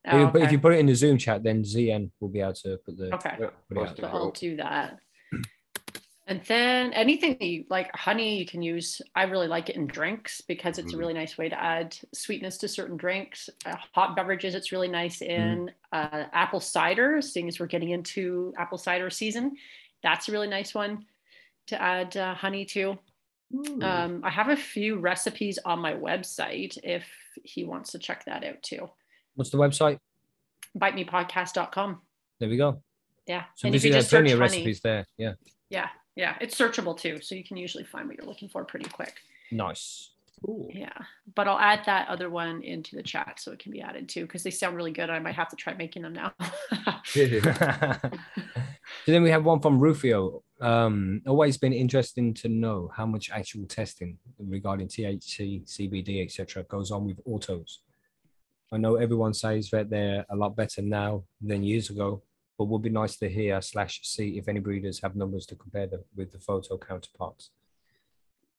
But Oh, you- but if you put it in the Zoom chat, then ZN will be able to put the. Okay. Put it out So I'll do that. And then anything that you like honey, you can use. I really like it in drinks because it's a Mhm. really nice way to add sweetness to certain drinks. Uh, hot beverages, it's really nice in uh, apple cider, seeing as we're getting into apple cider season. That's a really nice one to add uh, honey to. Um, I have a few recipes on my website if he wants to check that out too. What's the website? bitemepodcast.com. There we go. Yeah. So and if you just plenty of honey, recipes there. Yeah. yeah, yeah, it's searchable too, so you can usually find what you're looking for pretty quick. Nice. Cool. Yeah, but I'll add that other one into the chat so it can be added too because they sound really good. I might have to try making them now. so then we have one from Rufio. Um, always been interesting to know how much actual testing regarding THC, CBD, etc., goes on with autos. I know everyone says that they're a lot better now than years ago, but would be nice to hear slash see if any breeders have numbers to compare them with the photo counterparts.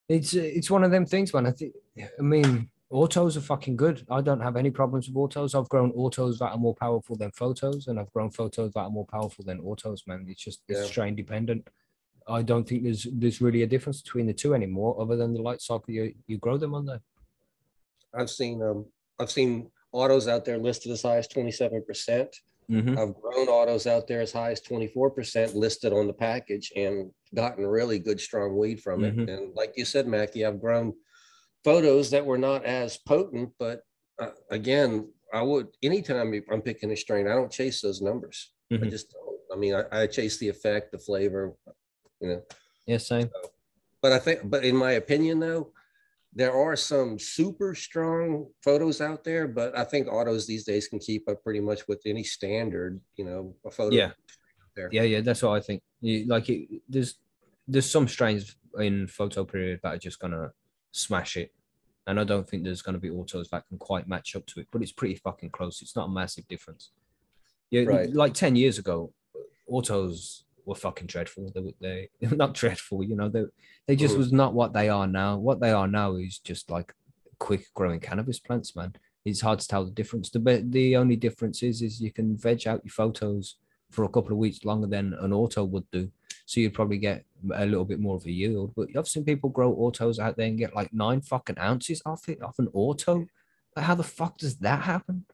It's it's one of them things, man. I think I mean autos are fucking good. I don't have any problems with autos. I've grown autos that are more powerful than photos, and I've grown photos that are more powerful than autos, man. It's just it's Yeah. strain dependent. I don't think there's there's really a difference between the two anymore, other than the light cycle you, you grow them on there. I've seen, um, I've seen autos out there listed as high as twenty-seven percent. Mm-hmm. I've grown autos out there as high as twenty-four percent listed on the package and gotten really good strong weed from it. Mhm. And like you said, Mackie, I've grown photos that were not as potent, but uh, again, I would anytime I'm picking a strain, I don't chase those numbers. I Mhm. just don't. I mean, I, I chase the effect, the flavor, you know. Yeah, same. But I think, but in my opinion, though, there are some super strong photos out there. But I think autos these days can keep up pretty much with any standard, you know, a photo. Yeah. There. Yeah, yeah, that's what I think. You, like it, there's there's some strains in photo period that are just gonna smash it, and I don't think there's gonna be autos that can quite match up to it. But it's pretty fucking close. It's not a massive difference. Yeah, Right. like ten years ago, autos were fucking dreadful. They were they not dreadful, you know. They they just was not what they are now. What they are now is just like quick growing cannabis plants, man. It's hard to tell the difference. The the only difference is is you can veg out your photos for a couple of weeks longer than an auto would do. So you'd probably get a little bit more of a yield. But I've seen people grow autos out there and get like nine fucking ounces off it, off an auto. Like, how the fuck does that happen?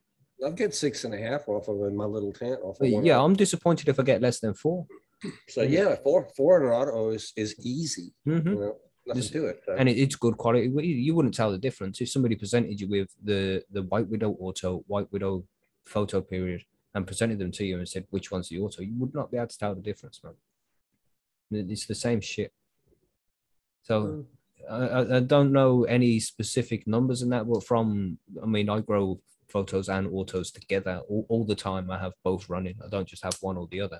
I'll get six and a half off of in my little tent. Off of yeah. I'm disappointed if I get less than 4 so yeah, four four in an auto is, is easy. Mhm. You know, nothing to it. So, and it, it's good quality. You- wouldn't tell the difference if somebody presented you with the the White Widow auto, White Widow photo period, and presented them to you and said which one's the auto. You would not be able to tell the difference, man. It's the same shit. So I, I- I don't know any specific numbers in that, but from I mean, I grow photos and autos together all, all the time. I have both running. I don't just have one or the other.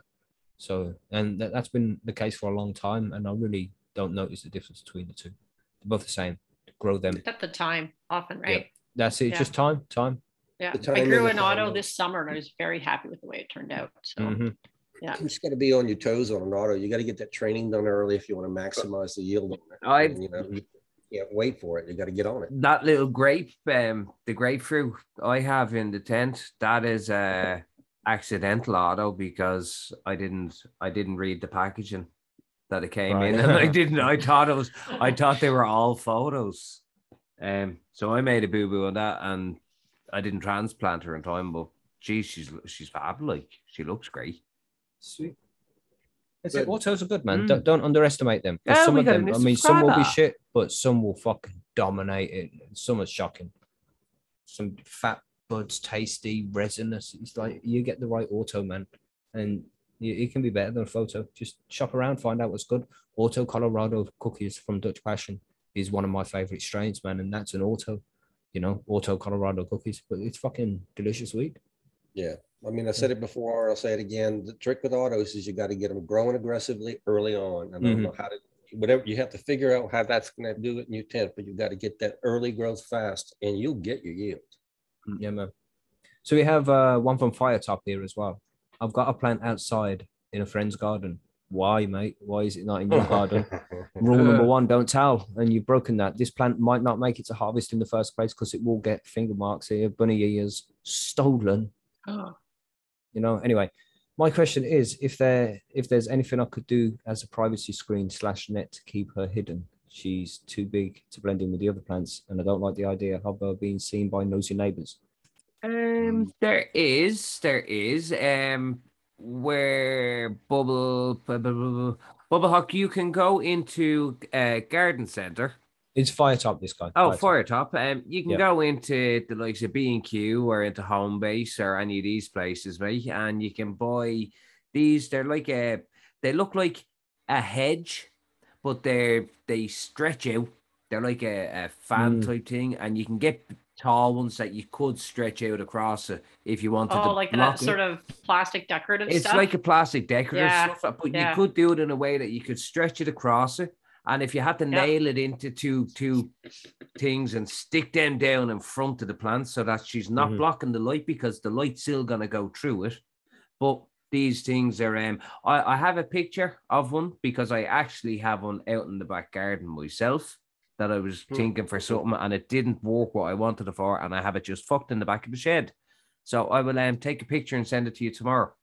So and that, that's been the case for a long time, and I really don't notice the difference between the two. They're both the same. Grow them. At the time, often, right? That's it. Yeah. Just time. Time. Yeah. The I grew an auto time. this summer and I was very happy with the way it turned out. So Mhm. yeah. you just got to be on your toes on an auto. You got to get that training done early if you want to maximize the yield. on it. I And, you know, you can't wait for it. You got to get on it. that little grape, um, the grapefruit I have in the tent, that is a accidental auto because I didn't I didn't read the packaging that it came in, and I didn't. I thought it was I thought they were all photos, um. So I made a boo boo on that, and I didn't transplant her in time. But geez, she's she's fab. Like she looks great. Sweet. That's it. Good. Autos are good, man. Mm. Don't, don't underestimate them. Yeah, some of them, I mean, some will be shit, but some will fucking dominate it. Some are shocking. Some fat buds, tasty, resinous. It's like you get the right auto, man. and it it can be better than a photo. Just shop around, find out what's good. Auto Colorado cookies from Dutch Passion is one of my favorite strains, man, and that's an auto, you know, auto Colorado cookies. But it's fucking delicious weed. Yeah, I mean, I said it before, I'll say it again. The trick with autos is you got to get them growing aggressively early on. I don't mm-hmm. know how to, whatever, you have to figure out how that's gonna do it in your tent, but you got to get that early growth fast and you'll get your yield. Yeah, man. So we have uh, one from Firetop here as well. I've got a plant outside in a friend's garden. Why, mate? Why is it not in your garden? Rule number one, don't tell. And you've broken that. This plant might not make it to harvest in the first place because it will get finger marks here, bunny ears, stolen. You know, anyway, my question is if there if there's anything I could do as a privacy screen slash net to keep her hidden. She's too big to blend in with the other plants, and I don't like the idea of her being seen by nosy neighbors. Um, there is, there is, um, where bubble, bubble, bubble hawk, you can go into a garden center. It's Firetop, this guy. Oh, Firetop. fire top. Um, you can Yeah. go into the likes of B and Q or into Home Base or any of these places, right? And you can buy these. They're like a, they look like a hedge, but they're they stretch out. They're like a, a fan Mm. type thing, and you can get tall ones that you could stretch out across if you wanted to. Oh, like block that it. sort of plastic decorative It's stuff. like a plastic decorative Yeah, stuff, but yeah. you could do it in a way that you could stretch it across it. And if you had to Yeah. nail it into two two things and stick them down in front of the plant so that she's not Mhm. blocking the light because the light's still gonna go through it. But these things are um I, I have a picture of one because I actually have one out in the back garden myself that I was Hmm. thinking for something and it didn't work what I wanted it for, and I have it just fucked in the back of the shed. So I will um take a picture and send it to you tomorrow.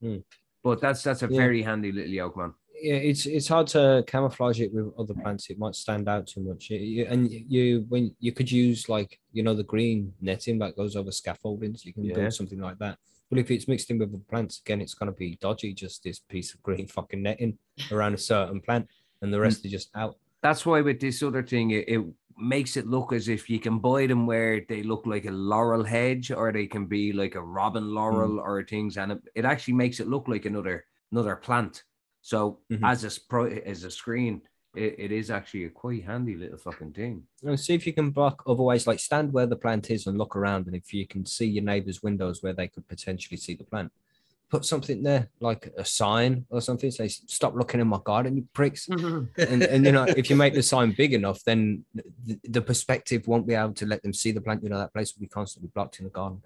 Hmm. But that's that's a Yeah. very handy little yoke, man. yeah, it's it's hard to camouflage it with other plants. It might stand out too much. You- and you when you could use like you know the green netting that goes over scaffoldings, you can Yeah. build something like that. But if it's mixed in with the plants, again, it's gonna be dodgy. Just this piece of green fucking netting around a certain plant, and the rest are just out. That's why with this other thing, it, it makes it look as if you can buy them where they look like a laurel hedge, or they can be like a robin laurel or things, and it, it actually makes it look like another another plant. So Mhm. as a as a screen, it, it is actually a quite handy little fucking thing. And see if you can block otherwise, like stand where the plant is and look around, and if you can see your neighbor's windows where they could potentially see the plant, put something there, like a sign or something. Say, stop looking in my garden, you pricks. and, and you know if you make the sign big enough then the, the perspective won't be able to let them see the plant you know that place will be constantly blocked in the garden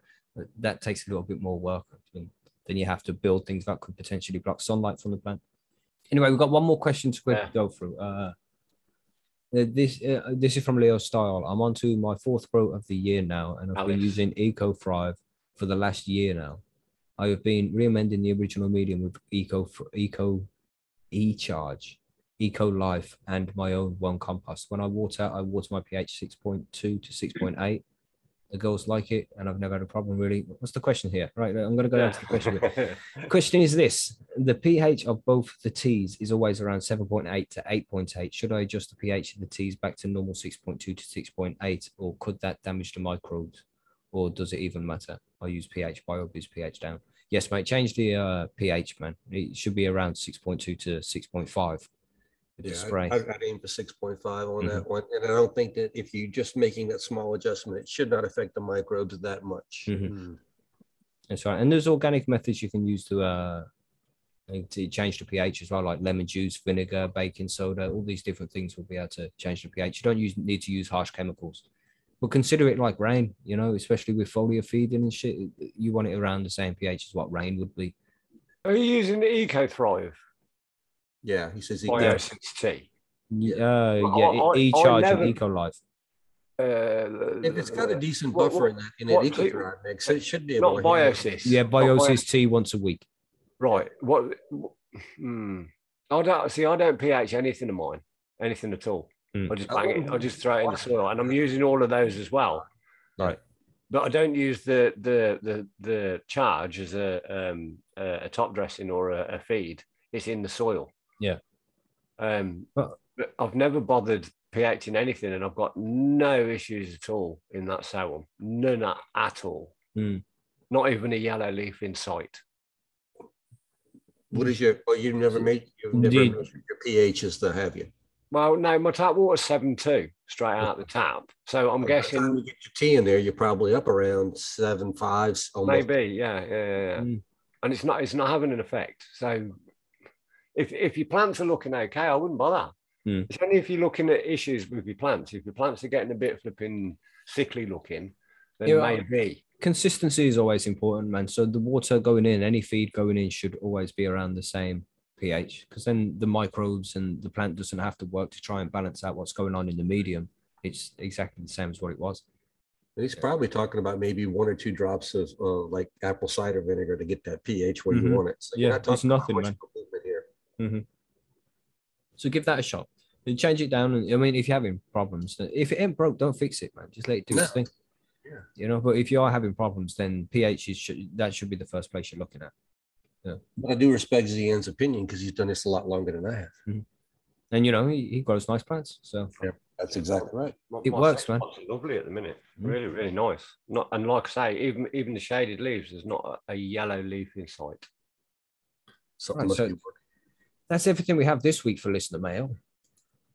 that takes a little bit more work then then you have to build things that could potentially block sunlight from the plant anyway we've got one more question to quick Yeah. go through uh uh, this uh, this is from Leo Style. I'm on to my fourth grow of the year now, and I've been using Eco Thrive for the last year now. I have been re-amending the original medium with Eco Eco E Charge, Eco Life, and my own one compost. When I water, I water my pH 6.2 to 6.8. The girls like it, and I've never had a problem really. What's the question here? Right, I'm going to go down to the question. Question is this: the pH of both the teas is always around 7.8 to 8.8. Should I adjust the pH of the teas back to normal 6.2 to 6.8, or could that damage the microbes, or does it even matter? I use pH BioBizz pH down. Yes, mate. Change the uh, pH, man. It should be around 6.2 to 6.5 with the Yeah. I- I'd I'd aim for six point five on Mhm. that one, and I don't think that if you're just making that small adjustment, it should not affect the microbes that much. Mhm. Mm. That's right. And there's organic methods you can use to uh to change the pH as well, like lemon juice, vinegar, baking soda, all these different things will be able to change the pH. You don't use need to use harsh chemicals. But consider it like rain, you know, especially with foliar feeding and shit. You want it around the same pH as what rain would be. Are you using the Eco Thrive Yeah, he says. he- Bio6T? Yeah, I- uh, yeah, I- e I charge never- and eco life. Uh, It- It's got a decent What- buffer in what- that, in that what Eco do- mix. It should be able not to. handle it. Biosys. Yeah, Not Bio- Biosys tea once a week. Right. What? Hmm. I don't see. I don't pH anything of mine, anything at all. Hmm. I just bang it. I just throw it in the soil, and I'm using all of those as well. Right. But I don't use the the the the charge as a um a, a top dressing or a, a feed. It's in the soil. Yeah. Um. But- but I've never bothered pHing anything, and I've got no issues at all in that soil. None at- at all. Hmm. Not even a yellow leaf in sight. What is your, oh, you've never made, you've never Indeed. measured your pHs to have you? Well, no, my tap water's seven two straight out the tap. So I'm By the time guessing You get your tea in there, you're probably up around seven fives, almost. maybe, yeah, yeah, yeah, yeah. Mm. And it's not it's not having an effect. So if if your plants are looking okay, I wouldn't bother. Mm. It's only if you're looking at issues with your plants. If your plants are getting a bit flipping sickly looking, then Yeah, well, maybe. Consistency is always important, man. So the water going in, any feed going in, should always be around the same pH, because then the microbes and the plant doesn't have to work to try and balance out what's going on in the medium. It's exactly the same as what it was. He's probably talking about maybe one or two drops of uh, like apple cider vinegar to get that pH where you Mhm. want it. So Yeah, not it's nothing, much man. Movement here. So give that a shot. You change it down. And I mean, if you're having problems, if it ain't broke, don't fix it, man. Just let it do its thing. Yeah. You know, but if you are having problems, then pH is should, that should be the first place you're looking at. Yeah. But I do respect Zian's opinion because he's done this a lot longer than I have. And you know, he, he grows nice plants. So yeah, That's exactly right. My- It my works, man. spots Lovely at the minute. Mm. Really, really nice. Not and like I say, even even the shaded leaves, there's not a, a yellow leaf in sight. Something Right, must so- be working. That's everything we have this week for listener mail.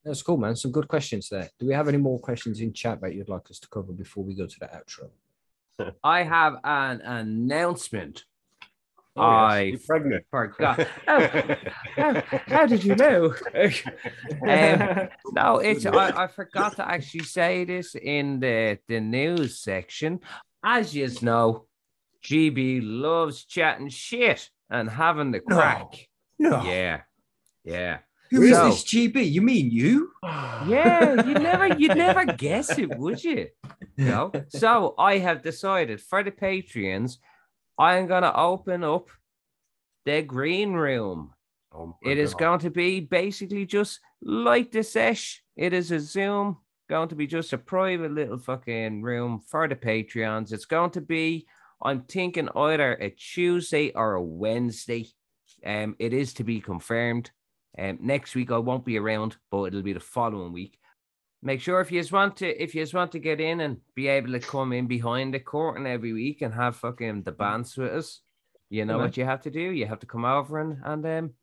That's cool, man. Some good questions there. Do we have any more questions in chat that you'd like us to cover before we go to the outro? I have an announcement. Oh, yes, I you're pregnant. forgot. Oh, how, how did you know? um, no, it's I, I forgot to actually say this in the, the news section. As you know, GB loves chatting shit and having the No. crack. No. Yeah. Yeah. Who is So- this GB? You mean you? Yeah, you never you'd never guess it, would you? No. So I have decided for the Patreons, I'm gonna open up the green room. Oh my It is God. going to be basically just like the sesh. It is a Zoom, going to be just a private little fucking room for the Patreons. It's going to be, I'm thinking either a Tuesday or a Wednesday. Um, it is to be confirmed. Um, next week I won't be around, but it'll be the following week. Make sure if you just want to, if you just want to get in and be able to come in behind the curtain every week and have fucking the bands with us, you know Yeah. what you have to do. You have to come over and and um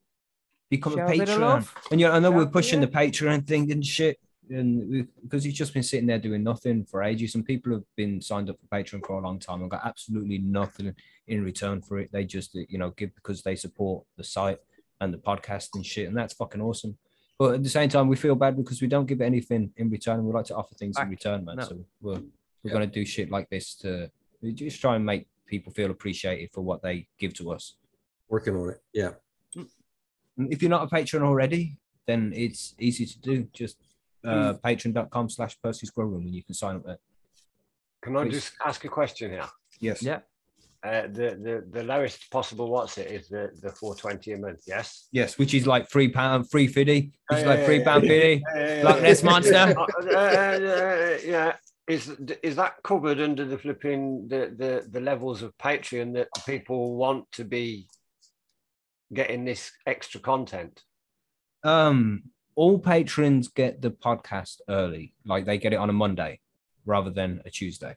Become a a Patreon. love. And yeah, I know Show- we're pushing the Patreon thing and shit. And because he's just been sitting there doing nothing for ages. And people have been signed up for Patreon for a long time and got absolutely nothing in return for it. They just, you know, give because they support the site and the podcast and shit. And that's fucking awesome. But at the same time, we feel bad because we don't give anything in return. We like to offer things in return, man. No. So we're, we're Yeah. going to do shit like this to just try and make people feel appreciated for what they give to us. Working on it. Yeah. If you're not a patron already, then it's easy to do. Just uh, patreon.com slash Percy's Grow Room and you can sign up there. Can I Please. just ask a question here? Yes. Yeah. Uh, the, the the lowest possible what's it is the the 420 a month, yes? Yes, which is like three pound, three fifty. Which is like three pound fifty. Loch Ness Monster. uh, uh, yeah. Is is that covered under the flipping the, the the levels of Patreon that people want to be getting this extra content? Um, all patrons get the podcast early, like they get it on a Monday rather than a Tuesday.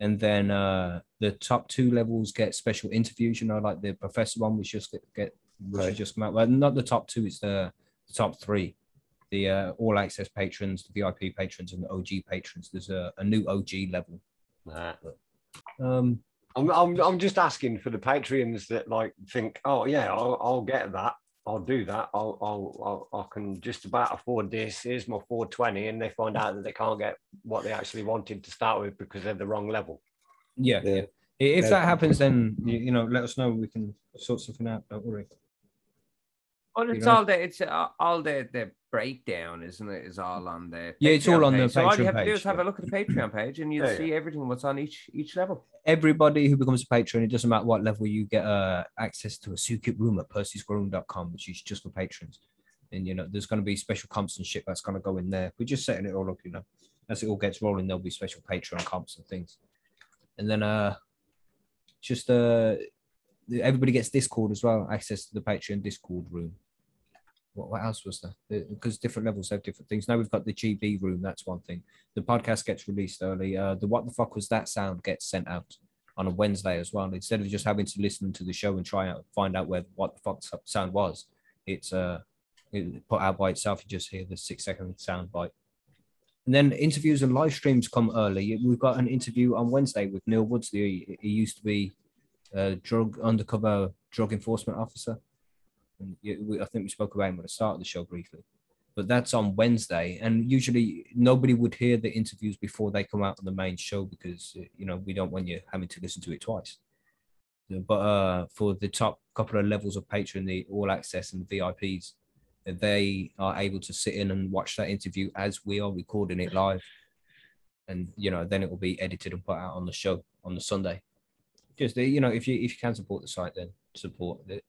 And then uh the top two levels get special interviews, you know, like the professor one which just get, get which Right. just come out. Well, not the top two, it's the, the top three. The uh, all access patrons, the VIP patrons, and the OG patrons. There's a, a new OG level. Nah. Um, I'm, I'm I'm just asking for the Patreons that like think, oh yeah, I'll, I'll get that. I'll do that. I'll, I'll, I'll I can just about afford this. Here's my 420, and they find out that they can't get what they actually wanted to start with because they're the wrong level. yeah, Yeah. yeah. If that happens, then you, you know, let us know. We can sort something out. Don't worry. Well, it's know? all the it's uh, all the the breakdown, isn't it? Is all on the Yeah, it's all Patreon on the page. So all you Patreon have to do page, is have yeah. a look at the Patreon page, and you'll Yeah, yeah. see everything what's on each each level. everybody who becomes a patron, it doesn't matter what level you get uh, access to a Sukip room at percysgrowroom.com, which is just for patrons. And you know, there's going to be special comps and shit that's going to go in there. We're just setting it all up, you know. As it all gets rolling, there'll be special Patreon comps and things. And then uh just uh everybody gets Discord as well, access to the Patreon Discord room. What, what else was there? Because different levels have different things. Now we've got the GB room, that's one thing. The podcast gets released early. Uh the what the fuck was that sound gets sent out on a Wednesday as well. Instead of just having to listen to the show and try out find out where what the fuck sound was, it's uh it put out by itself. You just hear the six second sound bite. And then interviews and live streams come early. We've got an interview on Wednesday with Neil Woods. He, he used to be a drug undercover drug enforcement officer. And I think we spoke about him at the start of the show briefly. But that's on Wednesday, and usually nobody would hear the interviews before they come out on the main show because uh, you know we don't want you having to listen to it twice. But uh, for the top couple of levels of patron, the all access and the VIPs, they are able to sit in and watch that interview as we are recording it live, and you know then it will be edited and put out on the show on the Sunday. Just uh, you know, if you if you can support the site, then support it.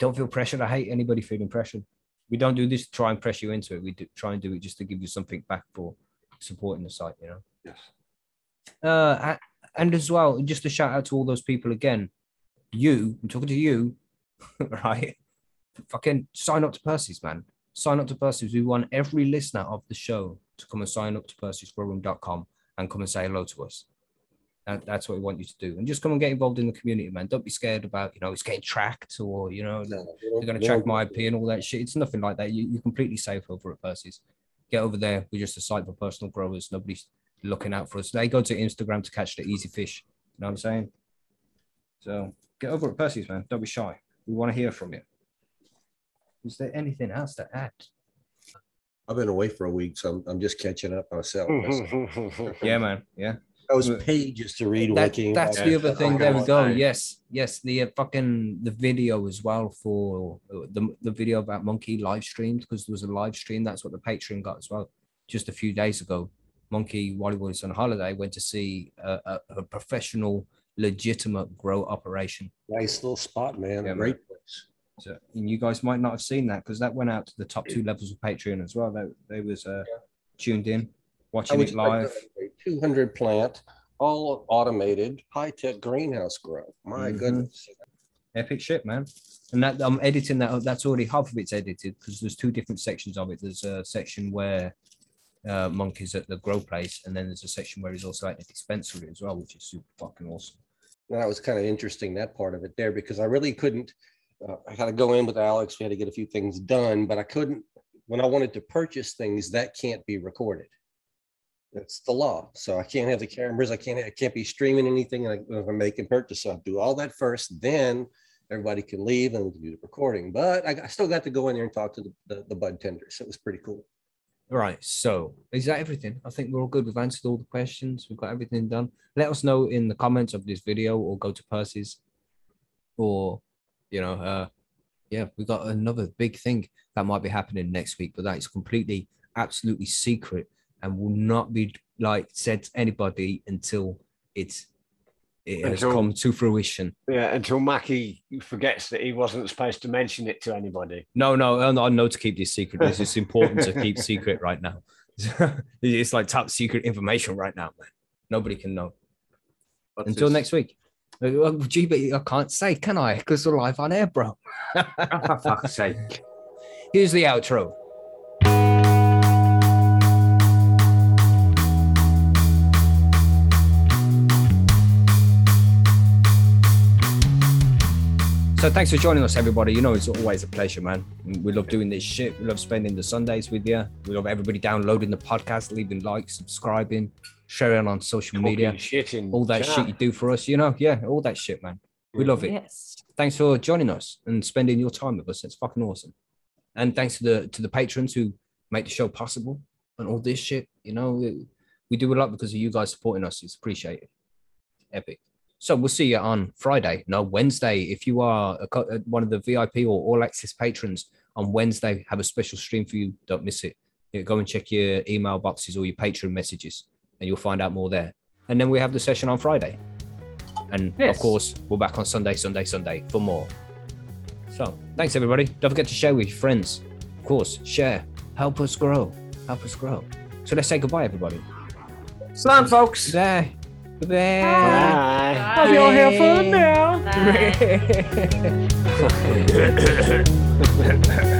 Don't feel pressured. I hate anybody feeling pressure. We don't do this to try and press you into it. We do try and do it just to give you something back for supporting the site. You know. Yes. Uh, and as well, just a shout out to all those people again. You, I'm talking to you, right? Fucking sign up to Percy's, man. Sign up to Percy's. We want every listener of the show to come and sign up to percysgrowroom.com and come and say hello to us. That, that's what we want you to do. And just come and get involved in the community, man. Don't be scared about, you know, it's getting tracked or, you know, No, they're going to track my IP and all that shit. It's nothing like that. You, you're completely safe over at Percy's. Get over there. We're just a site for personal growers. Nobody's looking out for us. They go to Instagram to catch the easy fish. You know what I'm saying? So get over at Percy's, man. Don't be shy. We want to hear from you. Is there anything else to add? I've been away for a week, so I'm, I'm just catching up myself. Yeah, man. Yeah. Those pages to read. when That, came that's back. the other thing. There we go. Yes, yes. The uh, fucking the video as well for uh, the the video about Monkey live streamed because there was a live stream. That's what the Patreon got as well. Just a few days ago, Monkey while he was on holiday went to see a, a, a professional, legitimate grow operation. Nice little spot, man. Yeah, man. Great place. So, and you guys might not have seen that because that went out to the top two levels of Patreon as well. They, they was uh, tuned in, I watching it live. Two hundred plant, all automated, high tech greenhouse grow. My Mhm. goodness. Epic shit, man. And that I'm editing that. That's already half of it's edited because there's two different sections of it. There's a section where uh, Monkey's at the grow place, and then there's a section where he's also at the dispensary as well, which is super fucking awesome. That was kind of interesting, that part of it there, because I really couldn't, uh, I had to go in with Alex. We had to get a few things done, but I couldn't, when I wanted to purchase things, that can't be recorded. That's the law. So I can't have the cameras. I can't, I can't be streaming anything if I'm making purchase. So I do all that first, then everybody can leave and do the recording. But I, I still got to go in there and talk to the, the, the bud tenders. It was pretty cool. Right. So is that everything? I think we're all good. We've answered all the questions. We've got everything done. Let us know in the comments of this video or go to Percy's or, you know, uh, yeah, we got another big thing that might be happening next week, but that is completely, absolutely secret and will not be like said to anybody until it's it has Until- come to fruition. yeah, until Mackie forgets that he wasn't supposed to mention it to anybody. No, no, I know- to keep this secret. This is important to keep secret right now. it's like top secret information right now, man. Nobody can know But until it's- next week. Well, Gee, but I can't say, can I? Because we're live on air, bro. Oh, for fuck's sake. Here's the outro. So thanks for joining us, everybody. You know it's always a pleasure, man. We love doing this shit. We love spending the Sundays with you. We love everybody downloading the podcast, leaving likes, subscribing, sharing on social media, Talking shit all that chat. shit you do for us. You know, yeah, all that shit, man. We love it Yes. thanks for joining us and spending your time with us. It's fucking awesome. And thanks to the to the patrons who make the show possible and all this shit. You know, we, we do a lot because of you guys supporting us. It's appreciated. Epic. So we'll see you on Friday, no Wednesday. If you are a, uh, one of the VIP or all access patrons on Wednesday, have a special stream for you. Don't miss it. Yeah, go and check your email boxes or your patron messages, and you'll find out more there. And then we have the session on Friday. And Yes. of course, we're back on Sunday, Sunday, Sunday for more. So thanks everybody. Don't forget to share with your friends. Of course, share. Help us grow. Help us grow. So let's say goodbye, everybody. Slam, folks. Bye. Bye. Bye. Have your hair fun now. Bye.